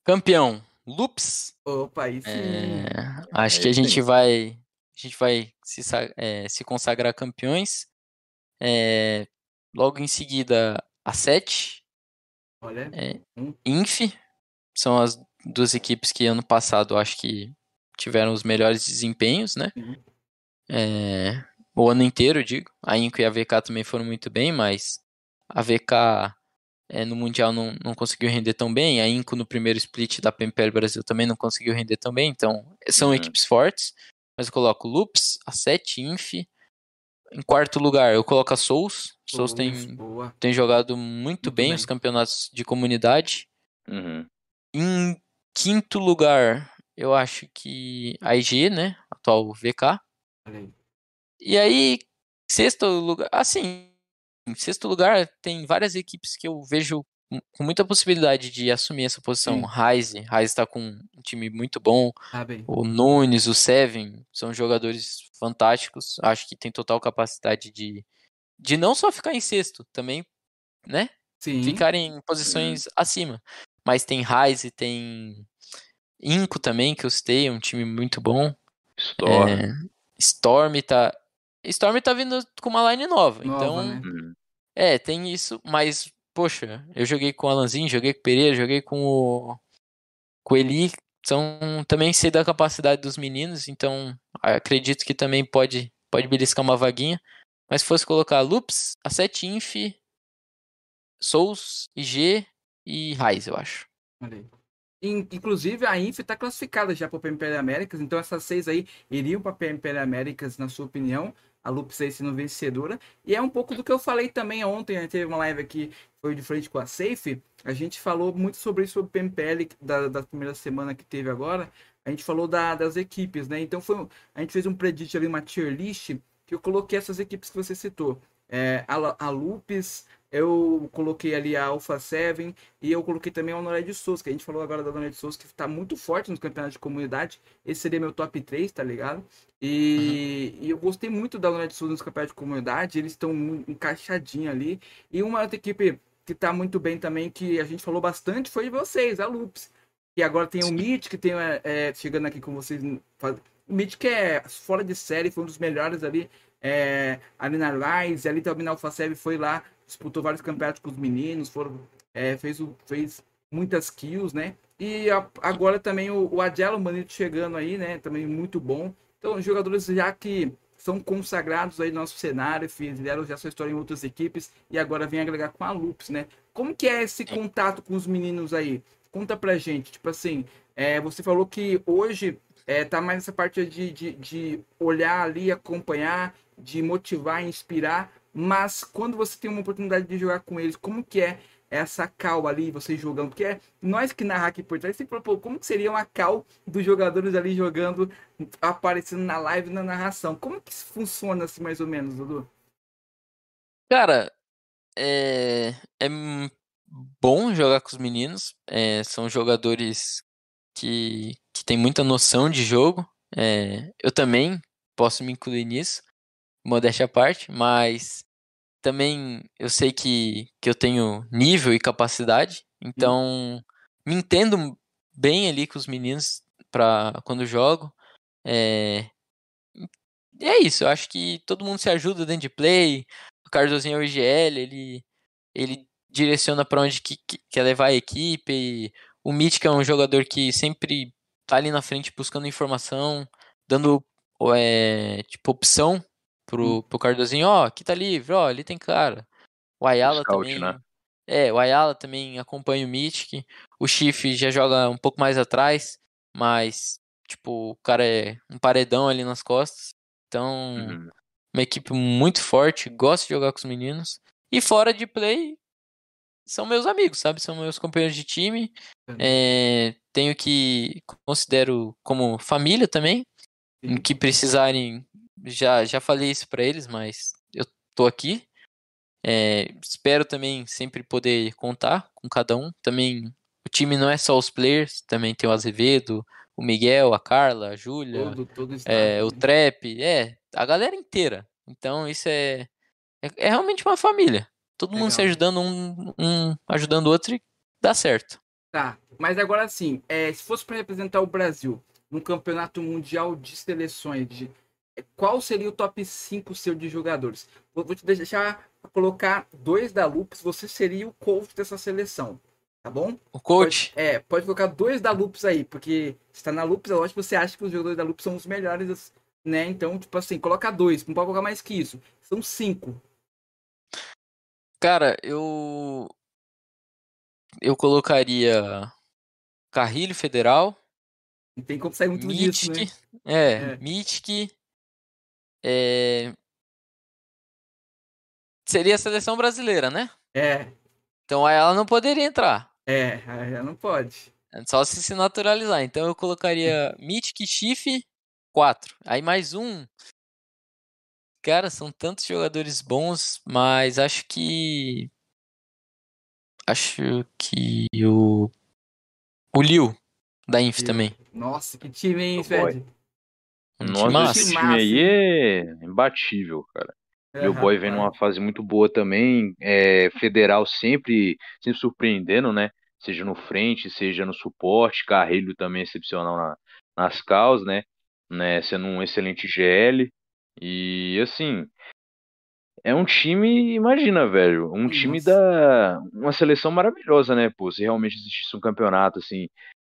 S3: Campeão, Loops.
S1: Opa, aí sim. É,
S3: acho que a gente vai a gente vai se, é, se consagrar campeões. É, logo em seguida, a 7.
S1: Olha.
S3: É, Inf. São as duas equipes que ano passado acho que tiveram os melhores desempenhos, né? Uhum. O ano inteiro, digo. A Inco e a VK também foram muito bem, mas a VK é, no Mundial não, não conseguiu render tão bem. A Inco no primeiro split da PMPL Brasil também não conseguiu render tão bem. Então, são uhum. equipes fortes. Mas eu coloco Loops, a 7 Inf. Em quarto lugar, eu coloco a Souls. Souls tem, tem jogado muito, muito bem, bem, os campeonatos de comunidade.
S2: Uhum.
S3: Em quinto lugar, eu acho que a IG, né? Atual VK. E aí, sexto lugar, assim, em sexto lugar tem várias equipes que eu vejo com muita possibilidade de assumir essa posição. Rise, Rise está com um time muito bom.
S1: Ah,
S3: o Nunes, o Seven, são jogadores fantásticos. Acho que tem total capacidade de, de não só ficar em sexto, também, né?
S1: Sim.
S3: Ficar em posições Sim. acima. Mas tem Rise, tem Inco também, que eu citei, é um time muito bom.
S2: Storm. É,
S3: Storm tá. Storm tá vindo com uma line nova,
S1: nova
S3: então.
S1: Né?
S3: É, tem isso, mas poxa, eu joguei com o Alanzinho, joguei com o Pereira, joguei com o, o Eli, são, também sei da capacidade dos meninos, então acredito que também pode, pode beliscar uma vaguinha. Mas se fosse colocar Loops, a 7 Inf, Souls, IG e Raiz, eu acho.
S1: Inclusive, a Inf está classificada já para o PMPL Américas, então essas seis aí iriam para o PMPL Américas, na sua opinião a Lupus aí sendo vencedora. E é um pouco do que eu falei também ontem, gente teve uma live aqui, foi de frente com a Safe. A gente falou muito sobre isso, sobre o PMPL da, da primeira semana que teve agora. A gente falou da, das equipes, né? Então foi, a gente fez um predict ali, uma tier list, que eu coloquei essas equipes que você citou. É, a, a Lupus, eu coloquei ali a Alpha 7 e eu coloquei também a Honoré de Souza, que a gente falou agora da Honoré de Souza, que está muito forte nos campeonatos de comunidade. Esse seria meu top 3, tá ligado? E, uhum. e eu gostei muito da Honoré de Souza nos campeonatos de comunidade, eles estão encaixadinhos ali. E uma outra equipe que está muito bem também, que a gente falou bastante, foi de vocês, a Loops. E agora tem o Meet, que tem, é, é, chegando aqui com vocês. O Meet que é fora de série, foi um dos melhores ali. É, ali na Rise, ali também na Alpha 7 foi lá disputou vários campeonatos com os meninos, foram, é, fez, fez muitas kills, né? E a, agora também o, o Adelo Manito chegando aí, né? Também muito bom. Então, jogadores já que são consagrados aí no nosso cenário, fizeram já sua história em outras equipes e agora vem agregar com a Lupus, né? Como que é esse contato com os meninos aí? Conta pra gente, tipo assim, é, você falou que hoje é, tá mais essa parte de, de, de olhar ali, acompanhar, de motivar, inspirar, mas quando você tem uma oportunidade de jogar com eles, como que é essa cal ali, vocês jogando? Porque é nós que narrar aqui por trás, sempre falou, como que seria uma cal dos jogadores ali jogando, aparecendo na live, na narração? Como que funciona assim, mais ou menos, Dudu?
S3: Cara, é, é bom jogar com os meninos. É, são jogadores que, que têm muita noção de jogo. É, eu também posso me incluir nisso modéstia à parte, mas também eu sei que, que eu tenho nível e capacidade, então me entendo bem ali com os meninos para quando jogo. É... É isso, eu acho que todo mundo se ajuda dentro de play. O Cardozinho é o IGL, ele, ele direciona para onde que, que, quer levar a equipe. E o Mítica é um jogador que sempre tá ali na frente buscando informação, dando é, tipo opção pro, hum. pro Cardozinho, ó, oh, aqui tá livre, ó, oh, ali tem cara. O Ayala Scout, também. Né? É, o Ayala também acompanha o Mythic. O Chief já joga um pouco mais atrás, mas, tipo, o cara é um paredão ali nas costas. Então, uhum. uma equipe muito forte, gosta de jogar com os meninos. E fora de play, são meus amigos, sabe? São meus companheiros de time. Uhum. É, tenho que considero como família também. Em que precisarem já, já falei isso para eles, mas eu tô aqui. É, espero também sempre poder contar com cada um. Também o time não é só os players, também tem o Azevedo, o Miguel, a Carla, a Júlia,
S1: Todo, todo
S3: é, o
S1: né?
S3: Trap, é, a galera inteira. Então isso é, é, é realmente uma família. Todo mundo se
S1: Legal.
S3: ajudando, um, um ajudando o outro e dá certo.
S1: Tá, mas agora sim, é, se fosse para representar o Brasil num campeonato mundial de seleções, de- qual seria o top 5 seu de jogadores? Vou, vou te deixar colocar dois da Lupus, você seria o coach dessa seleção, tá bom?
S3: O coach,
S1: Pode, é, pode colocar dois da Lupus aí, porque está na Lupus, é lógico que você acha que os jogadores da Lupus são os melhores, né? Então, tipo assim, coloca dois, não pode colocar mais que isso. São cinco.
S3: cara, eu eu colocaria Carrilho Federal,
S1: Não tem como sair muito disso,
S3: Mitic,
S1: né?
S3: é,
S1: É.
S3: é, seria a seleção brasileira, né?
S1: É,
S3: Então aí ela não poderia entrar,
S1: é, já não pode.
S3: só se se naturalizar. Então eu colocaria Mitic, Chif, 4. Aí mais um. Cara, são tantos jogadores bons, mas acho que acho que o o Liu da Inf também.
S1: Nossa, que time, hein,
S2: Oh.
S1: Fred?
S2: Nossa, esse time aí é imbatível, cara. Meu
S1: É,
S2: boy vem numa fase muito boa também. É, federal sempre, sempre surpreendendo, né? Seja no frente, seja no suporte. Carrilho também excepcional na- nas causas, né? né? Sendo um excelente GL. E assim, é um time, imagina, velho, um time
S1: Nossa.
S2: da. Uma seleção maravilhosa, né? Pô, se realmente existisse um campeonato, assim,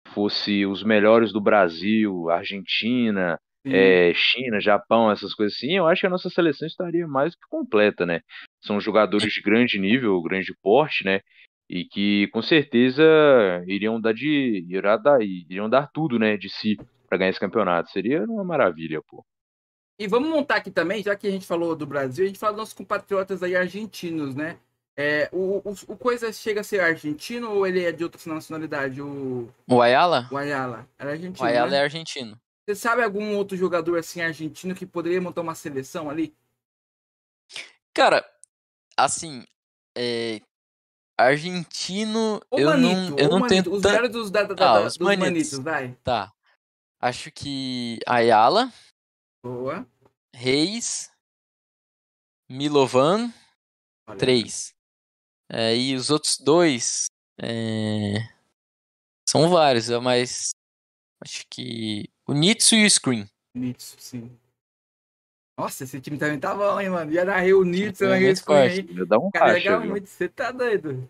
S2: fosse os melhores do Brasil, Argentina. É, China, Japão, essas coisas assim, eu acho que a nossa seleção estaria mais do que completa, né? São jogadores de grande nível, grande porte, né? E que com certeza iriam dar de irá dar, iriam dar tudo, né, de si para ganhar esse campeonato. Seria uma maravilha, pô.
S1: E vamos montar aqui também, já que a gente falou do Brasil, a gente fala dos nossos compatriotas aí argentinos, né? É, o, o, o Coisa chega a ser argentino ou ele é de outra nacionalidade? O,
S3: O Ayala?
S1: o Ayala. Era
S3: O
S1: argentino,
S3: Ayala
S1: né?
S3: é argentino.
S1: Você sabe algum outro jogador assim argentino que poderia montar uma seleção ali?
S3: Cara, assim, é, argentino,
S1: Ou
S3: eu
S1: Manito,
S3: não, eu não tenho
S1: Manito, os
S3: tan-
S1: dos, da, da,
S3: Ah,
S1: da-
S3: os
S1: dos
S3: Manitos.
S1: manitos, vai.
S3: Tá. Acho que Ayala,
S1: Boa.
S3: Reis, Milovan,
S1: Olha.
S3: três. É, e os outros dois é, são vários, mas acho que o Nitsu e o Scream.
S1: Nitsu, sim. Nossa, esse time também tá bom, hein, mano? Ia dar reunir, você
S3: time
S1: vai
S3: é
S1: aí.
S2: Eu dar um
S1: Cara,
S2: racha,
S1: legal
S2: viu?
S1: muito, você tá doido.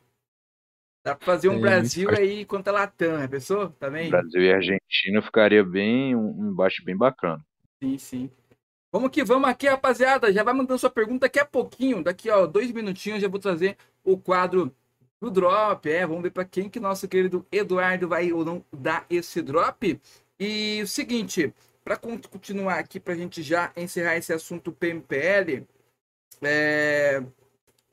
S1: Dá pra fazer um
S3: É,
S1: Brasil aí contra a Latam, já pensou? Também?
S2: Brasil e Argentina ficaria bem um embate bem bacana.
S1: Sim, sim. Vamos que vamos aqui, rapaziada. Já vai mandando sua pergunta daqui a pouquinho. Daqui, ó, dois minutinhos, já vou trazer o quadro do drop. É, vamos ver para quem que nosso querido Eduardo vai ou não dar esse drop. E o seguinte, para continuar aqui, para a gente já encerrar esse assunto PMPL, é,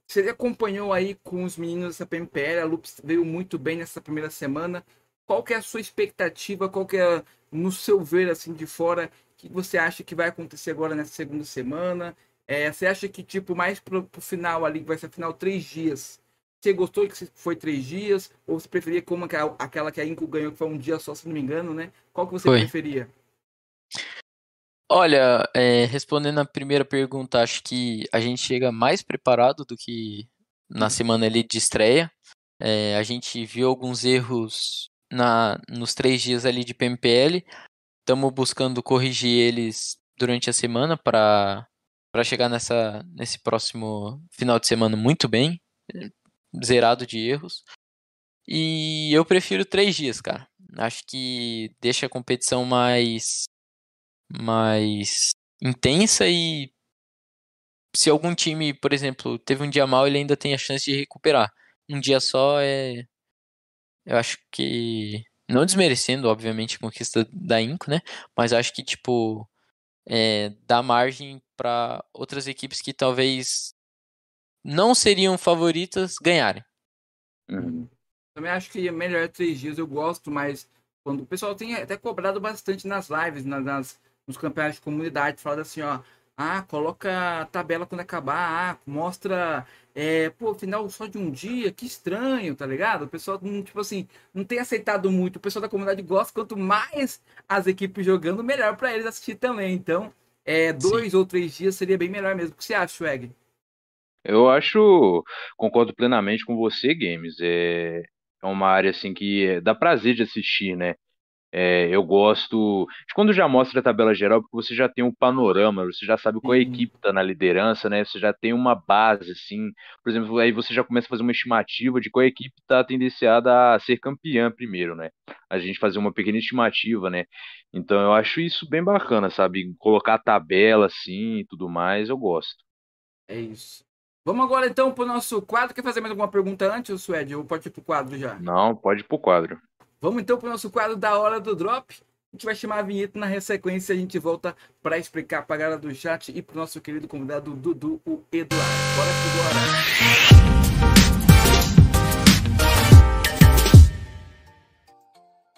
S1: você acompanhou aí com os meninos dessa PMPL, a Lupus veio muito bem nessa primeira semana. Qual que é a sua expectativa? Qual que é, no seu ver, assim, de fora, o que você acha que vai acontecer agora nessa segunda semana? É, você acha que, tipo, mais pro, pro final ali, que vai ser final três dias, você gostou que foi três dias? Ou você preferia como aquela que a Inco ganhou, que foi um dia só, se não me engano, né? Qual que você
S3: Foi.
S1: preferia?
S3: Olha, é, respondendo a primeira pergunta, acho que a gente chega mais preparado do que na semana ali de estreia. É, a gente viu alguns erros na, nos três dias ali de PMPL. Estamos buscando corrigir eles durante a semana para chegar nessa, nesse próximo final de semana muito bem, zerado de erros. E eu prefiro três dias, cara. Acho que deixa a competição mais mais intensa e se algum time, por exemplo, teve um dia mal, ele ainda tem a chance de recuperar. Um dia só é eu acho que não desmerecendo, obviamente, a conquista da Inco, né? Mas acho que tipo é, dá margem para outras equipes que talvez não seriam favoritas ganharem.
S2: Uhum.
S1: Também acho que é melhor três dias, eu gosto, mas quando o pessoal tem até cobrado bastante nas lives, nas, nas nos campeonatos de comunidade, falando assim, ó, Ah, coloca a tabela quando acabar. Ah, mostra. É, pô, final só de um dia, que estranho, tá ligado? O pessoal, tipo assim, não tem aceitado muito. O pessoal da comunidade gosta. Quanto mais as equipes jogando, melhor para eles assistir também. Então, é, dois Sim. ou três dias seria bem melhor mesmo. O que você acha, Swag?
S2: Eu acho, concordo plenamente com você, Games. É, é uma área assim que dá prazer de assistir, né? É, eu gosto de quando já mostra a tabela geral, porque você já tem um panorama, você já sabe qual uhum. equipe está na liderança, né? Você já tem uma base, assim. Por exemplo, aí você já começa a fazer uma estimativa de qual equipe está tendenciada a ser campeã primeiro, né? A gente fazer uma pequena estimativa, né? Então eu acho isso bem bacana, sabe? Colocar a tabela assim e tudo mais, eu gosto.
S1: É isso. Vamos agora então para o nosso quadro. Quer fazer mais alguma pergunta antes, Suede? Ou pode ir para o quadro já?
S2: Não, pode ir para o quadro.
S1: Vamos então para o nosso quadro da hora do drop. A gente vai chamar a vinheta na sequência a gente volta para explicar para a galera do chat e para o nosso querido convidado Dudu, o Eduardo. Bora que bora!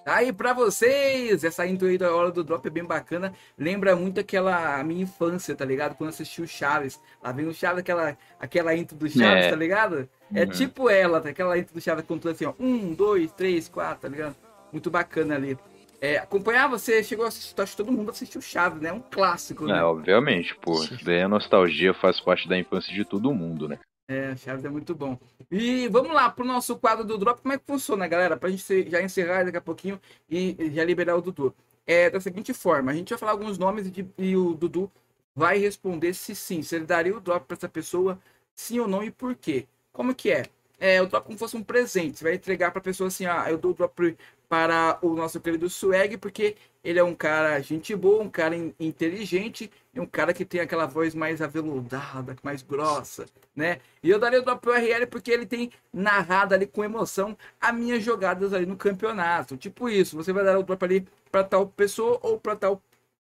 S1: Aí pra vocês! Essa intro aí da hora do drop é bem bacana. Lembra muito aquela minha infância, tá ligado? Quando eu assisti o Chaves. Lá vem o Chaves, aquela, aquela intro do Chaves, é. tá ligado? É uhum. tipo ela, tá? aquela intro do Chaves contou assim, ó. Um, dois, três, quatro, tá ligado? Muito bacana ali. É, acompanhar você chegou a assistir, acho que todo mundo assistiu Chaves, né? Um clássico, né?
S2: É, obviamente, pô. daí a nostalgia faz parte da infância de todo mundo, né?
S1: É, Chaves é muito bom. E vamos lá pro nosso quadro do Drop. Como é que funciona, galera? Pra gente já encerrar daqui a pouquinho e já liberar o Dudu. É da seguinte forma: a gente vai falar alguns nomes e, e o Dudu vai responder se sim, se ele daria o drop para essa pessoa, sim ou não e por quê. Como que é? É o drop como fosse um presente. Você vai entregar para a pessoa assim: ah, eu dou o drop para o nosso querido Swag, porque ele é um cara gente boa, um cara inteligente e um cara que tem aquela voz mais aveludada, mais grossa, né? E eu daria o drop pro RL porque ele tem narrado ali com emoção as minhas jogadas ali no campeonato. Tipo isso, você vai dar o drop ali para tal pessoa ou para tal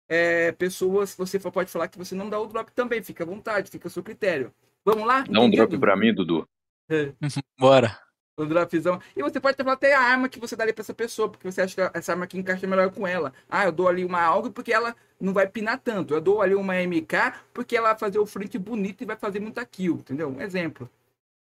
S1: é, pessoa, você pode falar que você não dá o drop também, fica à vontade, fica a seu critério. Vamos lá?
S2: Dá um drop para mim, Dudu.
S3: É. Bora
S1: o dropzão. E você pode falar até a arma que você daria pra essa pessoa, porque você acha que essa arma aqui encaixa melhor com ela. Ah, eu dou ali uma algo porque ela não vai pinar tanto. Eu dou ali uma MK porque ela vai fazer o frente bonito e vai fazer muita kill, entendeu? Um exemplo.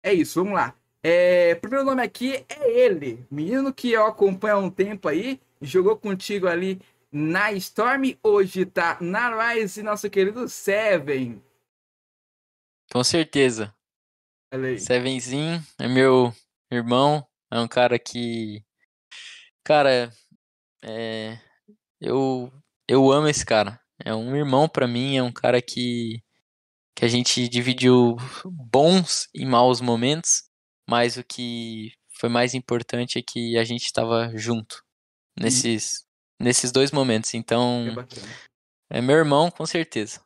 S1: É isso, vamos lá. É, primeiro nome aqui é ele, menino que eu acompanho há um tempo aí, jogou contigo ali na Storm, hoje tá na Rise, nosso querido Seven.
S3: Com certeza. Sevenzinho é meu irmão, é um cara que. Cara, é, eu, eu amo esse cara. É um irmão para mim, é um cara que, que a gente dividiu bons e maus momentos, mas o que foi mais importante é que a gente estava junto nesses, nesses dois momentos. Então, é meu irmão, com certeza.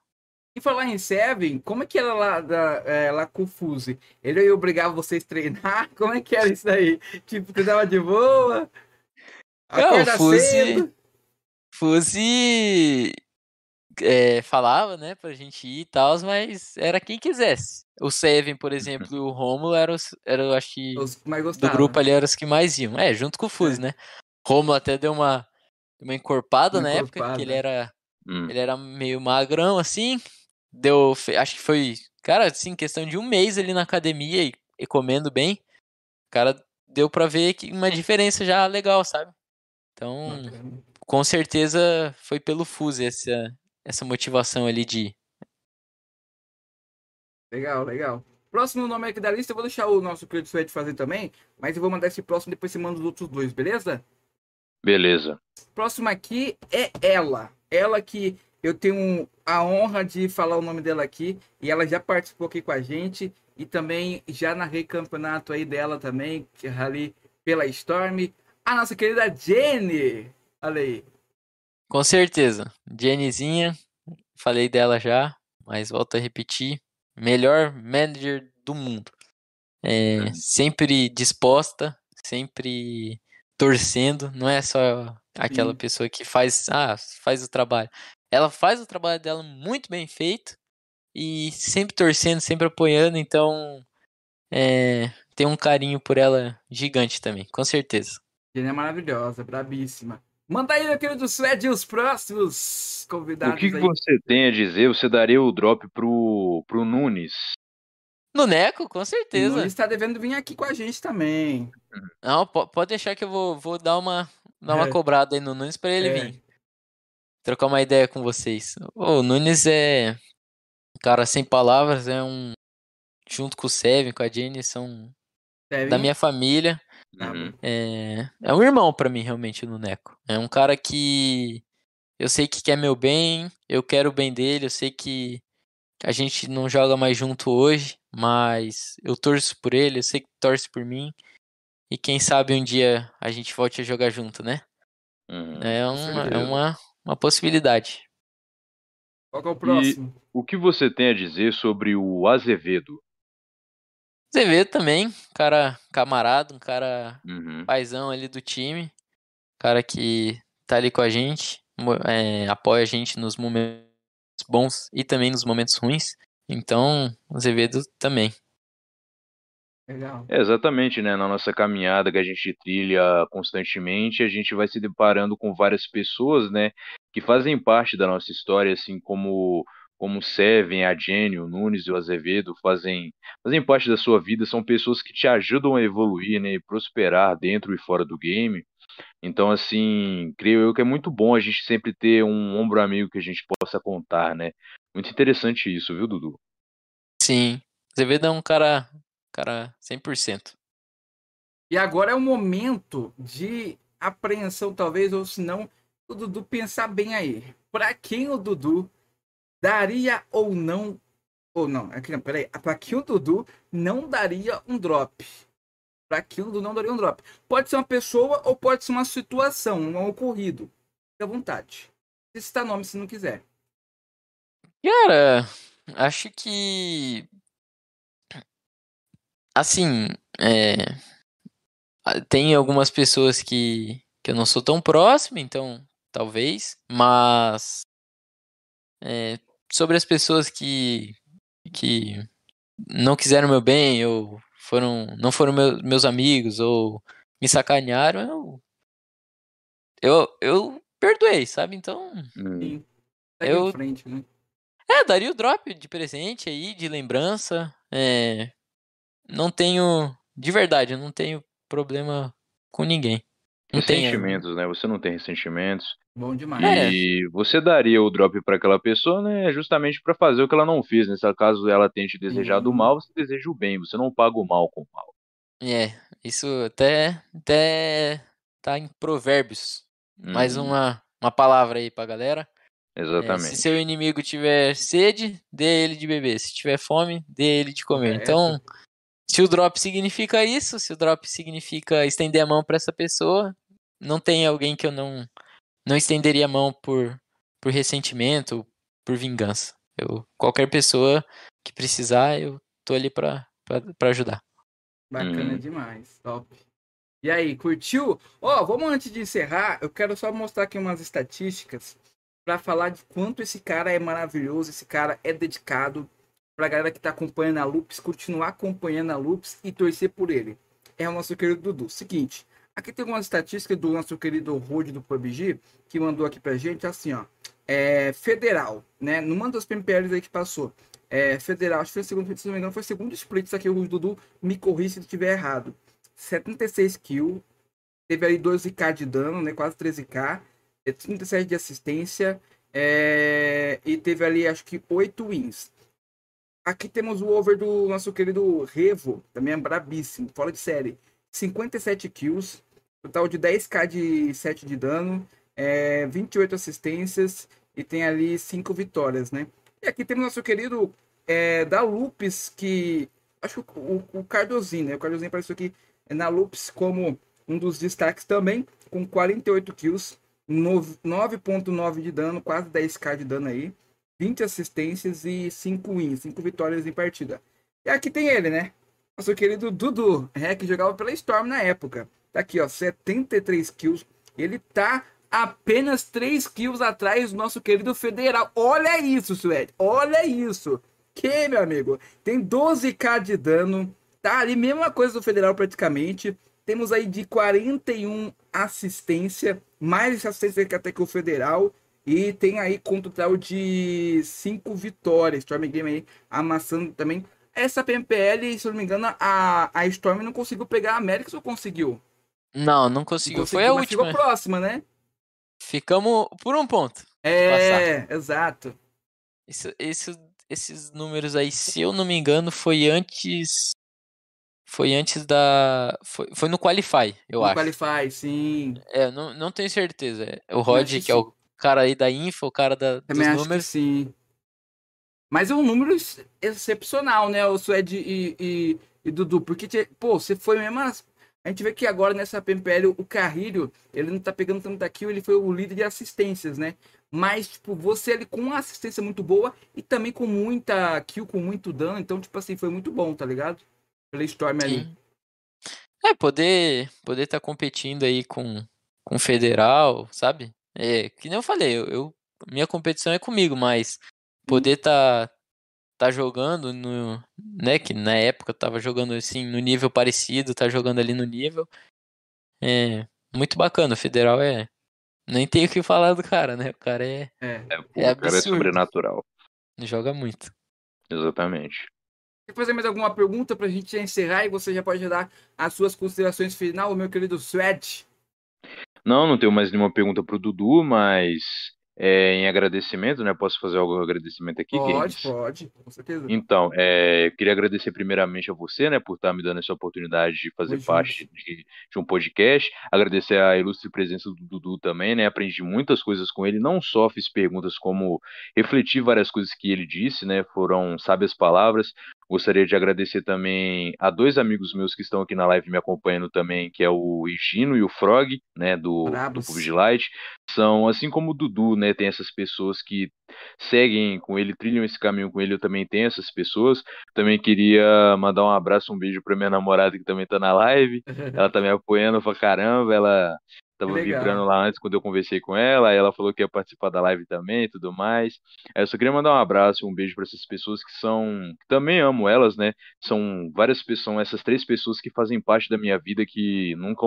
S1: E falar em Seven, como é que era lá, da, é, lá com o Fuse? Ele obrigava vocês a treinar? Como é que era isso daí? Tipo, você dava de boa?
S3: Não, o Fuse... Fuse é, falava, né, pra gente ir e tal, mas era quem quisesse. O Seven, por exemplo, e o Romulo eram, os, eram acho que, os mais do grupo ali eram os que mais iam. É, junto com o Fuse, é. né? Romulo até deu uma, uma encorpada uma na encorpada. época, que ele era, hum. ele era meio magrão, assim, deu, acho que foi, cara, assim, questão de um mês ali na academia e, e comendo bem, cara, deu para ver que uma diferença já legal, sabe? Então, com certeza foi pelo Fuse essa, essa motivação ali de
S1: Legal, legal. Próximo nome aqui da lista, eu vou deixar o nosso querido Suede fazer também, mas eu vou mandar esse próximo, depois você manda os outros dois, beleza?
S2: Beleza.
S1: Próximo aqui é ela. Ela que eu tenho a honra de falar o nome dela aqui e ela já participou aqui com a gente e também já narrei campeonato aí dela também, que é ali pela Storm. A nossa querida Jenny. Olha aí.
S3: Com certeza. Jennyzinha, falei dela já, mas volto a repetir. Melhor manager do mundo. É, é. sempre disposta, sempre torcendo, não é só aquela Sim. pessoa que faz, ah, faz o trabalho. Ela faz o trabalho dela muito bem feito e sempre torcendo, sempre apoiando, então é, tem um carinho por ela gigante também, com certeza.
S1: Ela é maravilhosa, brabíssima. Manda aí, meu querido Suede, os próximos convidados.
S2: O que, que você tem a dizer? Você daria o drop pro, pro Nunes?
S3: No Neco, com certeza.
S1: Ele está devendo vir aqui com a gente também.
S3: Não, po- pode deixar que eu vou, vou dar uma, dar uma
S1: É.
S3: cobrada aí no Nunes pra ele
S1: É.
S3: vir. Trocar uma ideia com vocês. O Nunes é um cara sem palavras, é um. Junto com o Seven, com a Jenny, são
S1: Deve
S3: da minha família.
S2: Uhum.
S3: É, é um irmão pra mim, realmente, no Neco. É um cara que eu sei que quer meu bem, eu quero o bem dele, eu sei que a gente não joga mais junto hoje, mas eu torço por ele, eu sei que torce por mim. E quem sabe um dia a gente volte a jogar junto, né?
S2: Uhum.
S3: É uma, é uma, uma possibilidade.
S1: Qual que é o próximo?
S2: O que você tem a dizer sobre o Azevedo?
S3: Azevedo também, cara camarada, um cara
S2: Uhum.
S3: paizão ali do time, cara que tá ali com a gente, é, apoia a gente nos momentos bons e também nos momentos ruins. Então, Azevedo também.
S1: Legal.
S2: É, exatamente, né? Na nossa caminhada que a gente trilha constantemente, a gente vai se deparando com várias pessoas, né? Que fazem parte da nossa história, assim como como o Seven, a Jenny, o Nunes e o Azevedo fazem fazem parte da sua vida, são pessoas que te ajudam a evoluir, né? E prosperar dentro e fora do game. Então, assim, creio eu que é muito bom a gente sempre ter um ombro amigo que a gente possa contar, né? Muito interessante isso, viu, Dudu?
S3: Sim, Azevedo é um cara, cara 100%.
S1: E agora é o momento de apreensão, talvez, ou se não, o Dudu pensar bem aí. Pra quem o Dudu daria ou não. Ou não, aqui não, peraí. Pra quem o Dudu não daria um drop. Pra quem o Dudu não daria um drop. Pode ser uma pessoa ou pode ser uma situação, um ocorrido. Fique à vontade. Se nome se não quiser.
S3: Cara, acho que. Assim, é. Tem algumas pessoas que, que eu não sou tão próximo, então talvez, mas. é, sobre as pessoas que, que não quiseram meu bem, ou foram, não foram meu- meus amigos, ou me sacanearam, eu. Eu, eu perdoei, sabe? Então.
S2: Hum.
S1: Sim.
S3: Eu-
S1: frente, né?
S3: É, daria o drop de presente aí, de lembrança. É, não tenho, de verdade, eu não tenho problema com ninguém. Não tenho.
S2: Ressentimentos, né? Você não tem ressentimentos.
S1: Bom demais.
S3: É.
S2: E você daria o drop para aquela pessoa, né? Justamente para fazer o que ela não fez. Nesse caso, ela tem te desejado o
S1: Sim.
S2: mal, você deseja o bem. Você não paga o mal com o mal.
S3: É, isso até, até tá em Provérbios. Mais
S2: Uhum,
S3: uma, uma palavra aí pra galera. É,
S2: Exatamente.
S3: se seu inimigo tiver sede, dê ele de beber. Se tiver fome, dê ele de comer.
S1: Correto.
S3: Então, se o drop significa isso, se o drop significa estender a mão pra essa pessoa, não tem alguém que eu não não estenderia a mão por por ressentimento, por vingança. Eu qualquer pessoa que precisar, eu tô ali pra pra- pra ajudar.
S1: Bacana
S2: Uhum.
S1: demais, top. E aí, curtiu? Ó, vamos antes de encerrar, eu quero só mostrar aqui umas estatísticas para falar de quanto esse cara é maravilhoso, esse cara é dedicado pra galera que tá acompanhando a Loops, continuar acompanhando a Loops e torcer por ele. É o nosso querido Dudu. Seguinte, aqui tem umas estatísticas do nosso querido Rod do PUBG, que mandou aqui pra gente, assim, ó. É, federal, né? Numa das PMPLs aí que passou. É, federal, acho que foi segundo, se não me engano, foi segundo split, isso aqui o Dudu me corri se estiver errado. 76 kills, teve ali 12k de dano, né? Quase 13k, é, 37 de assistência, é, e teve ali acho que 8 wins. Aqui temos o over do nosso querido Revo, também é brabíssimo, fora de série. 57 kills, total de 10k de 7 de dano, é, 28 assistências e tem ali 5 vitórias, né? E aqui temos nosso querido é, da Lupes, que acho que o, o Cardozinho, né? O Cardozinho apareceu aqui na Lupes como um dos destaques também, com 48 kills, 9.9 de dano, quase 10k de dano aí, 20 assistências e 5 wins, 5 vitórias em partida. E aqui tem ele, né? Nosso querido Dudu, é, que jogava pela Storm na época. Tá aqui, ó, 73 kills. Ele tá apenas 3 kills atrás do nosso querido Federal. Olha isso, Suede. Olha isso. Que, meu amigo? Tem 12k de dano. Tá ali, mesma coisa do Federal praticamente. temos aí de 41 assistência, mais assistência que até que o Federal. E tem aí com total de 5 vitórias. Storm Game aí amassando também. Essa PMPL, se eu não me engano, a, a Storm não conseguiu pegar a América ou conseguiu?
S3: Não, não conseguiu. Foi a última.
S1: Ficou próxima, né?
S3: Ficamos por um ponto.
S1: É, exato.
S3: Isso, isso, esses números aí, se eu não me engano, foi antes. Foi antes da. Foi, foi no Qualify, eu
S1: no
S3: acho.
S1: Qualify, sim.
S3: É, não, não tenho certeza. O Rod, que, que é o cara aí da info, o cara da,
S1: Também
S3: dos números.
S1: Sim. Mas é um número excepcional, né? O Suede e, e, e Dudu. Porque, pô, você foi mesmo a gente vê que agora nessa PMPL o Carrilho, ele não tá pegando tanto kill, ele foi o líder de assistências, né? Mas, tipo, você ali com uma assistência muito boa e também com muita kill, com muito dano. Então, tipo assim, foi muito bom, tá ligado? Pela Storm Sim. ali.
S3: É, poder poder estar tá competindo aí com, com Federal, sabe? É, que nem eu falei, eu, eu minha competição é comigo, mas poder tá tá jogando no, né, que na época tava jogando assim no nível parecido, tá jogando ali no nível. É muito bacana, o Federal é nem tenho o que falar do cara, né? O cara é
S1: é,
S2: é, pô, é o cara é sobrenatural.
S3: Joga muito.
S2: Exatamente.
S1: Quer fazer mais alguma pergunta pra gente encerrar e você já pode dar as suas considerações final, meu querido Swed?
S2: Não, não tenho mais nenhuma pergunta pro Dudu, mas é, em agradecimento, né? Posso fazer algum agradecimento aqui?
S1: Pode,
S2: Games?
S1: pode, com certeza.
S2: Então, é, eu queria agradecer primeiramente a você, né, por estar me dando essa oportunidade de fazer parte de, de, um podcast. Agradecer a ilustre presença do Dudu também, né? Aprendi muitas coisas com ele, não só fiz perguntas, como refleti várias coisas que ele disse, né? Foram sábias palavras. Gostaria de agradecer também a dois amigos meus que estão aqui na live me acompanhando também, que é o Higino e o Frog, né, do, do PUBG Lite. São, assim como o Dudu, né, tem essas pessoas que seguem com ele, trilham esse caminho com ele, eu também tenho essas pessoas. Também queria mandar um abraço, um beijo pra minha namorada que também tá na live. Ela tá me apoiando pra caramba, ela Tava vibrando lá antes quando eu conversei com ela, aí ela falou que ia participar da live também e tudo mais. Eu só queria mandar um abraço e um beijo para essas pessoas que são. Que também amo elas, né? São várias pessoas, são essas três pessoas que fazem parte da minha vida que nunca.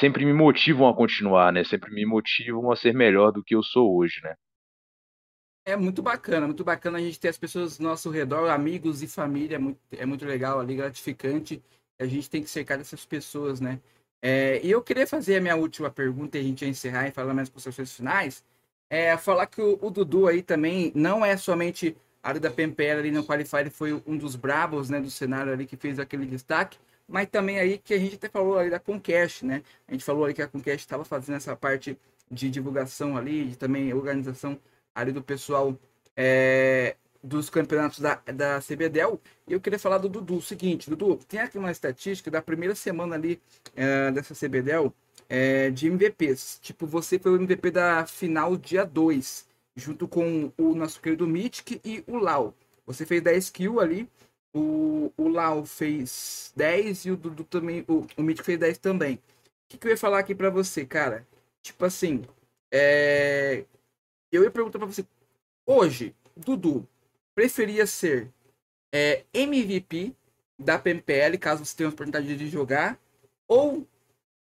S2: Sempre me motivam a continuar, né? Sempre me motivam a ser melhor do que eu sou hoje, né?
S1: É muito bacana, muito bacana a gente ter as pessoas ao nosso redor, amigos e família, é muito, é muito legal ali, gratificante. A gente tem que cercar dessas pessoas, né? É, e eu queria fazer a minha última pergunta e a gente encerrar e falar mais considerações finais. É falar que o, o, Dudu aí também não é somente a da PMPL ali no Qualify, ele foi um dos brabos, né, do cenário ali que fez aquele destaque, mas também aí que a gente até falou ali da Conquest, né? A gente falou ali que a Conquest estava fazendo essa parte de divulgação ali, de também organização ali do pessoal é, dos campeonatos da, da CBDEL. E eu queria falar do Dudu. O seguinte, Dudu, tem aqui uma estatística da primeira semana ali é, dessa CBDEL é, de MVPs. Tipo, você foi o MVP da final dia 2, junto com o nosso querido Mythic e o Lau. Você fez 10 kills ali. O, o Lau fez 10 e o Dudu também. O, o Mythic fez 10 também. O que, que eu ia falar aqui pra você, cara? Tipo assim, é... eu ia perguntar pra você. Hoje, Dudu, preferia ser é, MVP da PMPL, caso você tenha a oportunidade de jogar, ou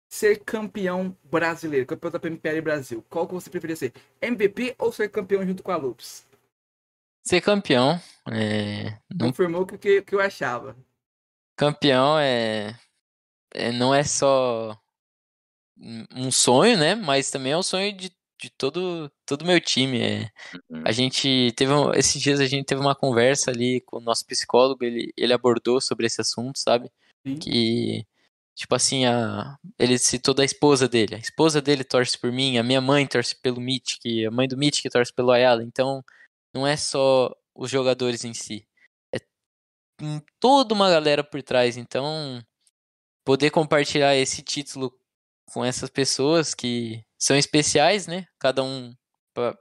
S1: ser campeão brasileiro, campeão da PMPL Brasil? Qual que você preferia ser? MVP ou ser campeão junto com a Lupus?
S3: Ser campeão. É...
S1: Confirmou o que, que eu achava.
S3: Campeão é... é. Não é só um sonho, né? Mas também é um sonho de de todo todo meu time. É. Uhum. A gente teve esses dias a gente teve uma conversa ali com o nosso psicólogo, ele, ele abordou sobre esse assunto, sabe? Que tipo assim, a ele citou da esposa dele. A esposa dele torce por mim, a minha mãe torce pelo Mythic, a mãe do Mythic torce pelo Ayala. Então, não é só os jogadores em si. É toda uma galera por trás, então poder compartilhar esse título com essas pessoas que são especiais, né? Cada um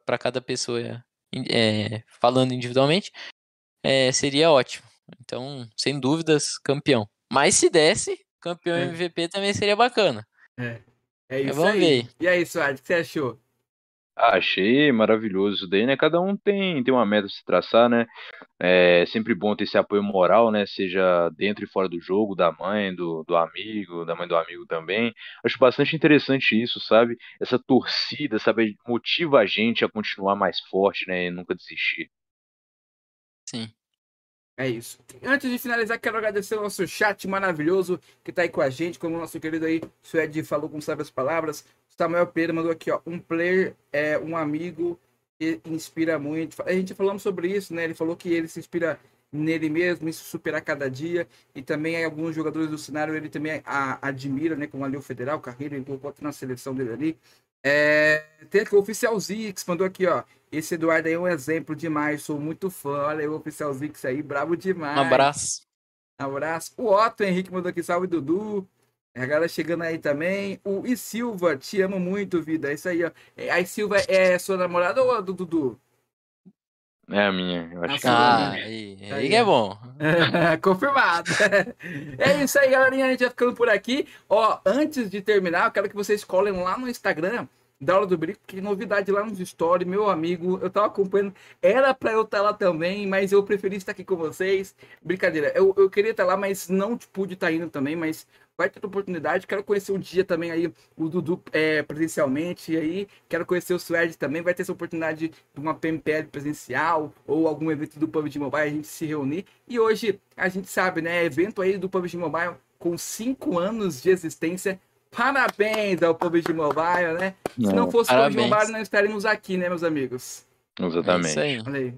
S3: para cada pessoa é, falando individualmente, é, seria ótimo. Então, sem dúvidas, campeão. Mas se desse, campeão é. MVP também seria bacana.
S1: É. É isso Vamos aí. Ver. E aí, Suárez, o que você achou?
S2: Ah, achei maravilhoso isso daí, né? Cada um tem, tem uma meta a se traçar, né? É sempre bom ter esse apoio moral, né? Seja dentro e fora do jogo, da mãe, do, do amigo, da mãe do amigo também. Acho bastante interessante isso, sabe? Essa torcida, sabe? Motiva a gente a continuar mais forte, né? E nunca desistir.
S3: Sim.
S1: É isso. Antes de finalizar, quero agradecer o nosso chat maravilhoso que tá aí com a gente, como o nosso querido aí, Suede falou com sábias palavras. Samuel Pereira mandou aqui, ó, um player é um amigo que inspira muito. A gente falamos sobre isso, né? Ele falou que ele se inspira nele mesmo, isso superar cada dia. E também alguns jogadores do cenário ele também a, admira, né? Como ali o Federal, Carreira, ele colocou na seleção dele ali. É, tem aqui o Oficial Zix, mandou aqui, ó. Esse Eduardo aí é um exemplo demais, sou muito fã. Olha aí o Oficial Zix aí, bravo demais.
S3: Um abraço.
S1: Um abraço. O Otto Henrique mandou aqui, salve Dudu. A galera chegando aí também. O I Silva, te amo muito, vida. É isso aí, ó. É, a I Silva é sua namorada ou a do Dudu?
S2: É a minha, eu acho que
S3: Ah,
S2: é a minha.
S3: aí,
S1: Aí,
S3: aí que é bom.
S1: Confirmado. é isso aí, galerinha. A gente vai ficando por aqui. Ó, antes de terminar, eu quero que vocês colhem lá no Instagram da Hora do Brinco, que novidade lá nos stories, meu amigo. Eu tava acompanhando. Era pra eu estar lá também, mas eu preferi estar aqui com vocês. Brincadeira, eu, eu queria estar lá, mas não pude estar indo também, mas vai ter oportunidade. Quero conhecer um dia também aí o Dudu é, presencialmente. E aí, quero conhecer o Suede também. Vai ter essa oportunidade de uma PMPL presencial ou algum evento do PUBG Mobile, a gente se reunir. E hoje, a gente sabe, né? Evento aí do PUBG Mobile com cinco anos de existência. Parabéns ao PUBG Mobile, né? Se não fosse o PUBG. Mobile, não estaríamos aqui, né, meus amigos?
S3: É isso
S2: Exatamente.
S3: aí.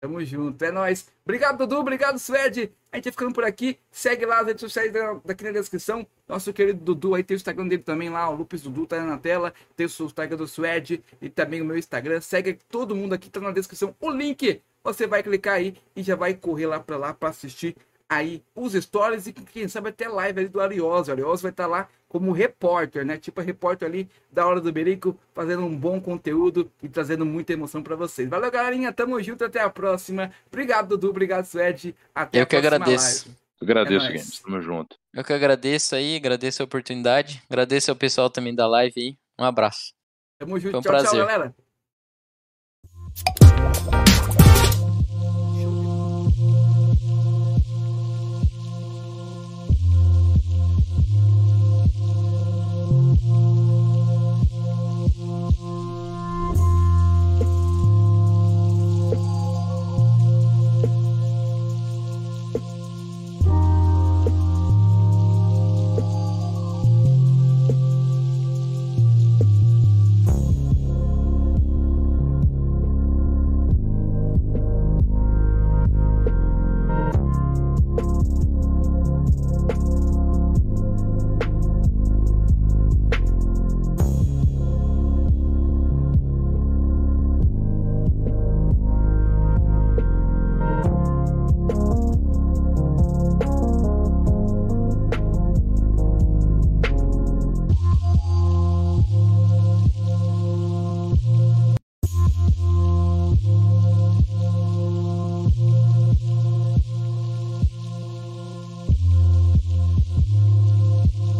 S1: Tamo junto, é nóis. Obrigado, Dudu. Obrigado, Suede. A gente vai ficando por aqui. Segue lá as redes sociais da- daqui na descrição. Nosso querido Dudu aí tem o Instagram dele também lá, o Lupes Dudu tá na tela. Tem o Instagram do Suede e também o meu Instagram. Segue todo mundo aqui, tá na descrição. O link você vai clicar aí e já vai correr lá pra lá pra assistir aí os stories e quem sabe até live ali do Arioso. O Arioso vai estar lá como repórter, né? Tipo repórter ali da Hora do Berico, fazendo um bom conteúdo e trazendo muita emoção pra vocês. Valeu, galerinha. Tamo junto. Até a próxima. Obrigado, Dudu. Obrigado, Suede. Até
S3: Eu
S1: a
S3: que
S1: próxima
S3: agradeço.
S1: live.
S2: Eu agradeço,
S1: É.
S2: Games. Tamo junto.
S3: Eu que agradeço aí, agradeço a oportunidade. Agradeço ao pessoal também da live aí. Um abraço.
S1: Tamo junto.
S3: Foi um
S1: tchau, tchau,
S3: prazer.
S1: galera.